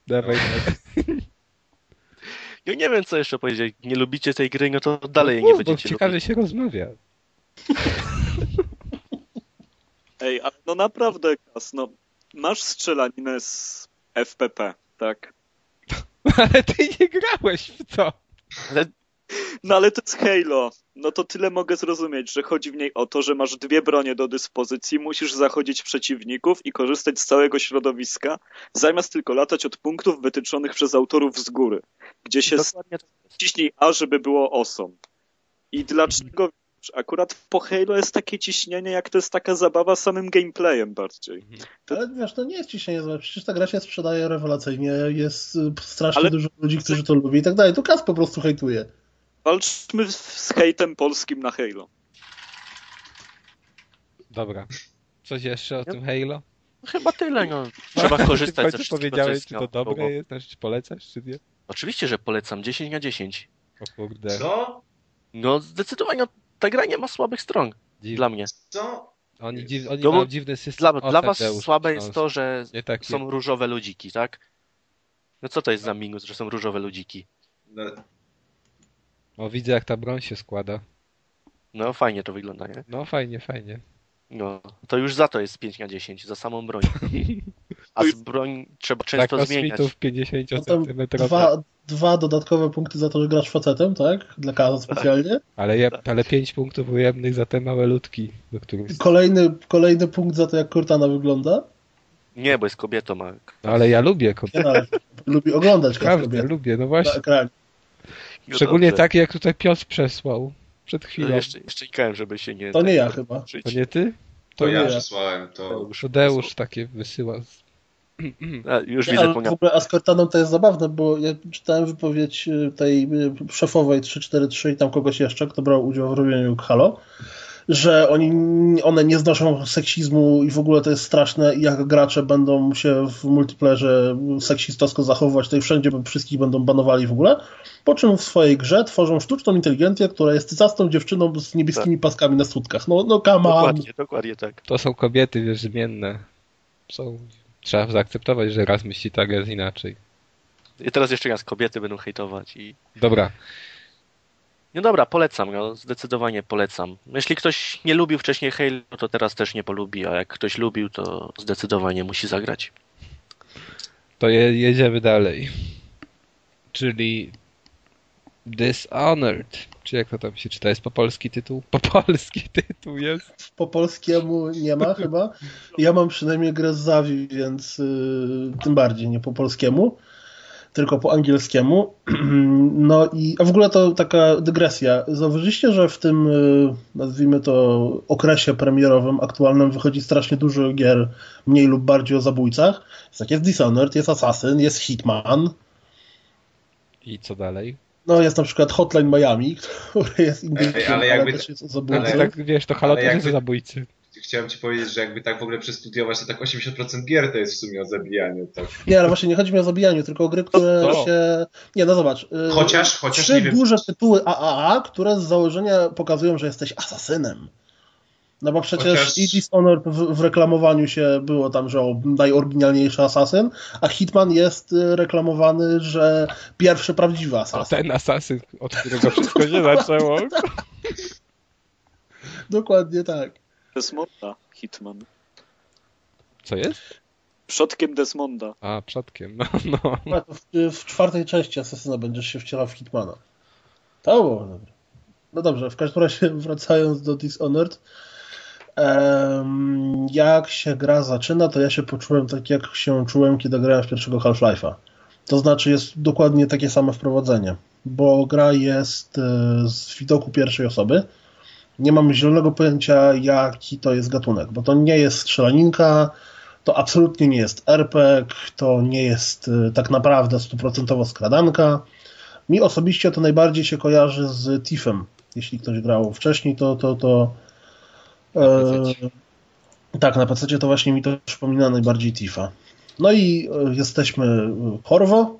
Dawaj, dawaj. [LAUGHS] Ja nie wiem, co jeszcze powiedzieć. Nie lubicie tej gry, no to dalej jej No, nie będziecie ciekawie lubić. się rozmawia. [LAUGHS] Ej, ale no naprawdę, Kas, no masz strzelaninę z FPP, tak? [LAUGHS] Ale ty nie grałeś w to. Ale No ale to jest Halo. No to tyle mogę zrozumieć, że chodzi w niej o to, że masz dwie bronie do dyspozycji, musisz zachodzić przeciwników i korzystać z całego środowiska, zamiast tylko latać od punktów wytyczonych przez autorów z góry, gdzie się tak ciśnij A, żeby było awesome. I dlaczego akurat po Halo jest takie ciśnienie, jak to jest taka zabawa samym gameplayem bardziej. Ale wiesz, to nie jest ciśnienie złe. Przecież ta gra się sprzedaje rewelacyjnie, jest y, strasznie Ale- dużo ludzi, którzy to lubi i tak dalej. To Kas po prostu hejtuje. Walczmy z hejtem polskim na Halo. Dobra. Coś jeszcze o tym Halo? No Chyba tyle, no. Trzeba korzystać ze wszystkiego, co powiedziałeś, jest czy to dobre jest, znaczy czy polecasz, czy nie? Oczywiście, że polecam. 10 na 10. O kurde. Co? No zdecydowanie ta gra nie ma słabych stron. Dziw... Dla mnie. Co? Oni, dziw... Oni No bo mają dziwny system. Dla, dla was słabe no, jest to, że tak są różowe ludziki, tak? No co to jest za minus, że są różowe ludziki? No, O, widzę jak ta broń się składa. No fajnie to wygląda, nie? No fajnie, fajnie. No, to już za to jest 5 na 10, za samą broń. A z broń trzeba Dla często zmieniać. kosmitów 50 Potem cm. dwa, dwa dodatkowe punkty za to, że grasz facetem, tak? Dla Kaza specjalnie. Ale, ja, ale 5 punktów ujemnych za te małe ludki, do których... Kolejny, kolejny punkt za to, jak Cortana wygląda. Nie, bo jest kobietą, a... No, ale ja lubię kobiety. Nie należy. Lubi oglądać Prawda, kobiety lubię, no właśnie. ekranie. No Szczególnie dobrze. takie, jak tutaj Piotr przesłał. Przed chwilą. Jeszcze, jeszcze czekałem, żeby się nie... To nie tak ja chyba. uczyć. To nie ty? to nie ja ja. przesłałem to. Tadeusz takie wysyła. A, już Nie, widzę ale w ogóle a z Cortaną to jest zabawne, bo ja czytałem wypowiedź y, tej y, szefowej 343 i tam kogoś jeszcze, kto brał udział w robieniu Halo, że oni, one nie znoszą seksizmu i w ogóle to jest straszne i jak gracze będą się w multiplayerze seksistowsko zachowywać, to i wszędzie wszystkich będą banowali w ogóle, po czym w swojej grze tworzą sztuczną inteligencję, która jest cycastą dziewczyną z niebieskimi paskami na sutkach. No, no come on. Dokładnie, dokładnie tak. To są kobiety, wiesz, zmienne. Są... Trzeba zaakceptować, że raz myśli tak, raz inaczej. I teraz jeszcze raz kobiety będą hejtować i... Dobra, No dobra, polecam, no, zdecydowanie polecam. Jeśli ktoś nie lubił wcześniej Halo, to teraz też nie polubi, a jak ktoś lubił, to zdecydowanie musi zagrać. to je, jedziemy dalej. Czyli Dishonored. Czy jak to tam się czyta? Jest po polski tytuł? Po polski tytuł jest. po polskiemu nie ma chyba. Ja mam przynajmniej grę z Zawi, więc y, tym bardziej nie po polskiemu, tylko po angielskiemu. [CLEARS THROAT] No i a w ogóle to taka dygresja. Zauważyliście, że w tym, y, nazwijmy to, okresie premierowym aktualnym wychodzi strasznie dużo gier mniej lub bardziej o zabójcach. Jest tak, jest Dishonored, jest Assassin, jest Hitman, I co dalej? no jest na przykład Hotline Miami, [LAUGHS] który jest Ej, ale jakby- też jest o zabójcach. Ale tak, wiesz, to Halo ale też jest jakby- zabójcy. Chciałem ci powiedzieć, że jakby tak w ogóle przestudiować, to tak 80% gier to jest w sumie o zabijaniu. Tak. Nie, ale właśnie nie chodzi mi o zabijaniu, tylko o gry, które To. się... Nie, no zobacz. y, Chociaż- chociaż Trzy nie wiem- duże tytuły AAA, które z założenia pokazują, że jesteś asasynem. No bo przecież Chociaż- i Dishonored w, w reklamowaniu się było tam, że o, najoryginalniejszy asasyn, a Hitman jest y, reklamowany, że pierwszy prawdziwy A asasyn. ten asasyn, od którego wszystko się zaczęło. [LAUGHS] Dokładnie tak. Desmonda, Hitman. Co jest? Przodkiem Desmonda. A, przodkiem, no, no. A to w, w czwartej części asasyna będziesz się wcielał w Hitmana. To było dobre. No dobrze, w każdym razie [LAUGHS] wracając do Dishonored, em, jak się gra zaczyna, to ja się poczułem tak, jak się czułem, kiedy grałem w pierwszego Half-Life'a. To znaczy jest dokładnie takie same wprowadzenie, bo gra jest e, z widoku pierwszej osoby. Nie mam zielonego pojęcia, jaki to jest gatunek, bo to nie jest strzelaninka, to absolutnie nie jest RPG, to nie jest e, tak naprawdę stuprocentowo skradanka. Mi osobiście to najbardziej się kojarzy z Tiffem. Jeśli ktoś grał wcześniej, to. to, to e, tak, na PC to właśnie mi to przypomina najbardziej Tifa. No i e, jesteśmy Corvo,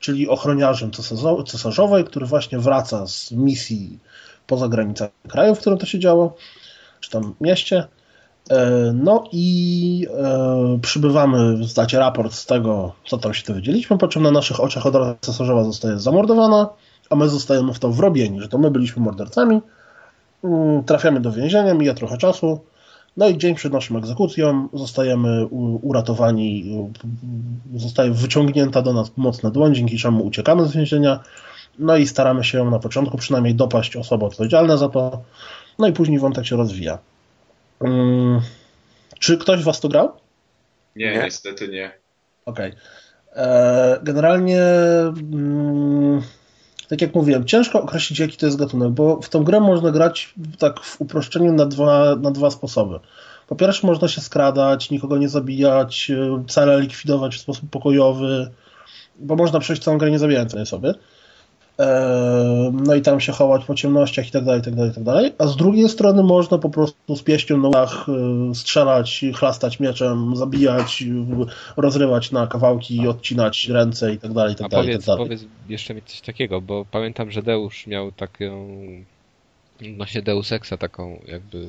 czyli ochroniarzem cesarzo- cesarzowej, który właśnie wraca z misji poza granicami kraju, w którym to się działo, czy tam mieście. E, No i e, przybywamy zdać raport z tego, co tam się dowiedzieliśmy, po czym na naszych oczach od razu cesarzowa zostaje zamordowana, a my zostajemy w to wrobieni, że to my byliśmy mordercami. Mm, Trafiamy do więzienia, mija trochę czasu, No i dzień przed naszą egzekucją zostajemy uratowani, zostaje wyciągnięta do nas mocna dłoń, dzięki czemu uciekamy z więzienia. No i staramy się na początku przynajmniej dopaść osoby odpowiedzialne za to. No i później wątek się rozwija. Hmm. Czy ktoś was to grał? Nie, nie? niestety nie. Okej. Okay. E, generalnie, mm, tak jak mówiłem, ciężko określić, jaki to jest gatunek, bo w tą grę można grać tak w uproszczeniu na dwa, na dwa sposoby. Po pierwsze, można się skradać, nikogo nie zabijać, e, cele likwidować w sposób pokojowy, bo można przejść całą grę nie zabijając tej osoby. No i tam się chować po ciemnościach i tak dalej, i tak dalej, i tak dalej. A z drugiej strony można po prostu z pieścią na łach e, strzelać, chlastać mieczem, zabijać, rozrywać na kawałki, odcinać ręce i tak dalej, i tak A dalej. Powiedz, tak dalej. powiedz jeszcze mi coś takiego, bo pamiętam, że Deusz miał taką odnośnie Deus Exa taką jakby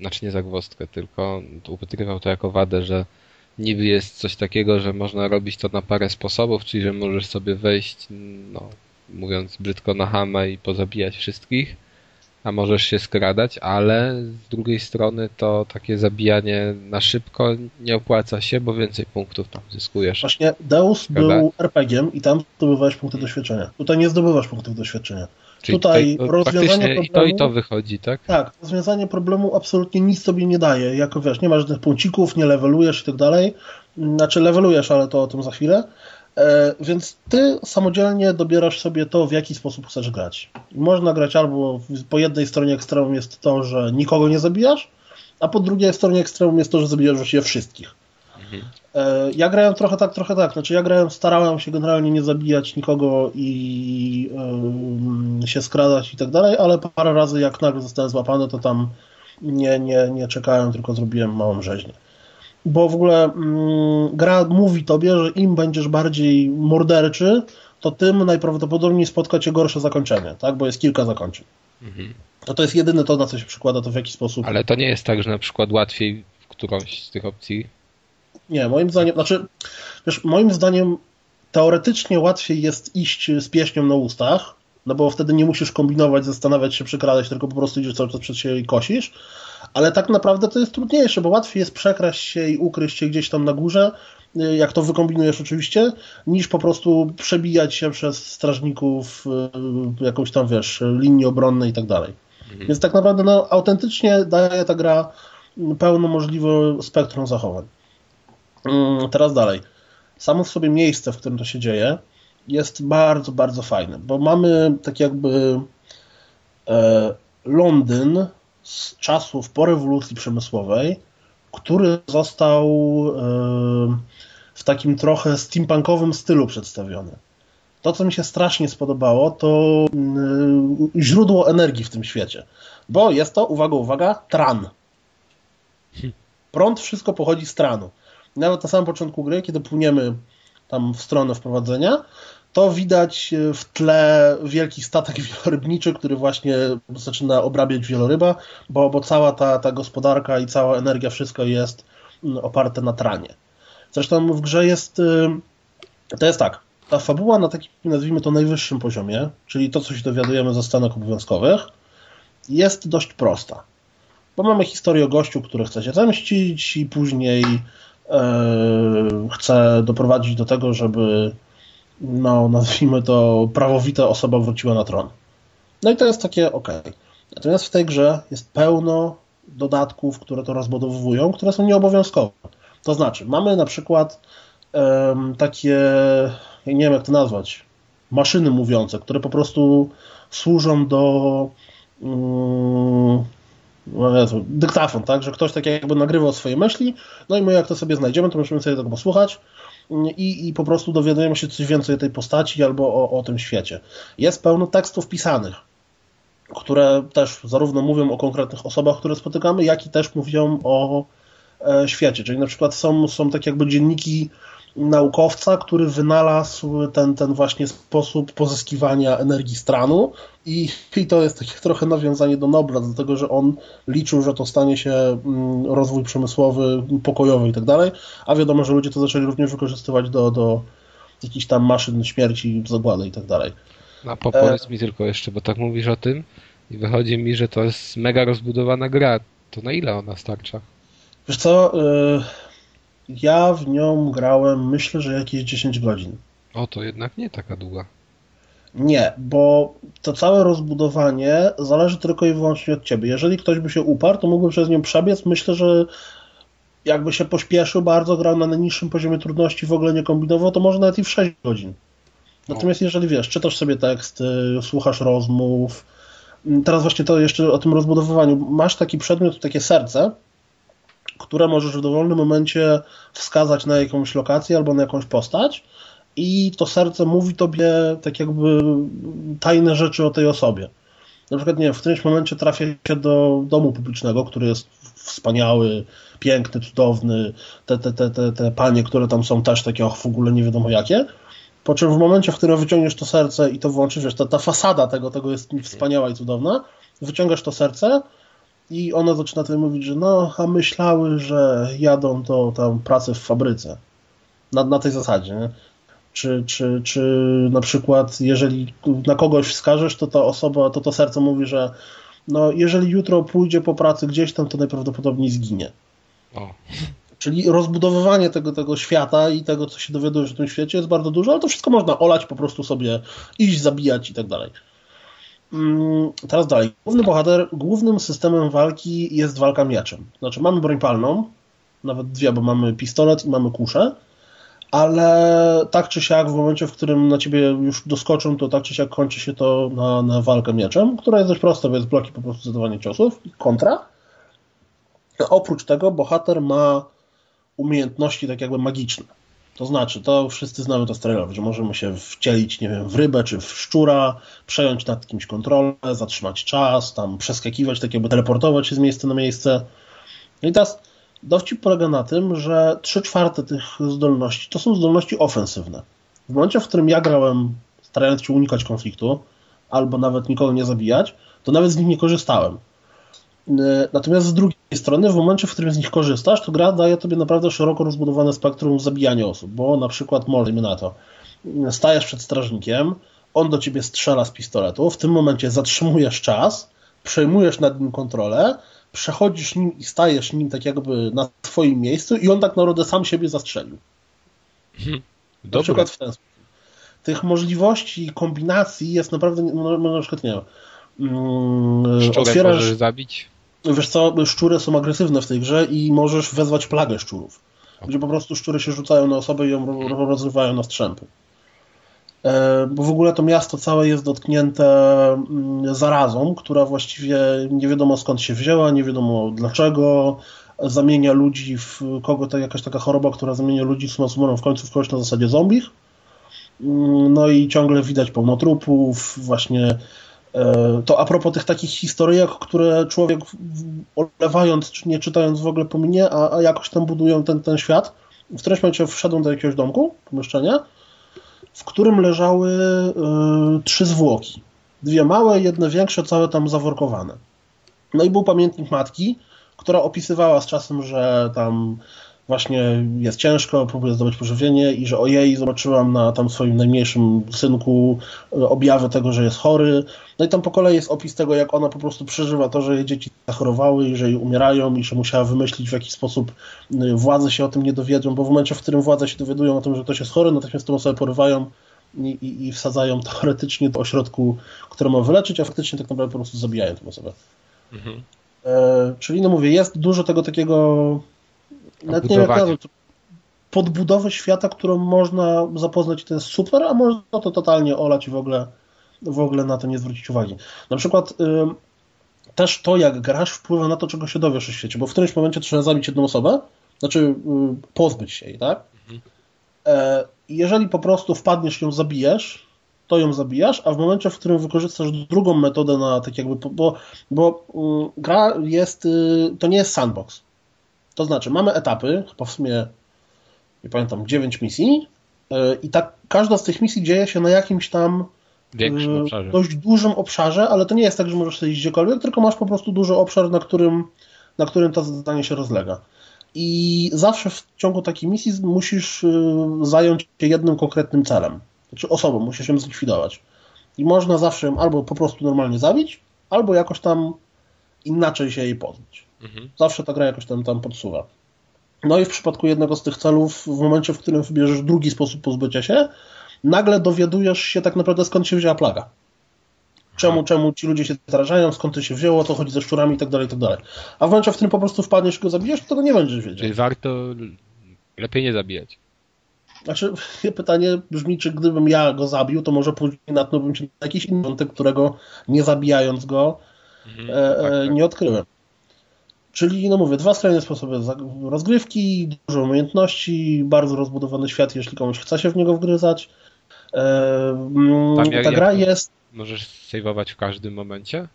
znaczy nie zagwostkę, tylko upatrywał to jako wadę, że niby jest coś takiego, że można robić to na parę sposobów, czyli że możesz sobie wejść no, mówiąc brzydko, na hamę i pozabijać wszystkich, a możesz się skradać, ale z drugiej strony to takie zabijanie na szybko nie opłaca się, bo więcej punktów tam zyskujesz. Właśnie Deus był RPG-iem i tam zdobywałeś punkty doświadczenia. Tutaj nie zdobywasz punktów doświadczenia. Czyli tutaj, tutaj rozwiązanie problemu, i to i to wychodzi, tak? Tak, rozwiązanie problemu absolutnie nic sobie nie daje. Jako wiesz, nie masz żadnych punkcików, nie levelujesz i tak dalej. Znaczy levelujesz, ale to o tym za chwilę. E, więc ty samodzielnie dobierasz sobie to, w jaki sposób chcesz grać. Można grać albo po jednej stronie ekstremum jest to, że nikogo nie zabijasz, a po drugiej stronie ekstremum jest to, że zabijasz właściwie wszystkich. Mhm. E, ja grałem trochę tak, trochę tak. Znaczy ja grałem, starałem się generalnie nie zabijać nikogo i yy, się skradać i tak dalej, ale parę razy jak nagle zostałem złapany, to tam nie, nie, nie czekałem, tylko zrobiłem małą rzeźnię bo w ogóle mm, gra mówi tobie, że im będziesz bardziej morderczy, to tym najprawdopodobniej spotka cię gorsze zakończenie, tak? Bo jest kilka zakończeń. Mhm. To to jest jedyne to, na co się przykłada, to w jaki sposób. Ale to nie jest tak, że na przykład łatwiej w którąś z tych opcji. Nie, moim zdaniem, znaczy, wiesz, moim zdaniem teoretycznie łatwiej jest iść z pieśnią na ustach, no bo wtedy nie musisz kombinować, zastanawiać się, przekradać, tylko po prostu idziesz cały czas przed siebie i kosisz ale tak naprawdę to jest trudniejsze, bo łatwiej jest przekraść się i ukryć się gdzieś tam na górze, y, jak to wykombinujesz oczywiście, niż po prostu przebijać się przez strażników y, jakąś tam, wiesz, linii obronnej i tak dalej. Mhm. Więc tak naprawdę no, autentycznie daje ta gra pełno możliwe spektrum zachowań. Mm, teraz dalej. Samo w sobie miejsce, w którym to się dzieje, jest bardzo, bardzo fajne, bo mamy tak jakby e, Londyn z czasów po rewolucji przemysłowej, który został w takim trochę steampunkowym stylu przedstawiony. To, co mi się strasznie spodobało, to źródło energii w tym świecie. Bo jest to, uwaga, uwaga, tran. Prąd wszystko pochodzi z tranu. Nawet na samym początku gry, kiedy płyniemy tam w stronę wprowadzenia, to widać e, w tle wielki statek [LAUGHS] wielorybniczy, który właśnie zaczyna obrabiać wieloryba, bo, bo cała ta, ta gospodarka i cała energia, wszystko jest mm, oparte na tranie. Zresztą w grze jest, y, to jest tak, ta fabuła na takim, nazwijmy to, najwyższym poziomie, czyli to, co się dowiadujemy ze stanek obowiązkowych, jest dość prosta. Bo mamy historię o gościu, który chce się zemścić i później yy, chce doprowadzić do tego, żeby no nazwijmy to, prawowita osoba wróciła na tron. No i to jest takie ok. Natomiast w tej grze jest pełno dodatków, które to rozbudowują, które są nieobowiązkowe. To znaczy, mamy na przykład um, takie, nie wiem jak to nazwać, maszyny mówiące, które po prostu służą do um, dyktafon, tak, że ktoś tak jakby nagrywał swoje myśli, no i my jak to sobie znajdziemy, to musimy sobie tego posłuchać i, i po prostu dowiadujemy się coś więcej o tej postaci albo o, o tym świecie. Jest pełno tekstów pisanych, które też zarówno mówią o konkretnych osobach, które spotykamy, jak i też mówią o świecie. Czyli na przykład są, są tak jakby dzienniki naukowca, który wynalazł ten, ten właśnie sposób pozyskiwania energii z tranu i, i to jest takie trochę nawiązanie do Nobla, dlatego że on liczył, że to stanie się mm, rozwój przemysłowy, pokojowy i tak dalej, a wiadomo, że ludzie to zaczęli również wykorzystywać do, do jakichś tam maszyn śmierci, zagłady i tak dalej. A powiedz e... mi tylko jeszcze, bo tak mówisz o tym i wychodzi mi, że to jest mega rozbudowana gra. To na ile ona starcza? Wiesz co, y, ja w nią grałem myślę, że jakieś 10 godzin. O, to jednak nie taka długa. Nie, bo to całe rozbudowanie zależy tylko i wyłącznie od ciebie. Jeżeli ktoś by się uparł, to mógłby przez nią przebiec. Myślę, że jakby się pośpieszył bardzo, grał na najniższym poziomie trudności, w ogóle nie kombinował, to może nawet i w 6 godzin. Natomiast jeżeli wiesz, czytasz sobie teksty, słuchasz rozmów, teraz właśnie to jeszcze o tym rozbudowywaniu, masz taki przedmiot, takie serce, które możesz w dowolnym momencie wskazać na jakąś lokację albo na jakąś postać i to serce mówi tobie tak jakby tajne rzeczy o tej osobie. Na przykład, nie wiem, w którymś momencie trafia się do domu publicznego, który jest wspaniały, piękny, cudowny, te, te, te, te, te panie, które tam są też takie, och, w ogóle nie wiadomo jakie, po czym w momencie, w którym wyciągniesz to serce i to włączysz, wiesz, ta, ta fasada tego, tego jest wspaniała i cudowna, wyciągasz to serce i ono zaczyna tutaj mówić, że no, a myślały, że jadą do tam pracy w fabryce. Na, na tej zasadzie, nie? Czy, czy, czy na przykład, jeżeli na kogoś wskażesz, to ta osoba, to to serce mówi, że no, jeżeli jutro pójdzie po pracy gdzieś tam, to najprawdopodobniej zginie. O. Czyli rozbudowywanie tego, tego świata i tego, co się dowiadujesz w tym świecie jest bardzo dużo, ale to wszystko można olać, po prostu sobie iść, zabijać i tak dalej. Mm, teraz dalej. Główny bohater, głównym systemem walki jest walka mieczem. Znaczy mamy broń palną, nawet dwie, bo mamy pistolet i mamy kuszę, ale tak czy siak w momencie, w którym na ciebie już doskoczą, to tak czy siak kończy się to na, na walkę mieczem, która jest dość prosta, bo jest bloki po prostu zadawanie ciosów i kontra. A oprócz tego bohater ma umiejętności tak jakby magiczne. To znaczy, to wszyscy znamy to z trailerów, że możemy się wcielić, nie wiem, w rybę czy w szczura, przejąć nad kimś kontrolę, zatrzymać czas, tam przeskakiwać, tak jakby teleportować się z miejsca na miejsce. No i teraz dowcip polega na tym, że trzy czwarte tych zdolności to są zdolności ofensywne. W momencie, w którym ja grałem, starając się unikać konfliktu, albo nawet nikogo nie zabijać, to nawet z nich nie korzystałem. Natomiast z drugiej strony, w momencie, w którym z nich korzystasz, to gra daje tobie naprawdę szeroko rozbudowane spektrum zabijania osób, bo na przykład, możemy na to, stajesz przed strażnikiem, on do ciebie strzela z pistoletu, w tym momencie zatrzymujesz czas, przejmujesz nad nim kontrolę, przechodzisz nim i stajesz nim tak jakby na swoim miejscu i on tak naprawdę sam siebie zastrzelił. Hmm. Na przykład w ten sposób. Tych możliwości kombinacji jest naprawdę, no, no na przykład nie wiem, mm, otwierasz... możesz zabić? Wiesz co, szczury są agresywne w tej grze i możesz wezwać plagę szczurów. Gdzie po prostu szczury się rzucają na osobę i ją rozrywają na strzępy. E, bo w ogóle to miasto całe jest dotknięte mm, zarazą, która właściwie nie wiadomo skąd się wzięła, nie wiadomo dlaczego, zamienia ludzi w kogo to jakaś taka choroba, która zamienia ludzi summa summarum w końcu w kogoś na zasadzie zombich. Mm, no i ciągle widać pełno trupów, właśnie to a propos tych takich historyjek, które człowiek olewając, czy nie czytając w ogóle pominie, a, a jakoś tam budują ten, ten świat. W którymś momencie wszedłem do jakiegoś domku, pomieszczenia w którym leżały y, trzy zwłoki. Dwie małe, jedne większe, całe tam zaworkowane. No i był pamiętnik matki, która opisywała z czasem, że tam właśnie jest ciężko, próbuje zdobyć pożywienie i że ojej, zobaczyłam na tam swoim najmniejszym synku e, objawy tego, że jest chory. No i tam po kolei jest opis tego, jak ona po prostu przeżywa to, że jej dzieci zachorowały i że jej umierają i że musiała wymyślić w jaki sposób e, władze się o tym nie dowiedzą, bo w momencie, w którym władze się dowiadują o tym, że ktoś jest chory, natychmiast tę osobę porywają i, i, i wsadzają [LAUGHS] teoretycznie do ośrodku, który ma wyleczyć, a faktycznie tak naprawdę po prostu zabijają tę osobę. Mhm. E, czyli no mówię, jest dużo tego takiego nawet nie wiem, jak podbudowę świata, którą można zapoznać, to jest super, a można to totalnie olać i w ogóle, w ogóle na to nie zwrócić uwagi. Na przykład y, też to, jak grasz, wpływa na to, czego się dowiesz o świecie, bo w którymś momencie trzeba zabić jedną osobę, znaczy y, pozbyć się jej, tak? Mhm. E, jeżeli po prostu wpadniesz i ją zabijesz, to ją zabijasz, a w momencie, w którym wykorzystasz drugą metodę na tak jakby, bo, bo y, gra jest, y, to nie jest sandbox. To znaczy, mamy etapy, chyba w sumie, nie pamiętam, 9 misji e, i tak każda z tych misji dzieje się na jakimś tam Większym e, obszarze. dość dużym obszarze, ale to nie jest tak, że możesz sobie iść gdziekolwiek, tylko masz po prostu duży obszar, na którym, na którym to zadanie się rozlega. I zawsze w ciągu takiej misji musisz e, zająć się jednym konkretnym celem. Znaczy osobą, musisz ją zlikwidować. I można zawsze ją albo po prostu normalnie zabić, albo jakoś tam inaczej się jej pozbyć. Mhm. Zawsze ta gra jakoś tam, tam podsuwa. No i w przypadku jednego z tych celów, w momencie, w którym wybierzesz drugi sposób pozbycia się, nagle dowiadujesz się tak naprawdę skąd się wzięła plaga. Czemu, czemu ci ludzie się zarażają, skąd to się wzięło, to chodzi ze szczurami i tak dalej, i tak dalej. A w momencie, w którym po prostu wpadniesz i go zabijesz, to tego nie będziesz wiedział. Czyli warto lepiej nie zabijać. Znaczy, [LAUGHS] pytanie brzmi, czy gdybym ja go zabił, to może później natknąłbym się na jakiś inny którego nie zabijając go Mhm. e, Tak, e, tak. nie odkryłem. Czyli, no mówię, dwa skrajne sposoby rozgrywki, dużo umiejętności, bardzo rozbudowany świat, jeśli komuś chce się w niego wgryzać. E, mm, Tam jak- ta gra jest Możesz saveować w każdym momencie?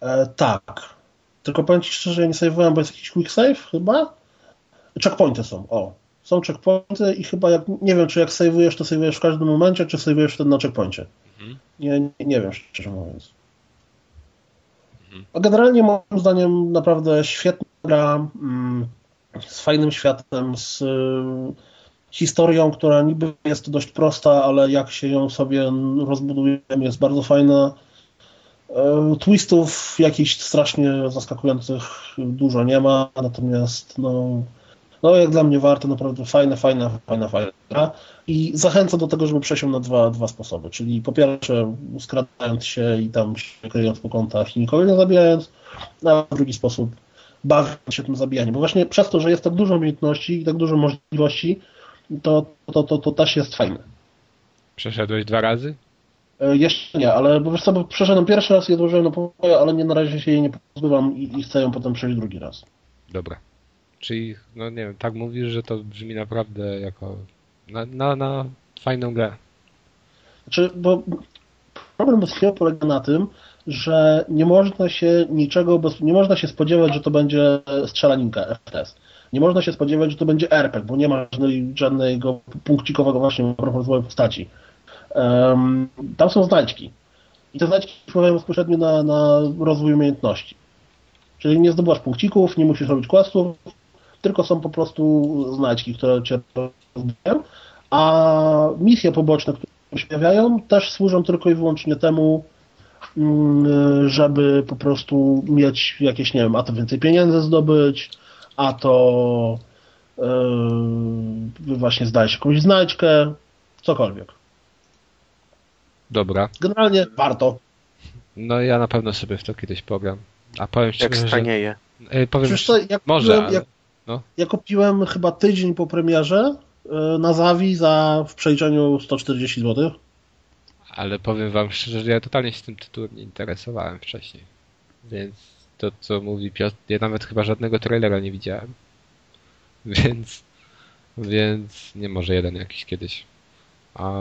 E, tak. Tylko powiem Ci szczerze, ja nie save'owałem, bo jest jakiś quick save chyba? Checkpointy są, o. Są checkpointy i chyba jak, nie wiem, czy jak save'ujesz, to save'ujesz w każdym momencie, czy save'ujesz wtedy na checkpoincie. Mhm. Nie, nie, nie wiem, szczerze mówiąc. A generalnie moim zdaniem naprawdę świetna gra mm, z fajnym światem, z y, historią, która niby jest dość prosta, ale jak się ją sobie rozbudujemy jest bardzo fajna. E, Twistów jakichś strasznie zaskakujących dużo nie ma, natomiast no, no jak dla mnie warto, naprawdę fajna, fajna, fajna, fajna i zachęcam do tego, żeby przejść na dwa, dwa sposoby, czyli po pierwsze skradając się i tam się kryjąc po kątach i nikogo nie zabijając, a w drugi sposób bawiąc się tym zabijaniem, bo właśnie przez to, że jest tak dużo umiejętności i tak dużo możliwości, to, to, to, to też jest fajne. Przeszedłeś dwa razy? E, Jeszcze nie, ale bo wiesz co, bo przeszedłem pierwszy raz i odłożyłem na pokoju, ale nie na razie się jej nie pozbywam i, i chcę ją potem przejść drugi raz. Dobra. Czyli, no nie wiem, tak mówisz, że to brzmi naprawdę jako na, na, na fajną grę. Znaczy, bo problem Battlefield polega na tym, że nie można się niczego, nie można się spodziewać, że to będzie strzelaninka FPS. Nie można się spodziewać, że to będzie RPG, bo nie ma żadnej, żadnego punkcikowego właśnie rozwoju postaci. Em, tam są znajdźki. I te znajdźki wpływają bezpośrednio na, na rozwój umiejętności. Czyli nie zdobywasz punkcików, nie musisz robić questów, tylko są po prostu znajdźki, które cię rozwijają, a misje poboczne, które się pojawiają, też służą tylko i wyłącznie temu, mm, żeby po prostu mieć jakieś, nie wiem, a to więcej pieniędzy zdobyć, a to yy, właśnie zdać jakąś znajdźkę, cokolwiek. Dobra. Generalnie warto. No ja na pewno sobie w to kiedyś pogram. A powiem Jak szczerze, że... stanieje. E, powiem Przecież to, jak może, kupiłem, ale... no. ja kupiłem chyba tydzień po premierze yy, na Zawi za w przeliczeniu 140 zł. Ale powiem wam szczerze, że ja totalnie się tym tytułem nie interesowałem wcześniej. Więc to, co mówi Piotr, ja nawet chyba żadnego trailera nie widziałem. [LAUGHS] Więc, więc nie może jeden jakiś kiedyś. A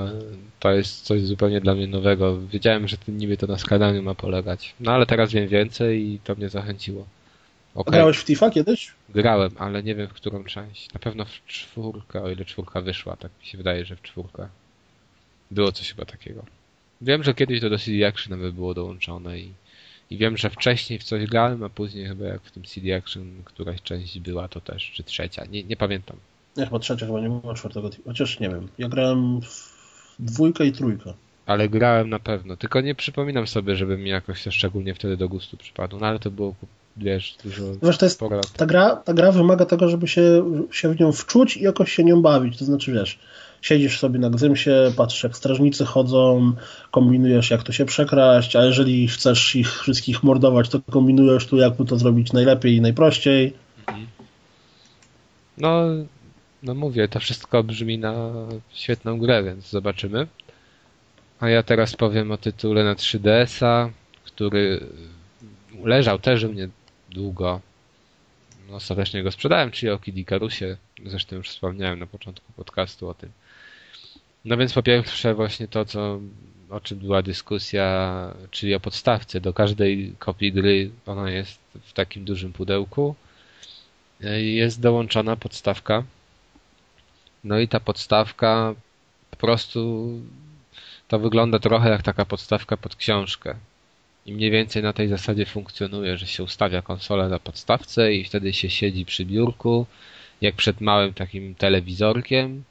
to jest coś zupełnie dla mnie nowego. Wiedziałem, że niby to na składaniu ma polegać. No ale teraz wiem więcej i to mnie zachęciło. Okej, Grałeś w Tifa kiedyś? grałem, ale nie wiem w którą część. Na pewno w czwórkę, o ile czwórka wyszła, tak mi się wydaje, że w czwórkę. Było coś chyba takiego. Wiem, że kiedyś to do CD Action nawet było dołączone i, i wiem, że wcześniej w coś grałem, a później chyba jak w tym CD Action któraś część była to też, czy trzecia, nie, nie pamiętam. Nie, chyba trzecia, chyba nie było czwartego Tifa. Chociaż nie wiem. Ja grałem w dwójkę i trójkę. Ale grałem na pewno, tylko nie przypominam sobie, żeby mi jakoś to szczególnie wtedy do gustu przypadło, no ale to było, wiesz, dużo Wiesz, to jest, ta, gra, ta gra wymaga tego, żeby się, się w nią wczuć i jakoś się nią bawić. To znaczy, wiesz, siedzisz sobie na gzymsie, patrzysz jak strażnicy chodzą, kombinujesz jak to się przekraść, a jeżeli chcesz ich wszystkich mordować, to kombinujesz tu jakby to zrobić najlepiej i najprościej. No, no mówię, to wszystko brzmi na świetną grę, więc zobaczymy. A ja teraz powiem o tytule na 3DS-a, który leżał też u mnie długo. No, ostatecznie go sprzedałem, czyli o Kid Icarusie. Zresztą już wspomniałem na początku podcastu o tym. No więc po pierwsze właśnie to, co, o czym była dyskusja, czyli o podstawce. Do każdej kopii gry ona jest w takim dużym pudełku jest dołączona podstawka. No i ta podstawka po prostu to wygląda trochę jak taka podstawka pod książkę. I mniej więcej na tej zasadzie funkcjonuje, że się ustawia konsolę na podstawce i wtedy się siedzi przy biurku, jak przed małym takim telewizorkiem,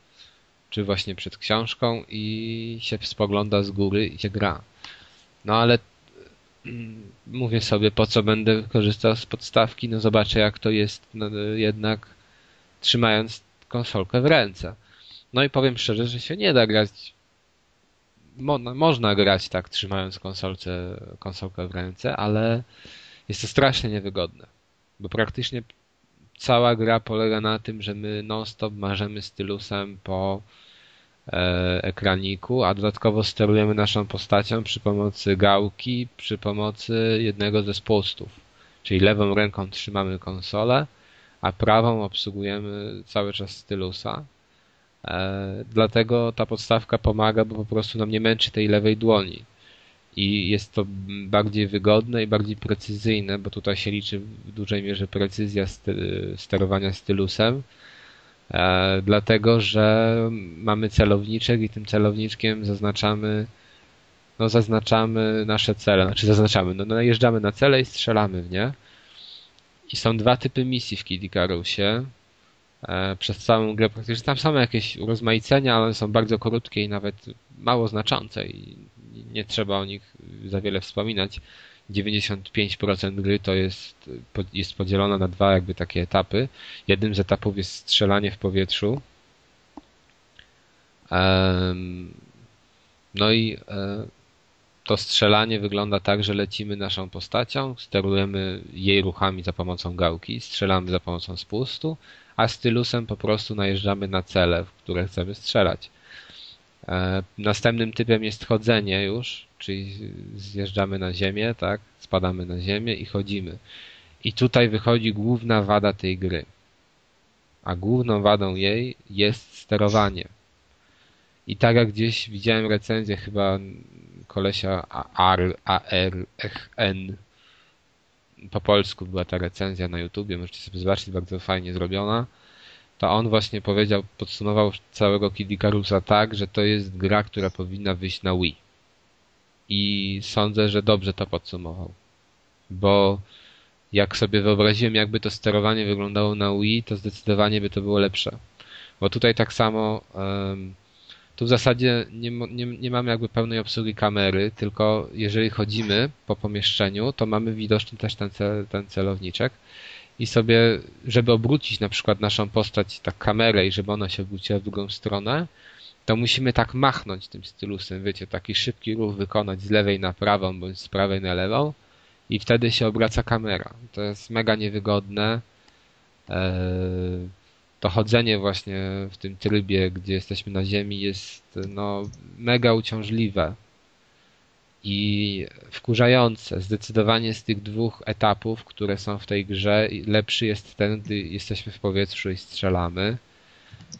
czy właśnie przed książką i się spogląda z góry i się gra. No ale mm, mówię sobie, po co będę korzystał z podstawki, no zobaczę jak to jest no, jednak trzymając konsolkę w ręce. No i powiem szczerze, że się nie da grać mo można grać tak trzymając konsolce, konsolkę w ręce, ale jest to strasznie niewygodne, bo praktycznie cała gra polega na tym, że my non-stop marzymy stylusem po e, ekraniku, a dodatkowo sterujemy naszą postacią przy pomocy gałki, przy pomocy jednego ze spustów. Czyli lewą ręką trzymamy konsolę, a prawą obsługujemy cały czas stylusa. E, dlatego ta podstawka pomaga, bo po prostu nam nie męczy tej lewej dłoni. I jest to bardziej wygodne i bardziej precyzyjne, bo tutaj się liczy w dużej mierze precyzja sterowania stylusem. E, dlatego, że mamy celowniczek i tym celowniczkiem zaznaczamy no zaznaczamy nasze cele, znaczy zaznaczamy, no najeżdżamy na cele i strzelamy w nie. I są dwa typy misji w Kid Icarusie. E, przez całą grę praktycznie tam są jakieś urozmaicenia, ale są bardzo krótkie i nawet mało znaczące i nie trzeba o nich za wiele wspominać. 95% gry to jest, jest podzielona na dwa jakby takie etapy. Jednym z etapów jest strzelanie w powietrzu. No i e, to strzelanie wygląda tak, że lecimy naszą postacią, sterujemy jej ruchami za pomocą gałki, strzelamy za pomocą spustu, a stylusem po prostu najeżdżamy na cele, w które chcemy strzelać. E, następnym typem jest chodzenie już, czyli zjeżdżamy na ziemię, tak, spadamy na ziemię i chodzimy. I tutaj wychodzi główna wada tej gry. A główną wadą jej jest sterowanie. I tak jak gdzieś widziałem recenzję chyba kolesia AR, AR, N. Po polsku była ta recenzja na YouTubie, możecie sobie zobaczyć, bardzo fajnie zrobiona. To on właśnie powiedział, podsumował całego Kid Icarusa tak, że to jest gra, która powinna wyjść na Wii. I sądzę, że dobrze to podsumował. Bo jak sobie wyobraziłem, jakby to sterowanie wyglądało na Wii, to zdecydowanie by to było lepsze. Bo tutaj tak samo tu w zasadzie nie, nie, nie mamy jakby pełnej obsługi kamery, tylko jeżeli chodzimy po pomieszczeniu, to mamy widoczny też ten, cel, ten celowniczek i sobie, żeby obrócić na przykład naszą postać, tak kamerę i żeby ona się obróciła w drugą stronę, to musimy tak machnąć tym stylusem, wiecie, taki szybki ruch wykonać z lewej na prawą bądź z prawej na lewą i wtedy się obraca kamera. To jest mega niewygodne. To chodzenie właśnie w tym trybie, gdzie jesteśmy na ziemi jest no mega uciążliwe i wkurzające. Zdecydowanie z tych dwóch etapów, które są w tej grze, lepszy jest ten, gdy jesteśmy w powietrzu i strzelamy.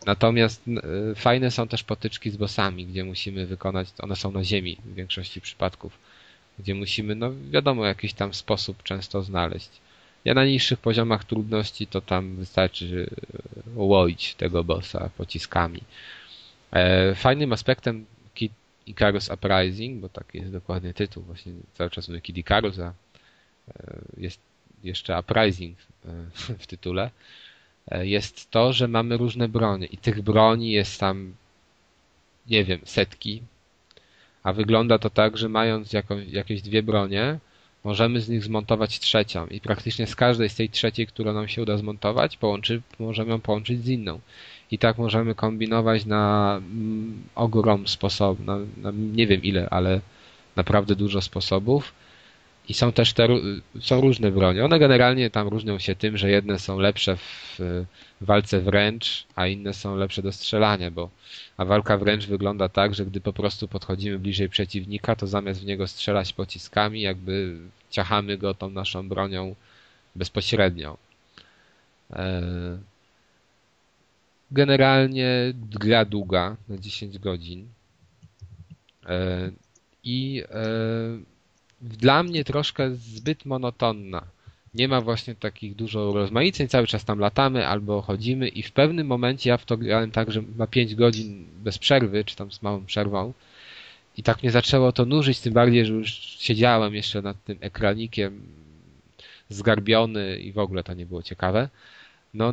Natomiast fajne są też potyczki z bossami, gdzie musimy wykonać, one są na ziemi w większości przypadków, gdzie musimy, no wiadomo, jakiś tam sposób często znaleźć. Ja na niższych poziomach trudności to tam wystarczy łoić tego bossa pociskami. E, fajnym aspektem Kid Icarus Uprising, bo taki jest dokładnie tytuł, właśnie cały czas mówię Kid Icarus, a e, jest jeszcze Uprising e, w tytule, jest to, że mamy różne bronie i tych broni jest tam nie wiem, setki, a wygląda to tak, że mając jakąś, jakieś dwie bronie, możemy z nich zmontować trzecią i praktycznie z każdej z tej trzeciej, którą nam się uda zmontować, połączy, możemy ją połączyć z inną. I tak możemy kombinować na mm, ogrom sposobów, na, na nie wiem ile, ale naprawdę dużo sposobów. I są też te, są różne bronie. One generalnie tam różnią się tym, że jedne są lepsze w walce wręcz, a inne są lepsze do strzelania, bo a walka wręcz wygląda tak, że gdy po prostu podchodzimy bliżej przeciwnika, to zamiast w niego strzelać pociskami, jakby ciachamy go tą naszą bronią bezpośrednio. E, generalnie gra długa, na 10 godzin. E, I e, dla mnie troszkę zbyt monotonna. Nie ma właśnie takich dużo rozmaiceń, cały czas tam latamy albo chodzimy i w pewnym momencie ja w to grałem tak, że ma 5 godzin bez przerwy, czy tam z małą przerwą i tak mnie zaczęło to nużyć, tym bardziej, że już siedziałem jeszcze nad tym ekranikiem zgarbiony i w ogóle to nie było ciekawe. No,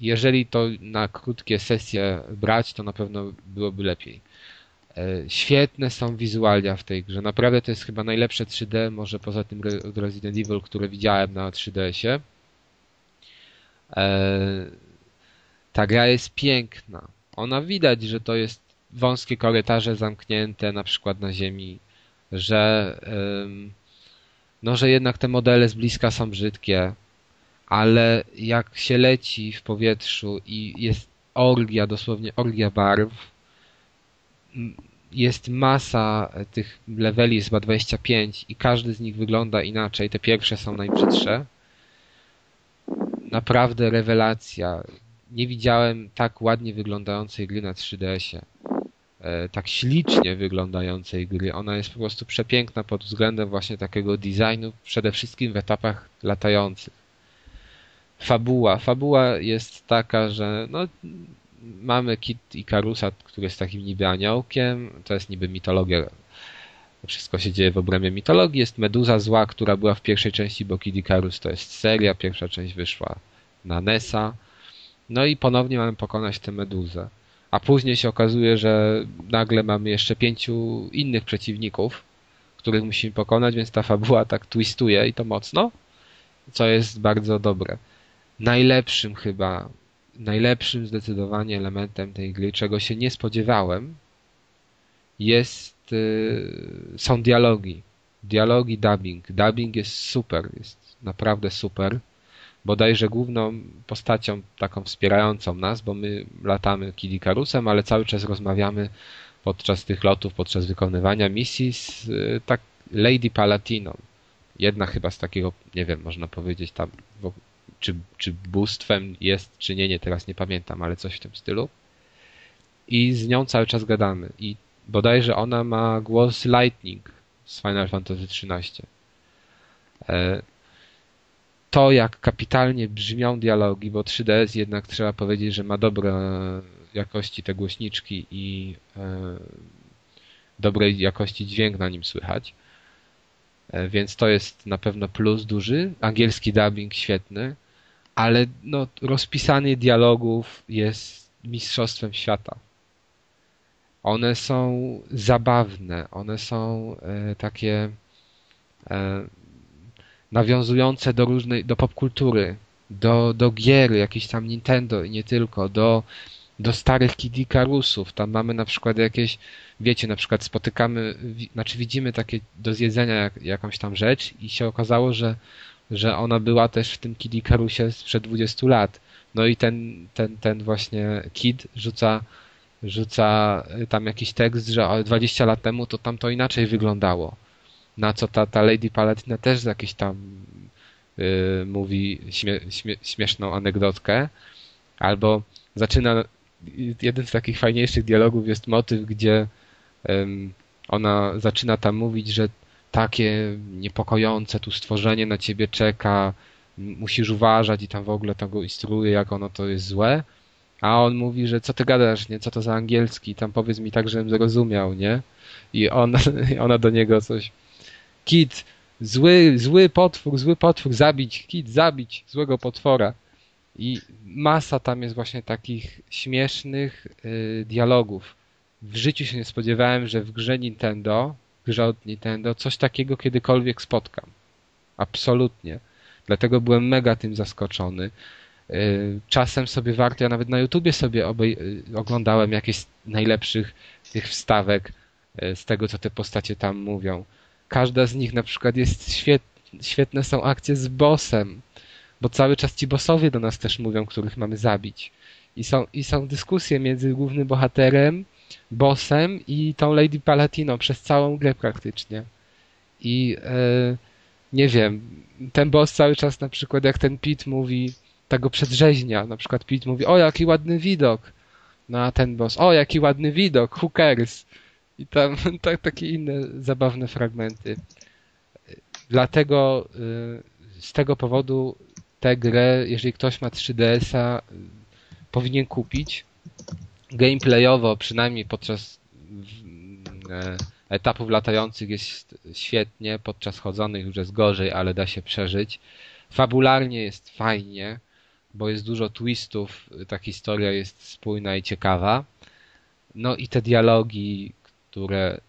jeżeli to na krótkie sesje brać, to na pewno byłoby lepiej. E, świetne są wizualia w tej grze. Naprawdę to jest chyba najlepsze 3D, może poza tym Resident Evil, które widziałem na 3DS-ie. E, ta gra jest piękna. Ona widać, że to jest wąskie korytarze zamknięte na przykład na ziemi, że no, że jednak te modele z bliska są brzydkie, ale jak się leci w powietrzu i jest orgia, dosłownie orgia barw, jest masa tych leveli, jest chyba 25 i każdy z nich wygląda inaczej. Te pierwsze są najbrzydsze. Naprawdę rewelacja. Nie widziałem tak ładnie wyglądającej gry na 3DS-ie. E, tak ślicznie wyglądającej gry. Ona jest po prostu przepiękna pod względem właśnie takiego designu, przede wszystkim w etapach latających. Fabuła. Fabuła jest taka, że no, mamy Kit Ikarusa, który jest takim niby aniołkiem, to jest niby mitologia. Wszystko się dzieje w obrębie mitologii. Jest Meduza zła, która była w pierwszej części, bo Kid Icarus to jest seria, pierwsza część wyszła na NESa. No i ponownie mamy pokonać tę Meduzę. A później się okazuje, że nagle mamy jeszcze pięciu innych przeciwników, których musimy pokonać, więc ta fabuła tak twistuje i to mocno, co jest bardzo dobre. Najlepszym chyba najlepszym zdecydowanie elementem tej gry, czego się nie spodziewałem, jest, y, są dialogi. Dialogi, dubbing. Dubbing jest super, jest naprawdę super. Bodajże główną postacią taką wspierającą nas, bo my latamy Kidikarusem, ale cały czas rozmawiamy podczas tych lotów, podczas wykonywania misji z y, tak Lady Palatiną. Jedna chyba z takiego, nie wiem, można powiedzieć tam czy, czy bóstwem jest, czy nie, nie, teraz nie pamiętam, ale coś w tym stylu. I z nią cały czas gadamy. I bodajże ona ma głos Lightning z Final Fantasy XIII. E, to, jak kapitalnie brzmią dialogi, bo 3DS jednak trzeba powiedzieć, że ma dobre jakości te głośniczki i e, dobrej jakości dźwięk na nim słychać. E, więc to jest na pewno plus duży. Angielski dubbing świetny ale no, rozpisanie dialogów jest mistrzostwem świata. One są zabawne, one są e, takie e, nawiązujące do różnej, do popkultury, do, do gier, jakiś tam Nintendo i nie tylko, do, do starych Kid Icarusów. Tam mamy na przykład jakieś, wiecie, na przykład spotykamy, znaczy widzimy takie do zjedzenia jak, jakąś tam rzecz i się okazało, że że ona była też w tym Kid Icarusie sprzed 20 lat. No i ten, ten, ten właśnie Kid rzuca, rzuca tam jakiś tekst, że 20 lat temu to tam to inaczej wyglądało. Na co ta, ta Lady Palatina też jakiś tam yy, mówi śmie, śmie, śmieszną anegdotkę. Albo zaczyna, jeden z takich fajniejszych dialogów jest motyw, gdzie yy, ona zaczyna tam mówić, że takie niepokojące, tu stworzenie na ciebie czeka, musisz uważać i tam w ogóle tego instruuje, jak ono to jest złe. A on mówi, że co ty gadasz, nie? Co to za angielski? Tam powiedz mi tak, żebym zrozumiał, nie? I ona, [LAUGHS] ona do niego coś. Kit, zły, zły potwór, zły potwór, zabić, Kit, zabić złego potwora. I masa tam jest właśnie takich śmiesznych y, dialogów. W życiu się nie spodziewałem, że w grze Nintendo grze od Nintendo coś takiego kiedykolwiek spotkam. Absolutnie. Dlatego byłem mega tym zaskoczony. Y, czasem sobie warto, ja nawet na YouTubie sobie y, oglądałem jakieś najlepszych tych wstawek y, z tego, co te postacie tam mówią. Każda z nich na przykład jest świet, świetne są akcje z bossem, bo cały czas ci bossowie do nas też mówią, których mamy zabić. I są, i są dyskusje między głównym bohaterem bossem i tą Lady Palatino przez całą grę praktycznie. I e, nie wiem, ten boss cały czas na przykład jak ten Pit mówi tego przedrzeźnia, na przykład Pit mówi, o jaki ładny widok, no a ten boss, o jaki ładny widok, cares? I tam [LAUGHS] tak, takie inne zabawne fragmenty. Dlatego y, z tego powodu tę grę, jeżeli ktoś ma 3DS-a, powinien kupić, gameplayowo, przynajmniej podczas e, etapów latających jest świetnie, podczas chodzonych już jest gorzej, ale da się przeżyć. Fabularnie jest fajnie, bo jest dużo twistów, ta historia jest spójna i ciekawa. No i te dialogi, które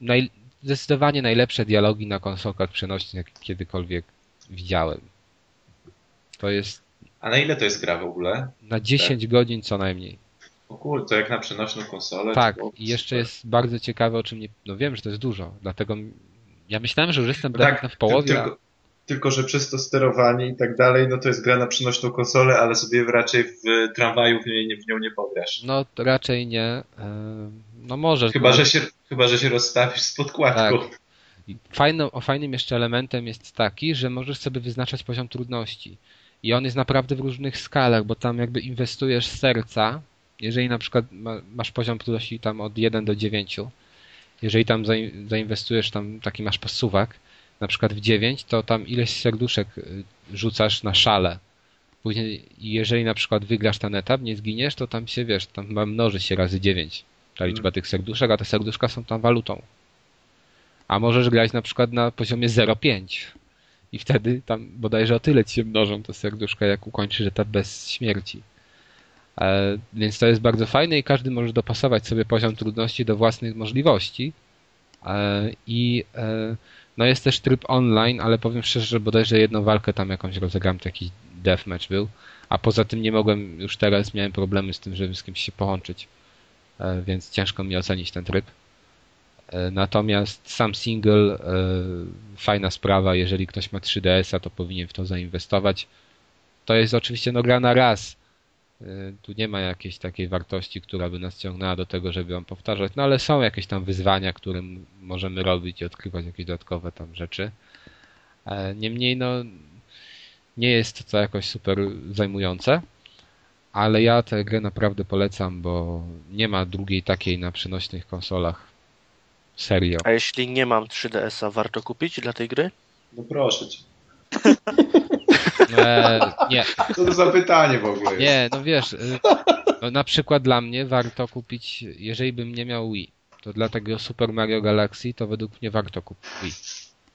naj, zdecydowanie najlepsze dialogi na konsolkach przenośnych, jak kiedykolwiek widziałem. To jest A na ile to jest gra w ogóle? na 10 godzin co najmniej. O kurde, to jak na przenośną konsolę. Tak, było i jeszcze jest bardzo ciekawe, o czym nie. No wiem, że to jest dużo, dlatego ja myślałem, że już jestem No tak, w połowie. Tylko, tylko, że przez to sterowanie i tak dalej, no to jest gra na przenośną konsolę, ale sobie raczej w tramwaju w, niej, w nią nie pograsz. No to raczej nie. Ym, No możesz. Chyba, bo- że się, chyba, że się rozstawisz z podkładką. Tak. O fajnym jeszcze elementem jest taki, że możesz sobie wyznaczać poziom trudności. I on jest naprawdę w różnych skalach, bo tam jakby inwestujesz serca. Jeżeli na przykład ma, masz poziom trudności tam od 1 do 9, jeżeli tam zain- zainwestujesz, tam taki masz posuwak, na przykład w 9, to tam ileś serduszek y, rzucasz na szale. Później, jeżeli na przykład wygrasz ten etap, nie zginiesz, to tam się wiesz, tam mnoży się razy 9 ta liczba tych serduszek, a te serduszka są tam walutą. A możesz grać na przykład na poziomie 0,5 i wtedy tam bodajże o tyle ci się mnożą te serduszka, jak ukończysz etap bez śmierci. E, więc to jest bardzo fajne i każdy może dopasować sobie poziom trudności do własnych możliwości. E, I e, no jest też tryb online, ale powiem szczerze, że bodajże jedną walkę tam jakąś rozegram, to jakiś deathmatch był. A poza tym nie mogłem, już teraz miałem problemy z tym, żeby z kimś się połączyć. Więc ciężko mi ocenić ten tryb. Natomiast sam single, fajna sprawa, jeżeli ktoś ma 3DS-a, to powinien w to zainwestować. To jest oczywiście no gra na raz. E, Tu nie ma jakiejś takiej wartości, która by nas ciągnęła do tego, żeby ją powtarzać, no ale są jakieś tam wyzwania, które możemy robić i odkrywać jakieś dodatkowe tam rzeczy. E, Niemniej no nie jest to jakoś super zajmujące. Ale ja tę grę naprawdę polecam, bo nie ma drugiej takiej na przenośnych konsolach. Serio. A jeśli nie mam 3DS-a, warto kupić dla tej gry? No proszę cię. [LAUGHS] E, nie, Co to za pytanie w ogóle jest? nie, no wiesz, y, no na przykład dla mnie warto kupić, jeżeli bym nie miał Wii, to dla tego Super Mario Galaxy to według mnie warto kupić Wii.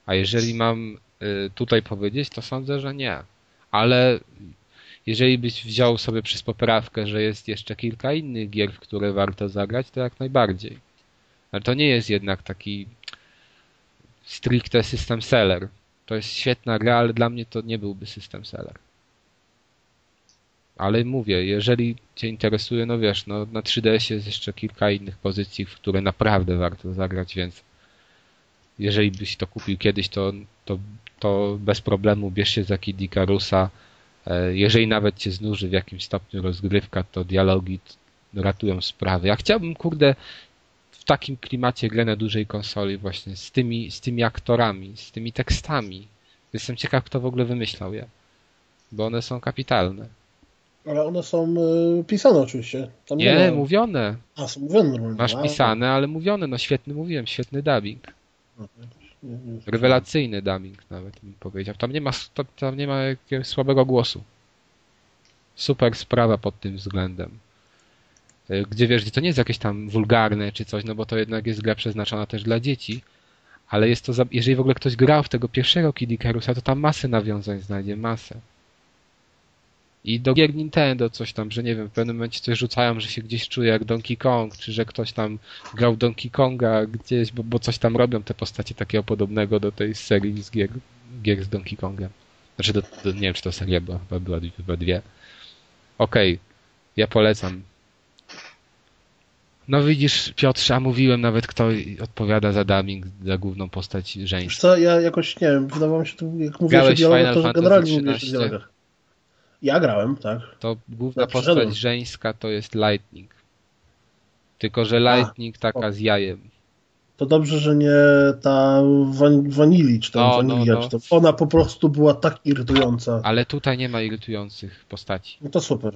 A jeżeli mam y, tutaj powiedzieć, to sądzę, że nie. Ale jeżeli byś wziął sobie przez poprawkę, że jest jeszcze kilka innych gier, w które warto zagrać, to jak najbardziej. Ale to nie jest jednak taki stricte system seller. To jest świetna gra, ale dla mnie to nie byłby system seller. Ale mówię, jeżeli Cię interesuje, no wiesz, no na 3DS jest jeszcze kilka innych pozycji, w które naprawdę warto zagrać, więc jeżeli byś to kupił kiedyś, to, to, to bez problemu bierz się za Kid Icarusa. E, Jeżeli nawet Cię znuży w jakimś stopniu rozgrywka, to dialogi ratują sprawy. Ja chciałbym, kurde, takim klimacie grę na dużej konsoli właśnie, z tymi, z tymi aktorami, z tymi tekstami. Jestem ciekaw, kto w ogóle wymyślał je. Bo one są kapitalne. Ale one są y, pisane oczywiście. Tam Nie, ma- mówione. A, są mówione normalnie. Masz A, pisane, ale mówione. No świetny mówiłem, świetny dubbing. no, nie, nie, Rewelacyjny dubbing nawet bym powiedział. Tam nie ma, tam nie ma jakiegoś słabego głosu. Super sprawa pod tym względem. Y, Gdzie wiesz, gdzie to nie jest jakieś tam wulgarne czy coś, no bo to jednak jest gra przeznaczona też dla dzieci. Ale jest to, jeżeli w ogóle ktoś grał w tego pierwszego Kid Icarusa, to tam masę nawiązań znajdzie, masę. I do gier Nintendo coś tam, że nie wiem, w pewnym momencie coś rzucają, że się gdzieś czuje jak Donkey Kong, czy że ktoś tam grał Donkey Konga gdzieś, bo, bo coś tam robią te postacie takiego podobnego do tej serii z gier, gier z Donkey Kongiem. Znaczy, do, do, nie wiem, czy to seria była, chyba była dwie. Okej, ja polecam. No widzisz, Piotrze, a mówiłem nawet, kto odpowiada za dubbing, za główną postać Wiesz żeńską. co, ja jakoś, nie wiem, wydawało mi się, jak mówiłeś o Grałeś w dialogach, to że generalnie mówiłeś o 13? dialogach. Ja grałem, tak. To główna przeszedłem. postać żeńska to jest Lightning. Tylko, że Lightning taka z jajem. To dobrze, że nie ta wan wanili, czy tam No, no, wanilia, no. czy to ona po prostu była tak irytująca. Ale tutaj nie ma irytujących postaci. No to super.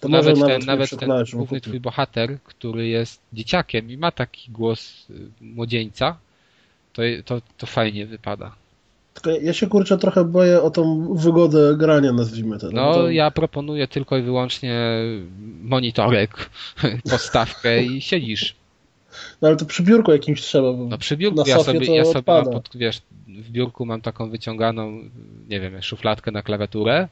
To nawet ten, nawet ten główny twój bohater, który jest dzieciakiem i ma taki głos y, młodzieńca, to, to, to fajnie wypada. Tylko ja się kurczę trochę boję o tą wygodę grania, nazwijmy to. No, to... ja proponuję tylko i wyłącznie monitorek, [LAUGHS] podstawkę i siedzisz. no ale to przy biurku jakimś trzeba. Bo... No przy biurku ja sobie, ja sobie pod, wiesz, w biurku mam taką wyciąganą, nie wiem, szufladkę na klawiaturę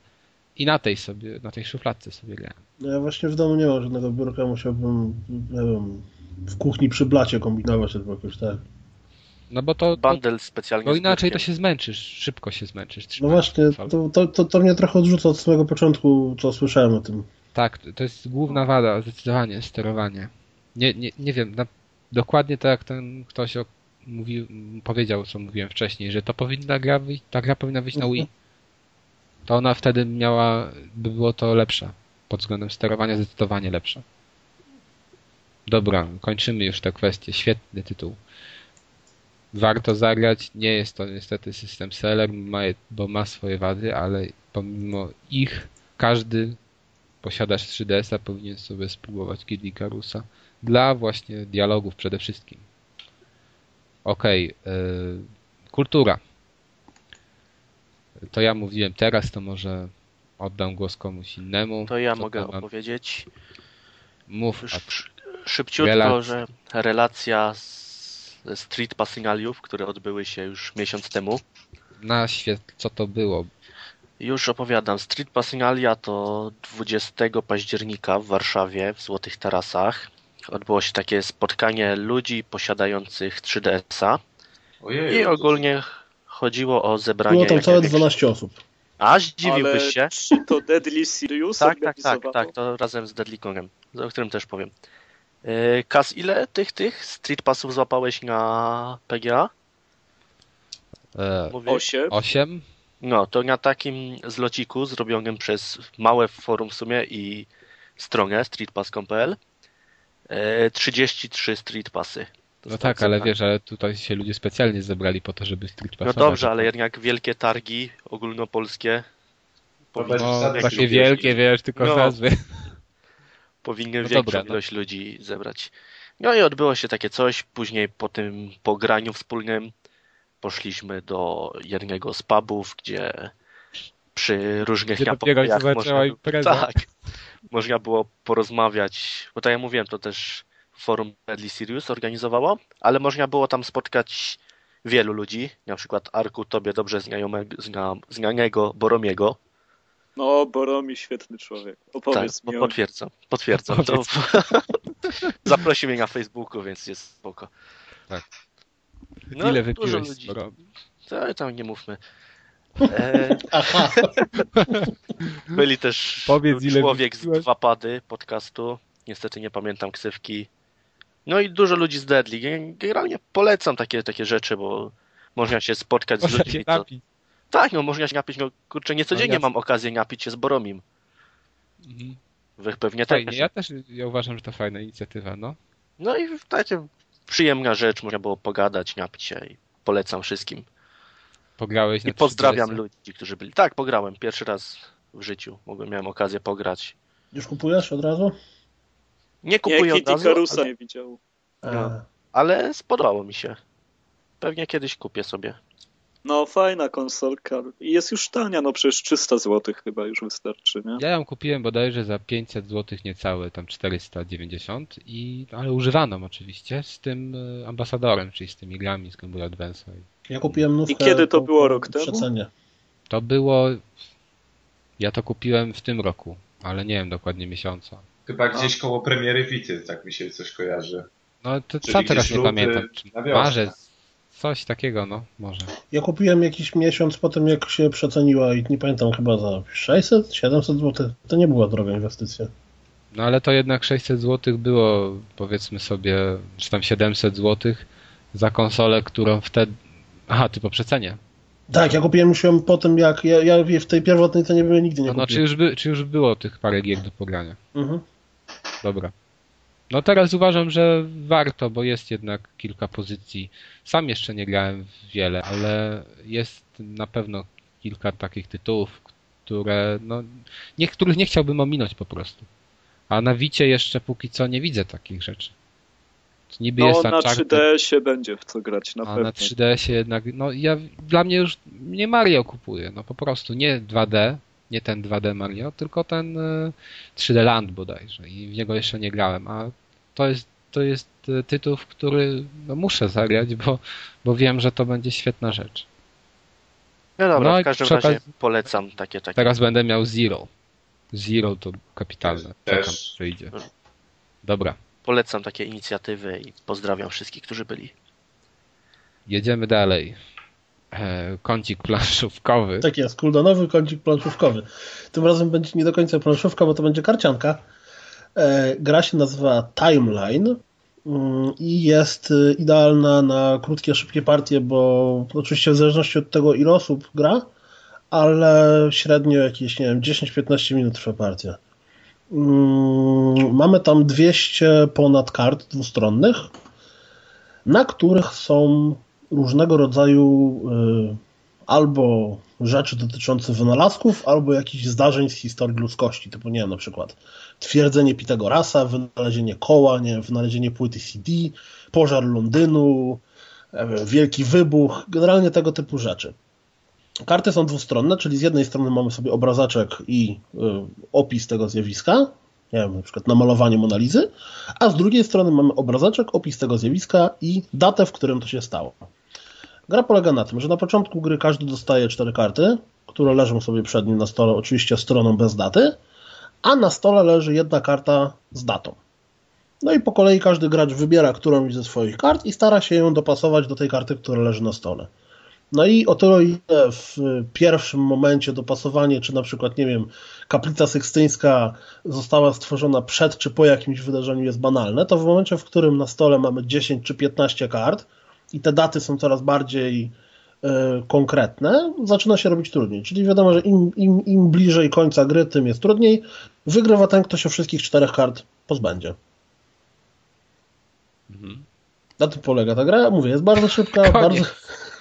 i na tej sobie, na tej szufladce sobie grałem. No ja właśnie w domu nie mam żadnego biurka, musiałbym, nie wiem, w kuchni przy blacie kombinować albo jakoś tak. No bo to, to Bundle specjalnie bo inaczej to się zmęczysz, szybko się zmęczysz. No właśnie, to, to, to, to mnie trochę odrzuca od samego początku, co słyszałem o tym. Tak, to jest główna wada, zdecydowanie, sterowanie. Nie, nie, nie wiem, na, dokładnie tak jak ten ktoś o, mówił, powiedział, co mówiłem wcześniej, że to powinna gra wyjść, ta gra powinna wyjść na Wii. To ona wtedy miała, by było to lepsze. Pod względem sterowania zdecydowanie lepsze. Dobra, kończymy już tę kwestię. Świetny tytuł. Warto zagrać. Nie jest to niestety system seller, bo ma swoje wady, ale pomimo ich każdy posiadacz 3DS-a powinien sobie spróbować Kid Icarusa. Dla właśnie dialogów przede wszystkim. Okej, yy, kultura. To ja mówiłem teraz, to może oddam głos komuś innemu. To ja Co mogę opowiedzieć. Mów, Sz- Szybciutko, Relacja. że relacja z ze Street Passinaliów, które odbyły się już miesiąc temu. na świat, co to było. Już opowiadam. Street Passingalia to 20 października w Warszawie, w Złotych Tarasach. Odbyło się takie spotkanie ludzi posiadających 3DS-a Ojej. i ogólnie chodziło o zebranie... Było tam całe jakiegoś- 12 osób. A, zdziwiłbyś Ale się? czy to Deadly Serious Tak, tak, tak, tak, to razem z Deadly Kongem, o którym też powiem. Yy, Kas, ile tych, tych Street Passów złapałeś na PGA? E, Mówię? Osiem. 8? No, to na takim zlociku zrobionym przez małe forum w sumie i stronę streetpass.pl e, 33 street passy. No tak, ale wiesz, ale tutaj się ludzie specjalnie zebrali po to, żeby Street No Passować. dobrze, ale jednak wielkie targi ogólnopolskie No, No, takie wielkie, wiesz, tylko No. nazwy. powinny No większą dobra, no. ilość ludzi zebrać. No i odbyło się takie coś, później po tym pograniu wspólnym poszliśmy do jednego z pubów, gdzie przy różnych Gdzie napojach można, impreza. tak, można było porozmawiać, bo tak jak mówiłem, to też forum Deadly Serious organizowało, ale można było tam spotkać wielu ludzi, na przykład Arku, tobie dobrze znajomego, zna, znanego Boromiego, No, Boromi, świetny człowiek. tak, Opowiedz po- mi potwierdzam, potwierdzam. To... [LAUGHS] Zaprosił mnie na Facebooku, więc jest spoko. Tak. No, Ile dużo wypiłeś ludzi. To, tam nie mówmy. E, [LAUGHS] Aha, byli też Powiedz, człowiek z dwa pady podcastu. Niestety nie pamiętam ksywki. No i dużo ludzi z Deadly. Gen- Generalnie polecam takie, takie rzeczy, bo można się spotkać z Można się ludźmi. Co... napić. Tak, no można się napić. No kurczę, nie codziennie jasne. mam okazję napić się z Boromim. Mhm. Wy pewnie Fajnie, też. ja też ja uważam, że to fajna inicjatywa, no. No i takie przyjemna rzecz, można było pogadać, napić się i polecam wszystkim. Pograłeś na I pozdrawiam 3DS-a. ludzi, którzy byli. Tak, pograłem. Pierwszy raz w życiu. Mogłem, miałem okazję pograć. już kupujesz od razu? Nie kupuję Nie, od razu, Carusa ale, nie widział. No. Ale spodobało mi się. Pewnie kiedyś kupię sobie. No, fajna konsolka. I jest już tania, no przecież 300 zł chyba już wystarczy, nie? Ja ją kupiłem bodajże za 500 zł niecałe, tam 490 i ale używaną oczywiście z tym e, ambasadorem, czyli z tymi grami z Game Boy Advance. ja kupiłem nówkę I kiedy to po- było, rok temu? przecenie. To było ja to kupiłem w tym roku, ale nie wiem dokładnie miesiąca. Chyba gdzieś koło premiery Wity, tak mi się coś kojarzy. No to Czyli sam teraz nie pamiętam. Czy marzec, coś takiego, no może. Ja kupiłem jakiś miesiąc po tym, jak się przeceniła i nie pamiętam, chyba za 600, 700 zł. To nie była droga inwestycja. No ale to jednak 600 zł było, powiedzmy sobie, czy tam 700 zł za konsolę, którą wtedy... Aha, ty po przecenie. Tak, ja kupiłem już ją po tym, jak ja, ja w tej pierwotnej cenie nigdy nie No, no czy, kupiłem. już by, czy już było tych parę gier do pogrania? Mhm. Dobra. No teraz uważam, że warto, bo jest jednak kilka pozycji. Sam jeszcze nie grałem w wiele, ale jest na pewno kilka takich tytułów, które no, niektórych nie chciałbym ominąć po prostu. A na Wicie jeszcze póki co nie widzę takich rzeczy. Niby No, jest na Uncharted, 3DS-ie będzie w co grać, na a pewno. na 3DS-ie jednak, no ja, dla mnie już nie Mario kupuję, no po prostu, nie 2D, nie ten 2D Mario, tylko ten e, 3D Land bodajże i w niego jeszcze nie grałem, a to jest, to jest e, tytuł, w który no, muszę zagrać, bo, bo wiem, że to będzie świetna rzecz. No dobra, No i w każdym razie okazji- polecam takie, takie. Teraz będę miał Zero. Zero to kapitalne. Też. Czekam, idzie. Dobra. Polecam takie inicjatywy i pozdrawiam wszystkich, którzy byli. Jedziemy dalej. E, kącik planszówkowy. Tak jest, cooldownowy kącik planszówkowy. Tym razem będzie nie do końca planszówka, bo to będzie karcianka. E, gra się nazywa Timeline mm, i jest e, idealna na krótkie, szybkie partie, bo oczywiście w zależności od tego, ile osób gra, ale średnio jakieś, nie wiem, 10-15 minut trwa partia. Mm, mamy tam 200 ponad kart dwustronnych, na których są różnego rodzaju y, albo rzeczy dotyczące wynalazków, albo jakichś zdarzeń z historii ludzkości, typu nie wiem, na przykład twierdzenie Pitagorasa, wynalezienie koła, nie wynalezienie płyty CD, pożar Londynu, wielki wybuch, generalnie tego typu rzeczy. Karty są dwustronne, czyli z jednej strony mamy sobie obrazaczek i y, opis tego zjawiska, nie wiem, na przykład namalowanie Monalizy, a z drugiej strony mamy obrazaczek, opis tego zjawiska i datę, w którym to się stało. Gra polega na tym, że na początku gry każdy dostaje cztery karty, które leżą sobie przed nim na stole, oczywiście stroną bez daty, a na stole leży jedna karta z datą. No i po kolei każdy gracz wybiera którąś ze swoich kart i stara się ją dopasować do tej karty, która leży na stole. No i o tyle, w pierwszym momencie dopasowanie, czy na przykład, nie wiem, kaplica sykstyńska została stworzona przed czy po jakimś wydarzeniu jest banalne, to w momencie, w którym na stole mamy 10 czy 15 kart i te daty są coraz bardziej y, konkretne, zaczyna się robić trudniej. Czyli wiadomo, że im, im, im bliżej końca gry, tym jest trudniej. Wygrywa ten, kto się wszystkich czterech kart pozbędzie. Mhm. Na tym polega ta gra. Mówię, jest bardzo szybka, bardzo, bardzo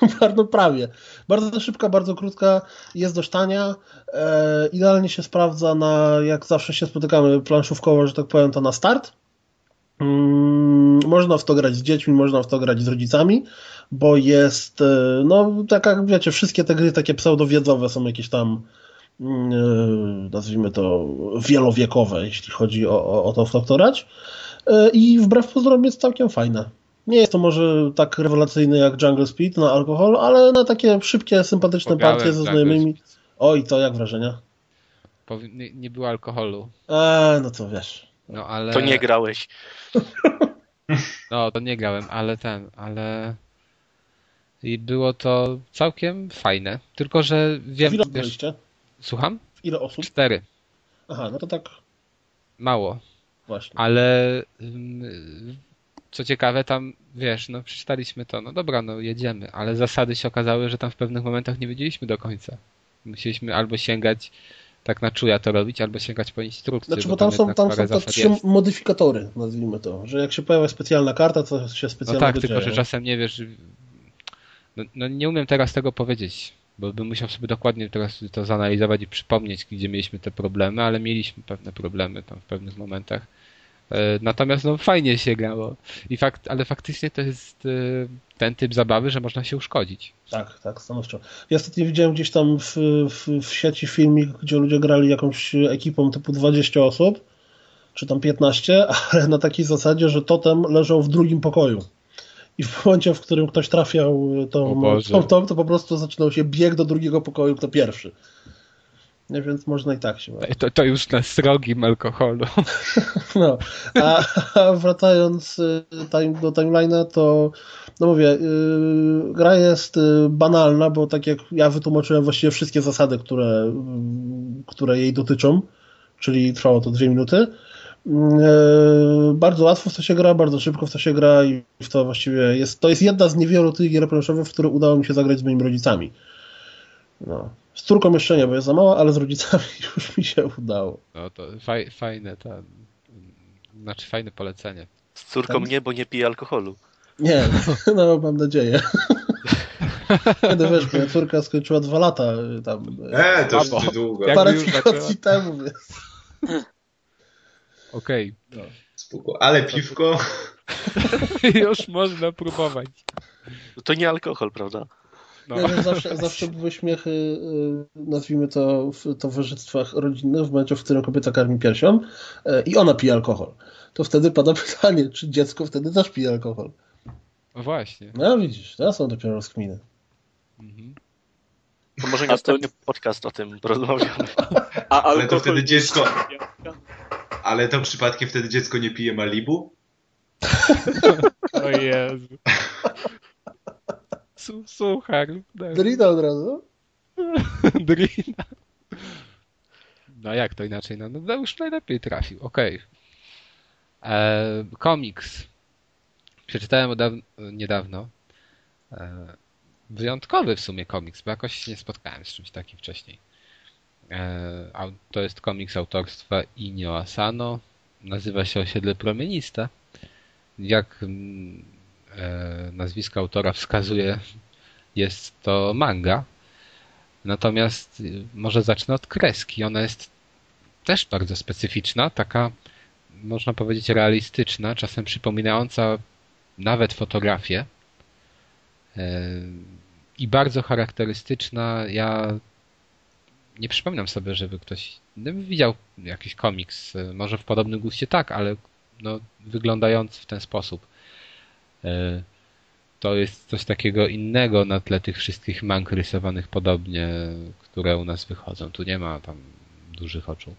[LAUGHS] prawie. Bardzo szybka, bardzo krótka, jest dość tania. E, idealnie się sprawdza na, jak zawsze się spotykamy planszówkowo, że tak powiem, to na start. Mm, można w to grać z dziećmi, można w to grać z rodzicami, bo jest, e, no tak jak wiecie, wszystkie te gry takie pseudowiedzowe są jakieś tam mm, e, nazwijmy to wielowiekowe, jeśli chodzi o, o, to w to grać. E, I wbrew pozorom jest całkiem fajne. Nie jest to może tak rewelacyjne jak Jungle Speed na alkohol, ale na takie szybkie, sympatyczne Pograłem partie ze znajomymi. Oj, to jak wrażenia? Nie, nie było alkoholu. Eee, no to wiesz. No, ale... To nie grałeś. [LAUGHS] No, to nie grałem, ale ten, ale... I było to całkiem fajne. Tylko, że wiem... Ile wiesz... Słucham? Ile osób? Cztery. Aha, no to tak... Mało. Właśnie. Ale co ciekawe, tam, wiesz, no przeczytaliśmy to, no dobra, no jedziemy, ale zasady się okazały, że tam w pewnych momentach nie wiedzieliśmy do końca. Musieliśmy albo sięgać tak na czuja to robić, albo sięgać po instrukcję. Znaczy, bo tam, bo tam są, tam są te trzy jest. modyfikatory, nazwijmy to, że jak się pojawia specjalna karta, to się specjalnie No tak, tylko że czasem nie wiesz, no, no, nie umiem teraz tego powiedzieć, bo bym musiał sobie dokładnie teraz to zanalizować i przypomnieć, gdzie mieliśmy te problemy, ale mieliśmy pewne problemy tam w pewnych momentach natomiast no fajnie się grało. I fakt, ale faktycznie to jest e, ten typ zabawy, że można się uszkodzić. Tak, tak, stanowczo. Ja ostatnio widziałem gdzieś tam w, w, w sieci filmik, gdzie ludzie grali jakąś ekipą typu 20 osób, czy tam 15, [LAUGHS] ale na takiej zasadzie, że totem leżał w drugim pokoju. I w momencie, w którym ktoś trafiał tą, tą, tą, to po prostu zaczynał się bieg do drugiego pokoju, kto pierwszy. Nie, więc można i tak się To, to już na srogim alkoholu. [LAUGHS] No, a, a wracając y, do timeline'a, to no mówię, yy, gra jest y, banalna, bo tak jak ja wytłumaczyłem właściwie wszystkie zasady, które, yy, które jej dotyczą, czyli trwało to dwie minuty. Yy, bardzo łatwo w to się gra, bardzo szybko w to się gra i w to właściwie jest, to jest jedna z niewielu tych gier planszowych, w które udało mi się zagrać z moimi rodzicami. No. Z córką jeszcze nie, bo jest za mała, ale z rodzicami [LAUGHS] już mi się udało. No to faj, fajne, to, znaczy fajne polecenie. Z córką tak? nie, bo nie pije alkoholu. Nie, [LAUGHS] no mam nadzieję. [LAUGHS] Kiedy wiesz, moja córka skończyła dwa lata tam. E, to już niedługo. Parę tygodni temu, więc. Okej. Okay. No. Ale piwko. już można próbować. To nie alkohol, prawda? No. Ja zawsze, zawsze były śmiechy, y, nazwijmy to w towarzystwach rodzinnych, w momencie, w którym kobieta karmi piersią y, i ona pije alkohol. To wtedy pada [LAUGHS] pytanie, czy dziecko wtedy też pije alkohol. No właśnie. No widzisz, to są dopiero rozkminy. Mhm. To może następny to... podcast o tym porozmawiamy. A ale to wtedy dziecko... Ale to przypadkiem wtedy dziecko nie pije Malibu? [LAUGHS] O Jezu. Su- Suchar. Drina od razu? [LAUGHS] Drina. No jak to inaczej? No, no już najlepiej trafił. Okej. E, Komiks. Przeczytałem odaw- niedawno. E, wyjątkowy w sumie komiks, bo jakoś nie spotkałem z czymś takim wcześniej. E, to jest komiks autorstwa Inio Asano. Nazywa się Osiedle Promieniste. Jak e, nazwisko autora wskazuje, jest to manga. Natomiast y, może zacznę od kreski. Ona jest też bardzo specyficzna, taka można powiedzieć realistyczna, czasem przypominająca nawet fotografię. E, I bardzo charakterystyczna. Ja nie przypominam sobie, żeby ktoś no, widział jakiś komiks, e, może w podobnym guście tak, ale no, w ten sposób. E, To jest coś takiego innego na tle tych wszystkich mank rysowanych podobnie, które u nas wychodzą. Tu nie ma tam dużych oczu.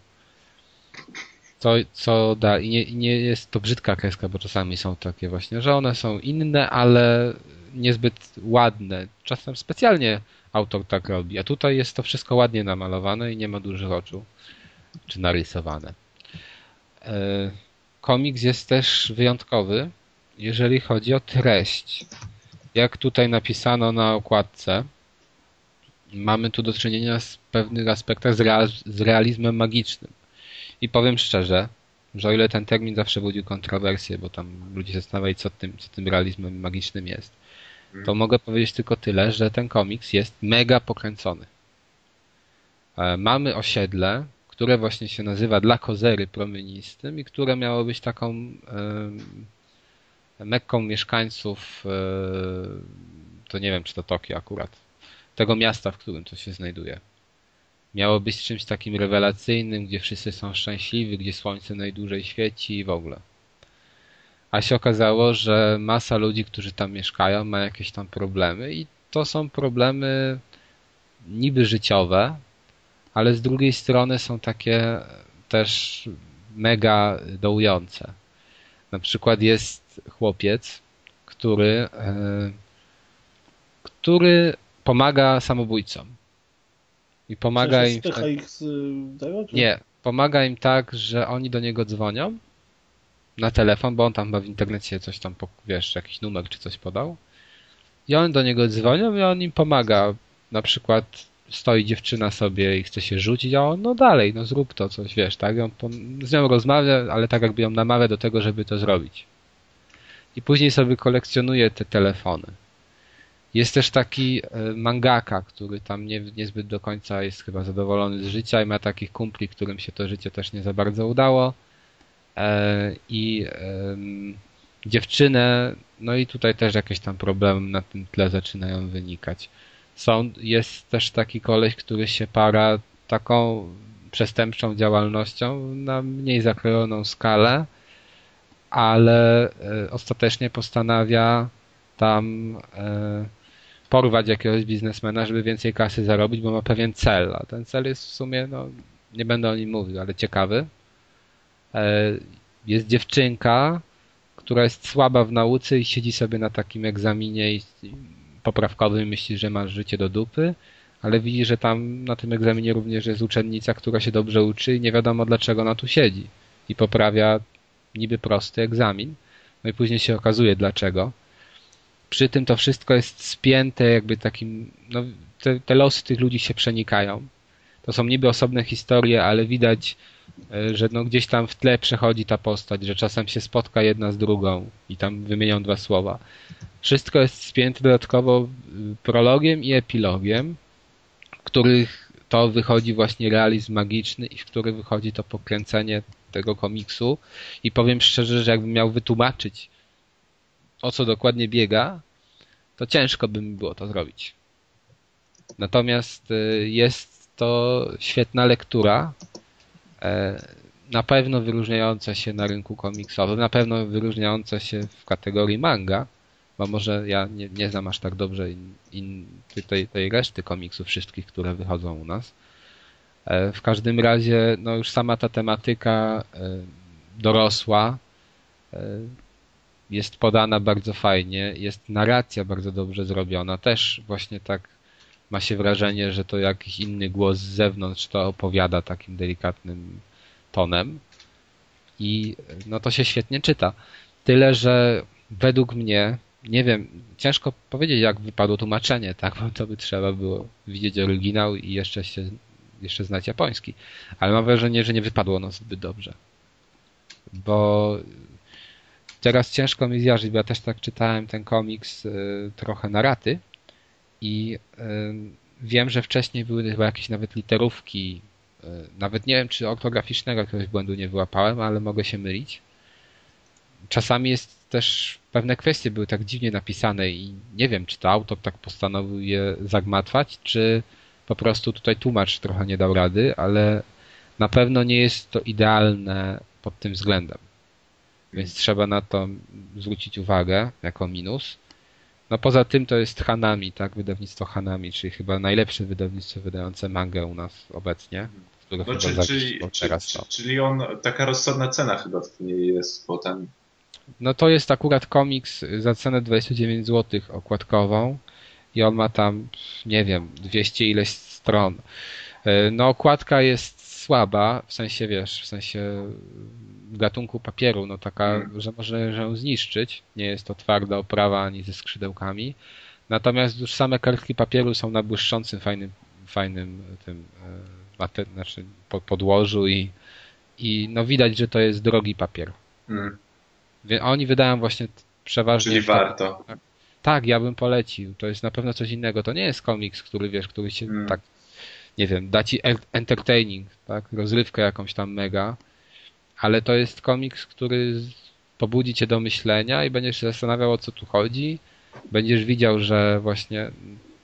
Co, co da, i nie, i nie jest to brzydka kreska, bo czasami są takie właśnie, że one są inne, ale niezbyt ładne. Czasem specjalnie autor tak robi, a tutaj jest to wszystko ładnie namalowane i nie ma dużych oczu, czy narysowane. E, Komiks jest też wyjątkowy, jeżeli chodzi o treść. Jak tutaj napisano na okładce, mamy tu do czynienia z pewnych aspektach z, real, z realizmem magicznym. I powiem szczerze, że o ile ten termin zawsze budził kontrowersję, bo tam ludzie się zastanawiali, co tym, co tym realizmem magicznym jest, to mogę powiedzieć tylko tyle, że ten komiks jest mega pokręcony. E, Mamy osiedle, które właśnie się nazywa dla kozery promienistym i które miało być taką mekką mieszkańców, e, to nie wiem czy to Tokio akurat, tego miasta, w którym to się znajduje. Miało być czymś takim rewelacyjnym, gdzie wszyscy są szczęśliwi, gdzie słońce najdłużej świeci i w ogóle. A się okazało, że masa ludzi, którzy tam mieszkają, ma jakieś tam problemy i to są problemy niby życiowe, ale z drugiej strony są takie też mega dołujące. Na przykład jest chłopiec, który, e, który pomaga samobójcom. I pomaga im. ten- ich z y, tego? Czy... Nie, pomaga im tak, że oni do niego dzwonią na telefon, bo on tam chyba w internecie coś tam, wiesz, jakiś numer czy coś podał. I oni do niego dzwonią i on im pomaga. Na przykład stoi dziewczyna sobie i chce się rzucić, a on, no dalej, no zrób to coś, wiesz, tak? I on z nią rozmawia, ale tak jakby ją namawia do tego, żeby to zrobić. I później sobie kolekcjonuje te telefony. Jest też taki e, mangaka, który tam nie, niezbyt do końca jest chyba zadowolony z życia i ma takich kumpli, którym się to życie też nie za bardzo udało. E, I dziewczynę, no i tutaj też jakieś tam problemy na tym tle zaczynają wynikać. Są, jest też taki koleś, który się para taką przestępczą działalnością na mniej zakrojoną skalę, ale e, ostatecznie postanawia tam e, porwać jakiegoś biznesmena, żeby więcej kasy zarobić, bo ma pewien cel, a ten cel jest w sumie, no, nie będę o nim mówił, ale ciekawy. E, Jest dziewczynka, która jest słaba w nauce i siedzi sobie na takim egzaminie i poprawkowym i myśli, że ma życie do dupy, ale widzi, że tam na tym egzaminie również jest uczennica, która się dobrze uczy i nie wiadomo dlaczego ona tu siedzi i poprawia niby prosty egzamin. No i później się okazuje dlaczego. Przy tym to wszystko jest spięte jakby takim, no te, te losy tych ludzi się przenikają. To są niby osobne historie, ale widać, e, że no gdzieś tam w tle przechodzi ta postać, że czasem się spotka jedna z drugą i tam wymienią dwa słowa. Wszystko jest spięte dodatkowo y, prologiem i epilogiem, w których to wychodzi właśnie realizm magiczny i w których wychodzi to pokręcenie tego komiksu. I powiem szczerze, że jakbym miał wytłumaczyć, o co dokładnie biega, to ciężko by mi było to zrobić. Natomiast y, jest to świetna lektura, e, na pewno wyróżniająca się na rynku komiksowym, na pewno wyróżniająca się w kategorii manga, bo może ja nie, nie znam aż tak dobrze in, in, tej, tej reszty komiksów wszystkich, które wychodzą u nas. E, W każdym razie, no już sama ta tematyka e, dorosła, e, jest podana bardzo fajnie, jest narracja bardzo dobrze zrobiona, też właśnie tak ma się wrażenie, że to jakiś inny głos z zewnątrz to opowiada takim delikatnym tonem i no to się świetnie czyta. Tyle, że według mnie, nie wiem, ciężko powiedzieć jak wypadło tłumaczenie, tak, bo to by trzeba było widzieć oryginał i jeszcze się, jeszcze znać japoński, ale mam wrażenie, że nie wypadło ono zbyt dobrze. Bo teraz ciężko mi zjarzyć, bo ja też tak czytałem ten komiks y, trochę na raty i y, wiem, że wcześniej były chyba jakieś nawet literówki, y, nawet nie wiem, czy ortograficznego jakiegoś błędu nie wyłapałem, ale mogę się mylić. Czasami jest też pewne kwestie były tak dziwnie napisane i nie wiem, czy to autor tak postanowił je zagmatwać, czy po prostu tutaj tłumacz trochę nie dał rady, ale na pewno nie jest to idealne pod tym względem. Więc trzeba na to zwrócić uwagę jako minus. No poza tym to jest Hanami, tak? Wydawnictwo Hanami, czyli chyba najlepsze wydawnictwo wydające mangę u nas obecnie. No, czy, czyli, teraz, no. czyli on, taka rozsądna cena chyba w niej jest potem. No to jest akurat komiks za cenę 29 zł okładkową i on ma tam, nie wiem, 200 ileś stron. E, no okładka jest słaba, w sensie wiesz, w sensie gatunku papieru, no taka, hmm. że może ją zniszczyć. Nie jest to twarda oprawa ani ze skrzydełkami. Natomiast już same kartki papieru są na błyszczącym, fajnym, fajnym tym e, znaczy podłożu i, i no widać, że to jest drogi papier. Hmm. Oni wydają właśnie przeważnie... Czyli warto. Tak, tak, ja bym polecił. To jest na pewno coś innego. To nie jest komiks, który wiesz, który się hmm. tak, nie wiem, da ci entertaining, tak, rozrywkę jakąś tam mega, ale to jest komiks, który pobudzi cię do myślenia i będziesz się zastanawiał o co tu chodzi. Będziesz widział, że właśnie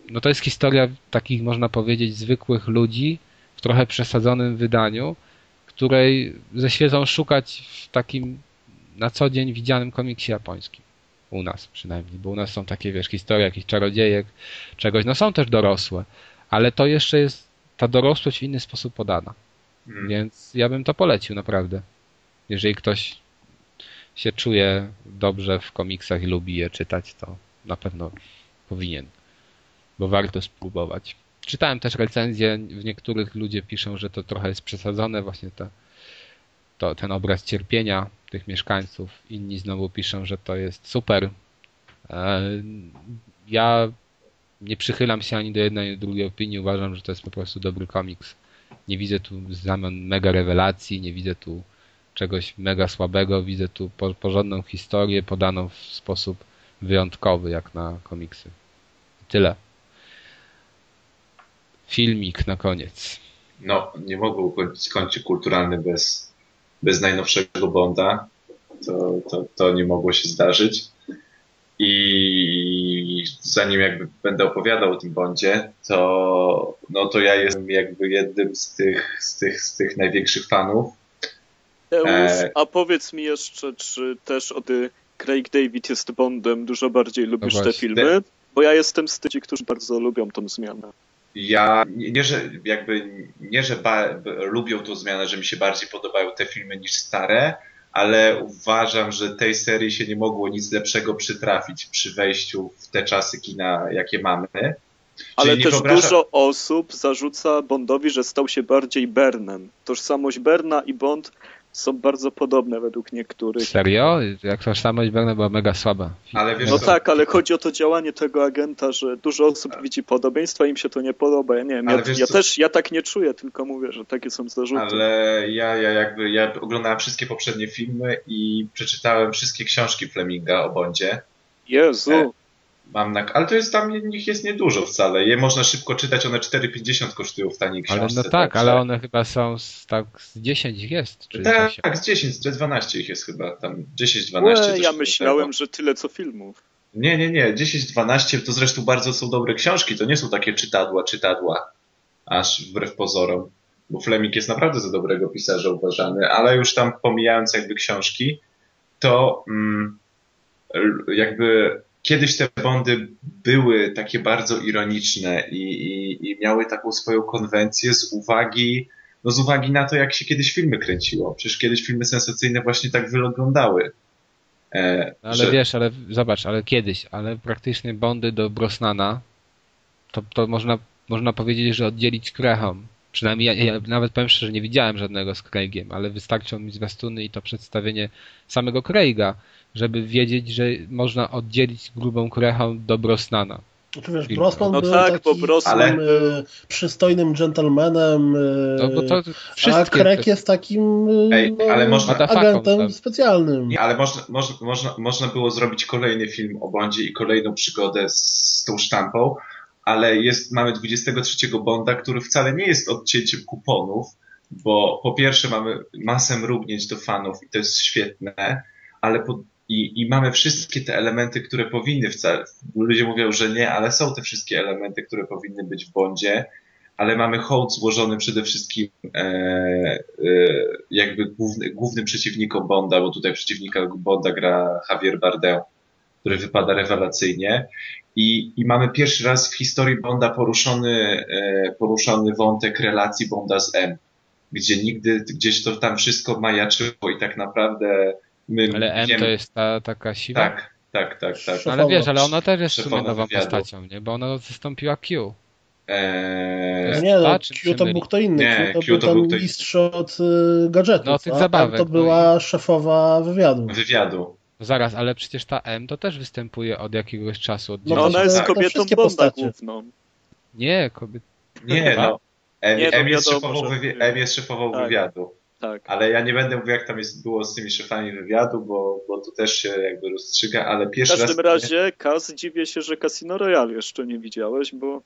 no to jest historia takich można powiedzieć zwykłych ludzi w trochę przesadzonym wydaniu, której ze świecą szukać w takim na co dzień widzianym komiksie japońskim. U nas przynajmniej, bo u nas są takie, wiesz, historie jakichś czarodziejek, czegoś. No są też dorosłe, ale to jeszcze jest ta dorosłość w inny sposób podana. Hmm. Więc ja bym to polecił naprawdę jeżeli ktoś się czuje dobrze w komiksach i lubi je czytać, to na pewno powinien, bo warto spróbować. Czytałem też recenzje, w niektórych ludzie piszą, że to trochę jest przesadzone, właśnie to, to, ten obraz cierpienia tych mieszkańców. Inni znowu piszą, że to jest super. E, ja nie przychylam się ani do jednej, ani do drugiej opinii. Uważam, że to jest po prostu dobry komiks. Nie widzę tu zamian mega rewelacji, nie widzę tu czegoś mega słabego. Widzę tu porządną historię podaną w sposób wyjątkowy, jak na komiksy. Tyle. Filmik na koniec. No, nie mogło skończyć kulturalny bez, bez najnowszego Bonda. To, to, to nie mogło się zdarzyć. I zanim jakby będę opowiadał o tym Bondzie, to, no to ja jestem jakby jednym z tych, z tych, z tych największych fanów E... A powiedz mi jeszcze, czy też od Craig David jest Bondem, dużo bardziej lubisz no te filmy? Bo ja jestem z tych, którzy bardzo lubią tą zmianę. Ja nie, że jakby nie, że ba, lubią tą zmianę, że mi się bardziej podobają te filmy niż stare, ale uważam, że tej serii się nie mogło nic lepszego przytrafić przy wejściu w te czasy kina, jakie mamy. Ale też wyobraża... dużo osób zarzuca Bondowi, że stał się bardziej Bernem. Tożsamość Berna i Bond są bardzo podobne według niektórych. Serio? Jak tożsamość Berna była mega słaba. Ale wiesz no co? tak, ale chodzi o to działanie tego agenta, że dużo osób widzi podobieństwa, im się to nie podoba. Ja nie wiem, ja, ja też ja tak nie czuję, tylko mówię, że takie są zarzuty. Ale ja, ja jakby ja oglądałem wszystkie poprzednie filmy i przeczytałem wszystkie książki Fleminga o Bondzie. Jezu. Mam na... Ale to jest tam, nich jest niedużo wcale. Je można szybko czytać, one 4,50 kosztują w taniej książce. Ale no tak, ale one chyba są z, tak z 10 ich jest. Czy tak, tak, z 10, z 12 ich jest chyba tam. 10-12. Ue, ja myślałem, że tyle co filmów. Nie, nie, nie. 10-12 to zresztą bardzo są dobre książki. To nie są takie czytadła, czytadła. Aż wbrew pozorom. Bo Fleming jest naprawdę za dobrego pisarza uważany, ale już tam pomijając jakby książki, to mm, jakby kiedyś te Bondy były takie bardzo ironiczne i, i, i, miały taką swoją konwencję z uwagi, no z uwagi na to, jak się kiedyś filmy kręciło. Przecież kiedyś filmy sensacyjne właśnie tak wyglądały. E, Ale że, wiesz, ale zobacz, ale kiedyś, ale praktycznie Bondy do Brosnana to, to można, można powiedzieć, że oddzielić Krechom. Przynajmniej ja, ja nawet powiem szczerze, nie widziałem żadnego z Craigiem, ale wystarczą mi zwiastuny i to przedstawienie samego Craiga, żeby wiedzieć, że można oddzielić grubą Krechą do Brosnana. Czy wiesz, Film. Brosnan No był tak, taki po prostu, ale- e, przystojnym dżentelmenem, e, No bo to a. Craig jest takim e, Ej, no, ale można- agentem tam. specjalnym. Nie, ale można, można, można, można było zrobić kolejny film o Bondzie i kolejną przygodę z, z tą sztampą, ale jest, mamy 23 Bonda, który wcale nie jest odcięciem kuponów, bo po pierwsze mamy masę mrugnięć do fanów i to jest świetne, ale po, i, i mamy wszystkie te elementy, które powinny wcale, ludzie mówią, że nie, ale są te wszystkie elementy, które powinny być w Bondzie, ale mamy hołd złożony przede wszystkim e, e, jakby główny, głównym przeciwnikom Bonda, bo tutaj przeciwnika Bonda gra Javier Bardem, który wypada rewelacyjnie. I, I mamy pierwszy raz w historii Bonda poruszony, e, poruszony wątek relacji Bonda z M, gdzie nigdy, gdzieś to tam wszystko majaczyło i tak naprawdę my Ale M to jest ta taka siwa? Tak, tak, tak, tak. Ale wiesz, ale ona też jest Szefowa nową wywiadu. postacią, nie? Bo ona zastąpiła Q. Eee, Nie, no, Q to był kto inny. Nie, Q to Q był to był kto- mistrz od y, gadżetów. No, tych zabawek, to no była szefowa wywiadu. wywiadu. No zaraz, ale przecież ta M to też występuje od jakiegoś czasu. Od No No ona jest to kobietą Bonda główną. Nie, kobiet. Nie, no. M, Nie, to M, jest, wiadomo, szefową wywi- M jest szefową Tak. wywiadu. Tak. Ale ja nie będę mówił, jak tam jest, było z tymi szefami wywiadu, bo, bo tu też się jakby rozstrzyga, ale W pierwszy każdym raz... razie, Kaz, dziwię się, że Casino Royale jeszcze nie widziałeś, bo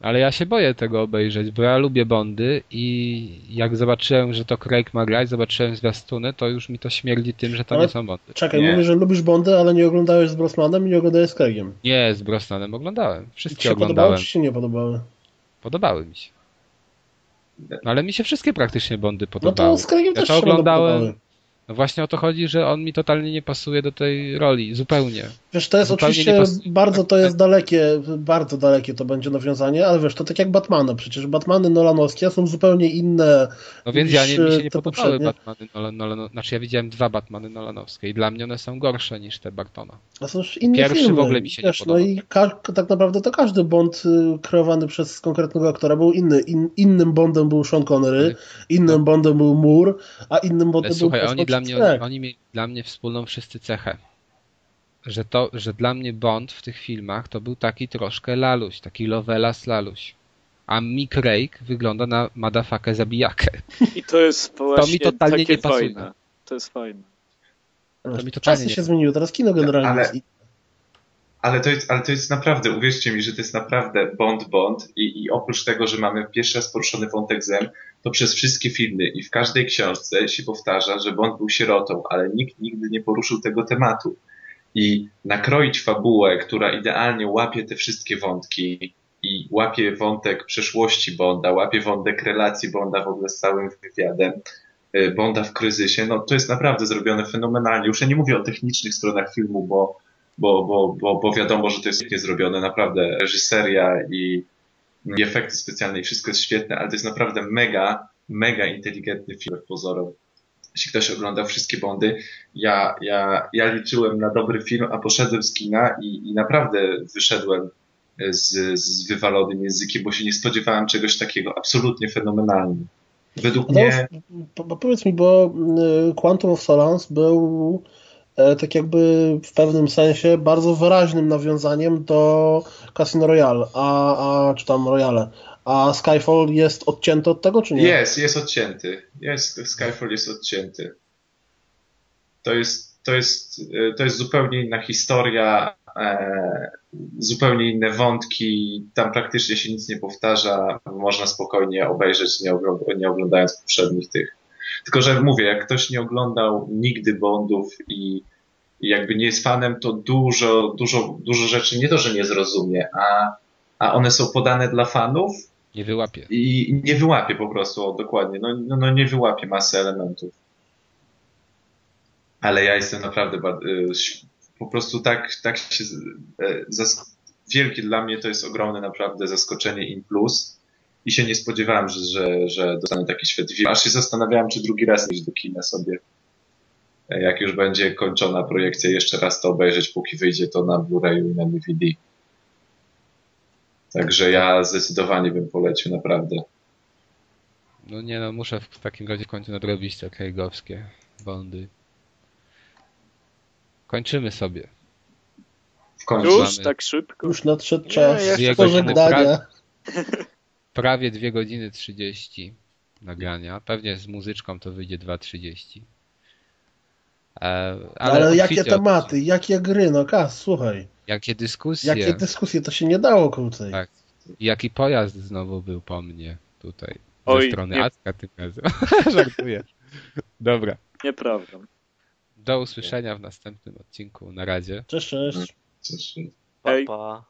Ale ja się boję tego obejrzeć, bo ja lubię Bondy i jak zobaczyłem, że to Craig ma grać, zobaczyłem zwiastuny, to już mi to śmierdzi tym, że to Ale- nie są Bondy. Czekaj, Nie. mówisz, że lubisz Bondy, ale nie oglądałeś z Brosnanem i nie oglądałeś z Craigiem. Nie, z Brosnanem oglądałem. Ci Wszystkie się podobały, oglądałem. czy się nie podobały? Podobały mi się. No, ale mi się wszystkie praktycznie Bondy No podobały. to z Craigiem Ja też to oglądałem. podobały. No właśnie o to chodzi, że on mi totalnie nie pasuje do tej roli. Zupełnie. Wiesz, to jest Zupełnie oczywiście bardzo to jest dalekie, bardzo dalekie to będzie nawiązanie, ale wiesz, to tak jak Batmany, przecież Batmany Nolanowskie są zupełnie inne. No więc ja nie, mi się nie te podobały. Batmany Nolan, Nolan, Znaczy ja widziałem dwa Batmany Nolanowskie i dla mnie one są gorsze niż te Bartona. To są już inne Pierwszy filmy. w ogóle mi się nie wiesz, no i tak naprawdę to każdy Bond y, kreowany przez konkretnego aktora był inny. In, innym Bondem był Sean Connery, innym Bondem był Moore, a innym Bondem Ale słuchaj, był oni dla mnie, Craig. oni mieli dla mnie wspólną wszyscy cechę. Że to, że dla mnie Bond w tych filmach to był taki troszkę laluś, taki lovelas laluś. A mi Craig wygląda na madafakę zabijakę. i to jest właśnie totalnie takie nie pasuje. fajne. To jest fajne. To mi totalnie Czasy nie się zmieniły, teraz kino generalnie Ale- jest. Ale to, jest, ale to jest naprawdę, uwierzcie mi, że to jest naprawdę Bond Bond i, i oprócz tego, że mamy pierwszy raz poruszony wątek Zem, to przez wszystkie filmy i w każdej książce się powtarza, że Bond był sierotą, ale nikt nigdy nie poruszył tego tematu. I nakroić fabułę, która idealnie łapie te wszystkie wątki i łapie wątek przeszłości Bonda, łapie wątek relacji Bonda w ogóle z całym wywiadem, y, Bonda w kryzysie, no to jest naprawdę zrobione fenomenalnie. Już ja nie mówię o technicznych stronach filmu, bo bo, bo, bo, bo wiadomo, że to jest pięknie zrobione, naprawdę reżyseria i, i efekty specjalne i wszystko jest świetne, ale to jest naprawdę mega, mega inteligentny film w pozorom. Jeśli ktoś oglądał wszystkie Bondy, ja, ja, ja liczyłem na dobry film, a poszedłem z kina i, i naprawdę wyszedłem z, z wywalonym językiem, bo się nie spodziewałem czegoś takiego absolutnie fenomenalnym. Według mnie, po- po- powiedz mi, bo y, Quantum of Solace był tak jakby w pewnym sensie bardzo wyraźnym nawiązaniem do Casino Royale, a, a czy tam Royale. A Skyfall jest odcięty od tego, czy nie? Jest, jest odcięty. Jest, Skyfall jest odcięty. To jest, to jest, e, to jest zupełnie inna historia, e, zupełnie inne wątki. Tam praktycznie się nic nie powtarza. Można spokojnie obejrzeć, nie, nie oglądając poprzednich tych. Tylko, że mówię, jak ktoś nie oglądał nigdy Bondów i, i jakby nie jest fanem, to dużo, dużo, dużo rzeczy nie to, że nie zrozumie, a, a one są podane dla fanów Nie wyłapie. i nie wyłapie po prostu, o, dokładnie, no, no, no nie wyłapie masy elementów. Ale ja jestem naprawdę bardzo, po prostu tak, tak się, e, zas- wielkie dla mnie to jest ogromne naprawdę zaskoczenie in plus i się nie spodziewałem, że, że, że dostanę taki świat. Aż się zastanawiałem, czy drugi raz iść do kina sobie. jak już będzie kończona projekcja, jeszcze raz to obejrzeć, póki wyjdzie to na Blu-rayu i na DVD. Także ja zdecydowanie bym polecił, naprawdę. No nie no, muszę w takim razie w końcu nadrobić te krajgowskie bondy. Kończymy sobie. W końcu. Już mamy- tak szybko. Już nadszedł Nie, czas jeszcze pożegnania. [LAUGHS] Prawie 2 godziny 30 nagrania. Pewnie z muzyczką to wyjdzie 2.30. E, Ale, ale jakie tematy, jakie gry, no kas, słuchaj. Jakie dyskusje. Jakie dyskusje, to się nie dało krócej. Tak. Jaki pojazd znowu był po mnie tutaj. Ze Oj, strony nie. Acka tym razem. [LAUGHS] Żartuję. Dobra. Nieprawda. Do usłyszenia w następnym odcinku. Na razie. Cześć, cześć. Cóż, Pa, Hej. pa.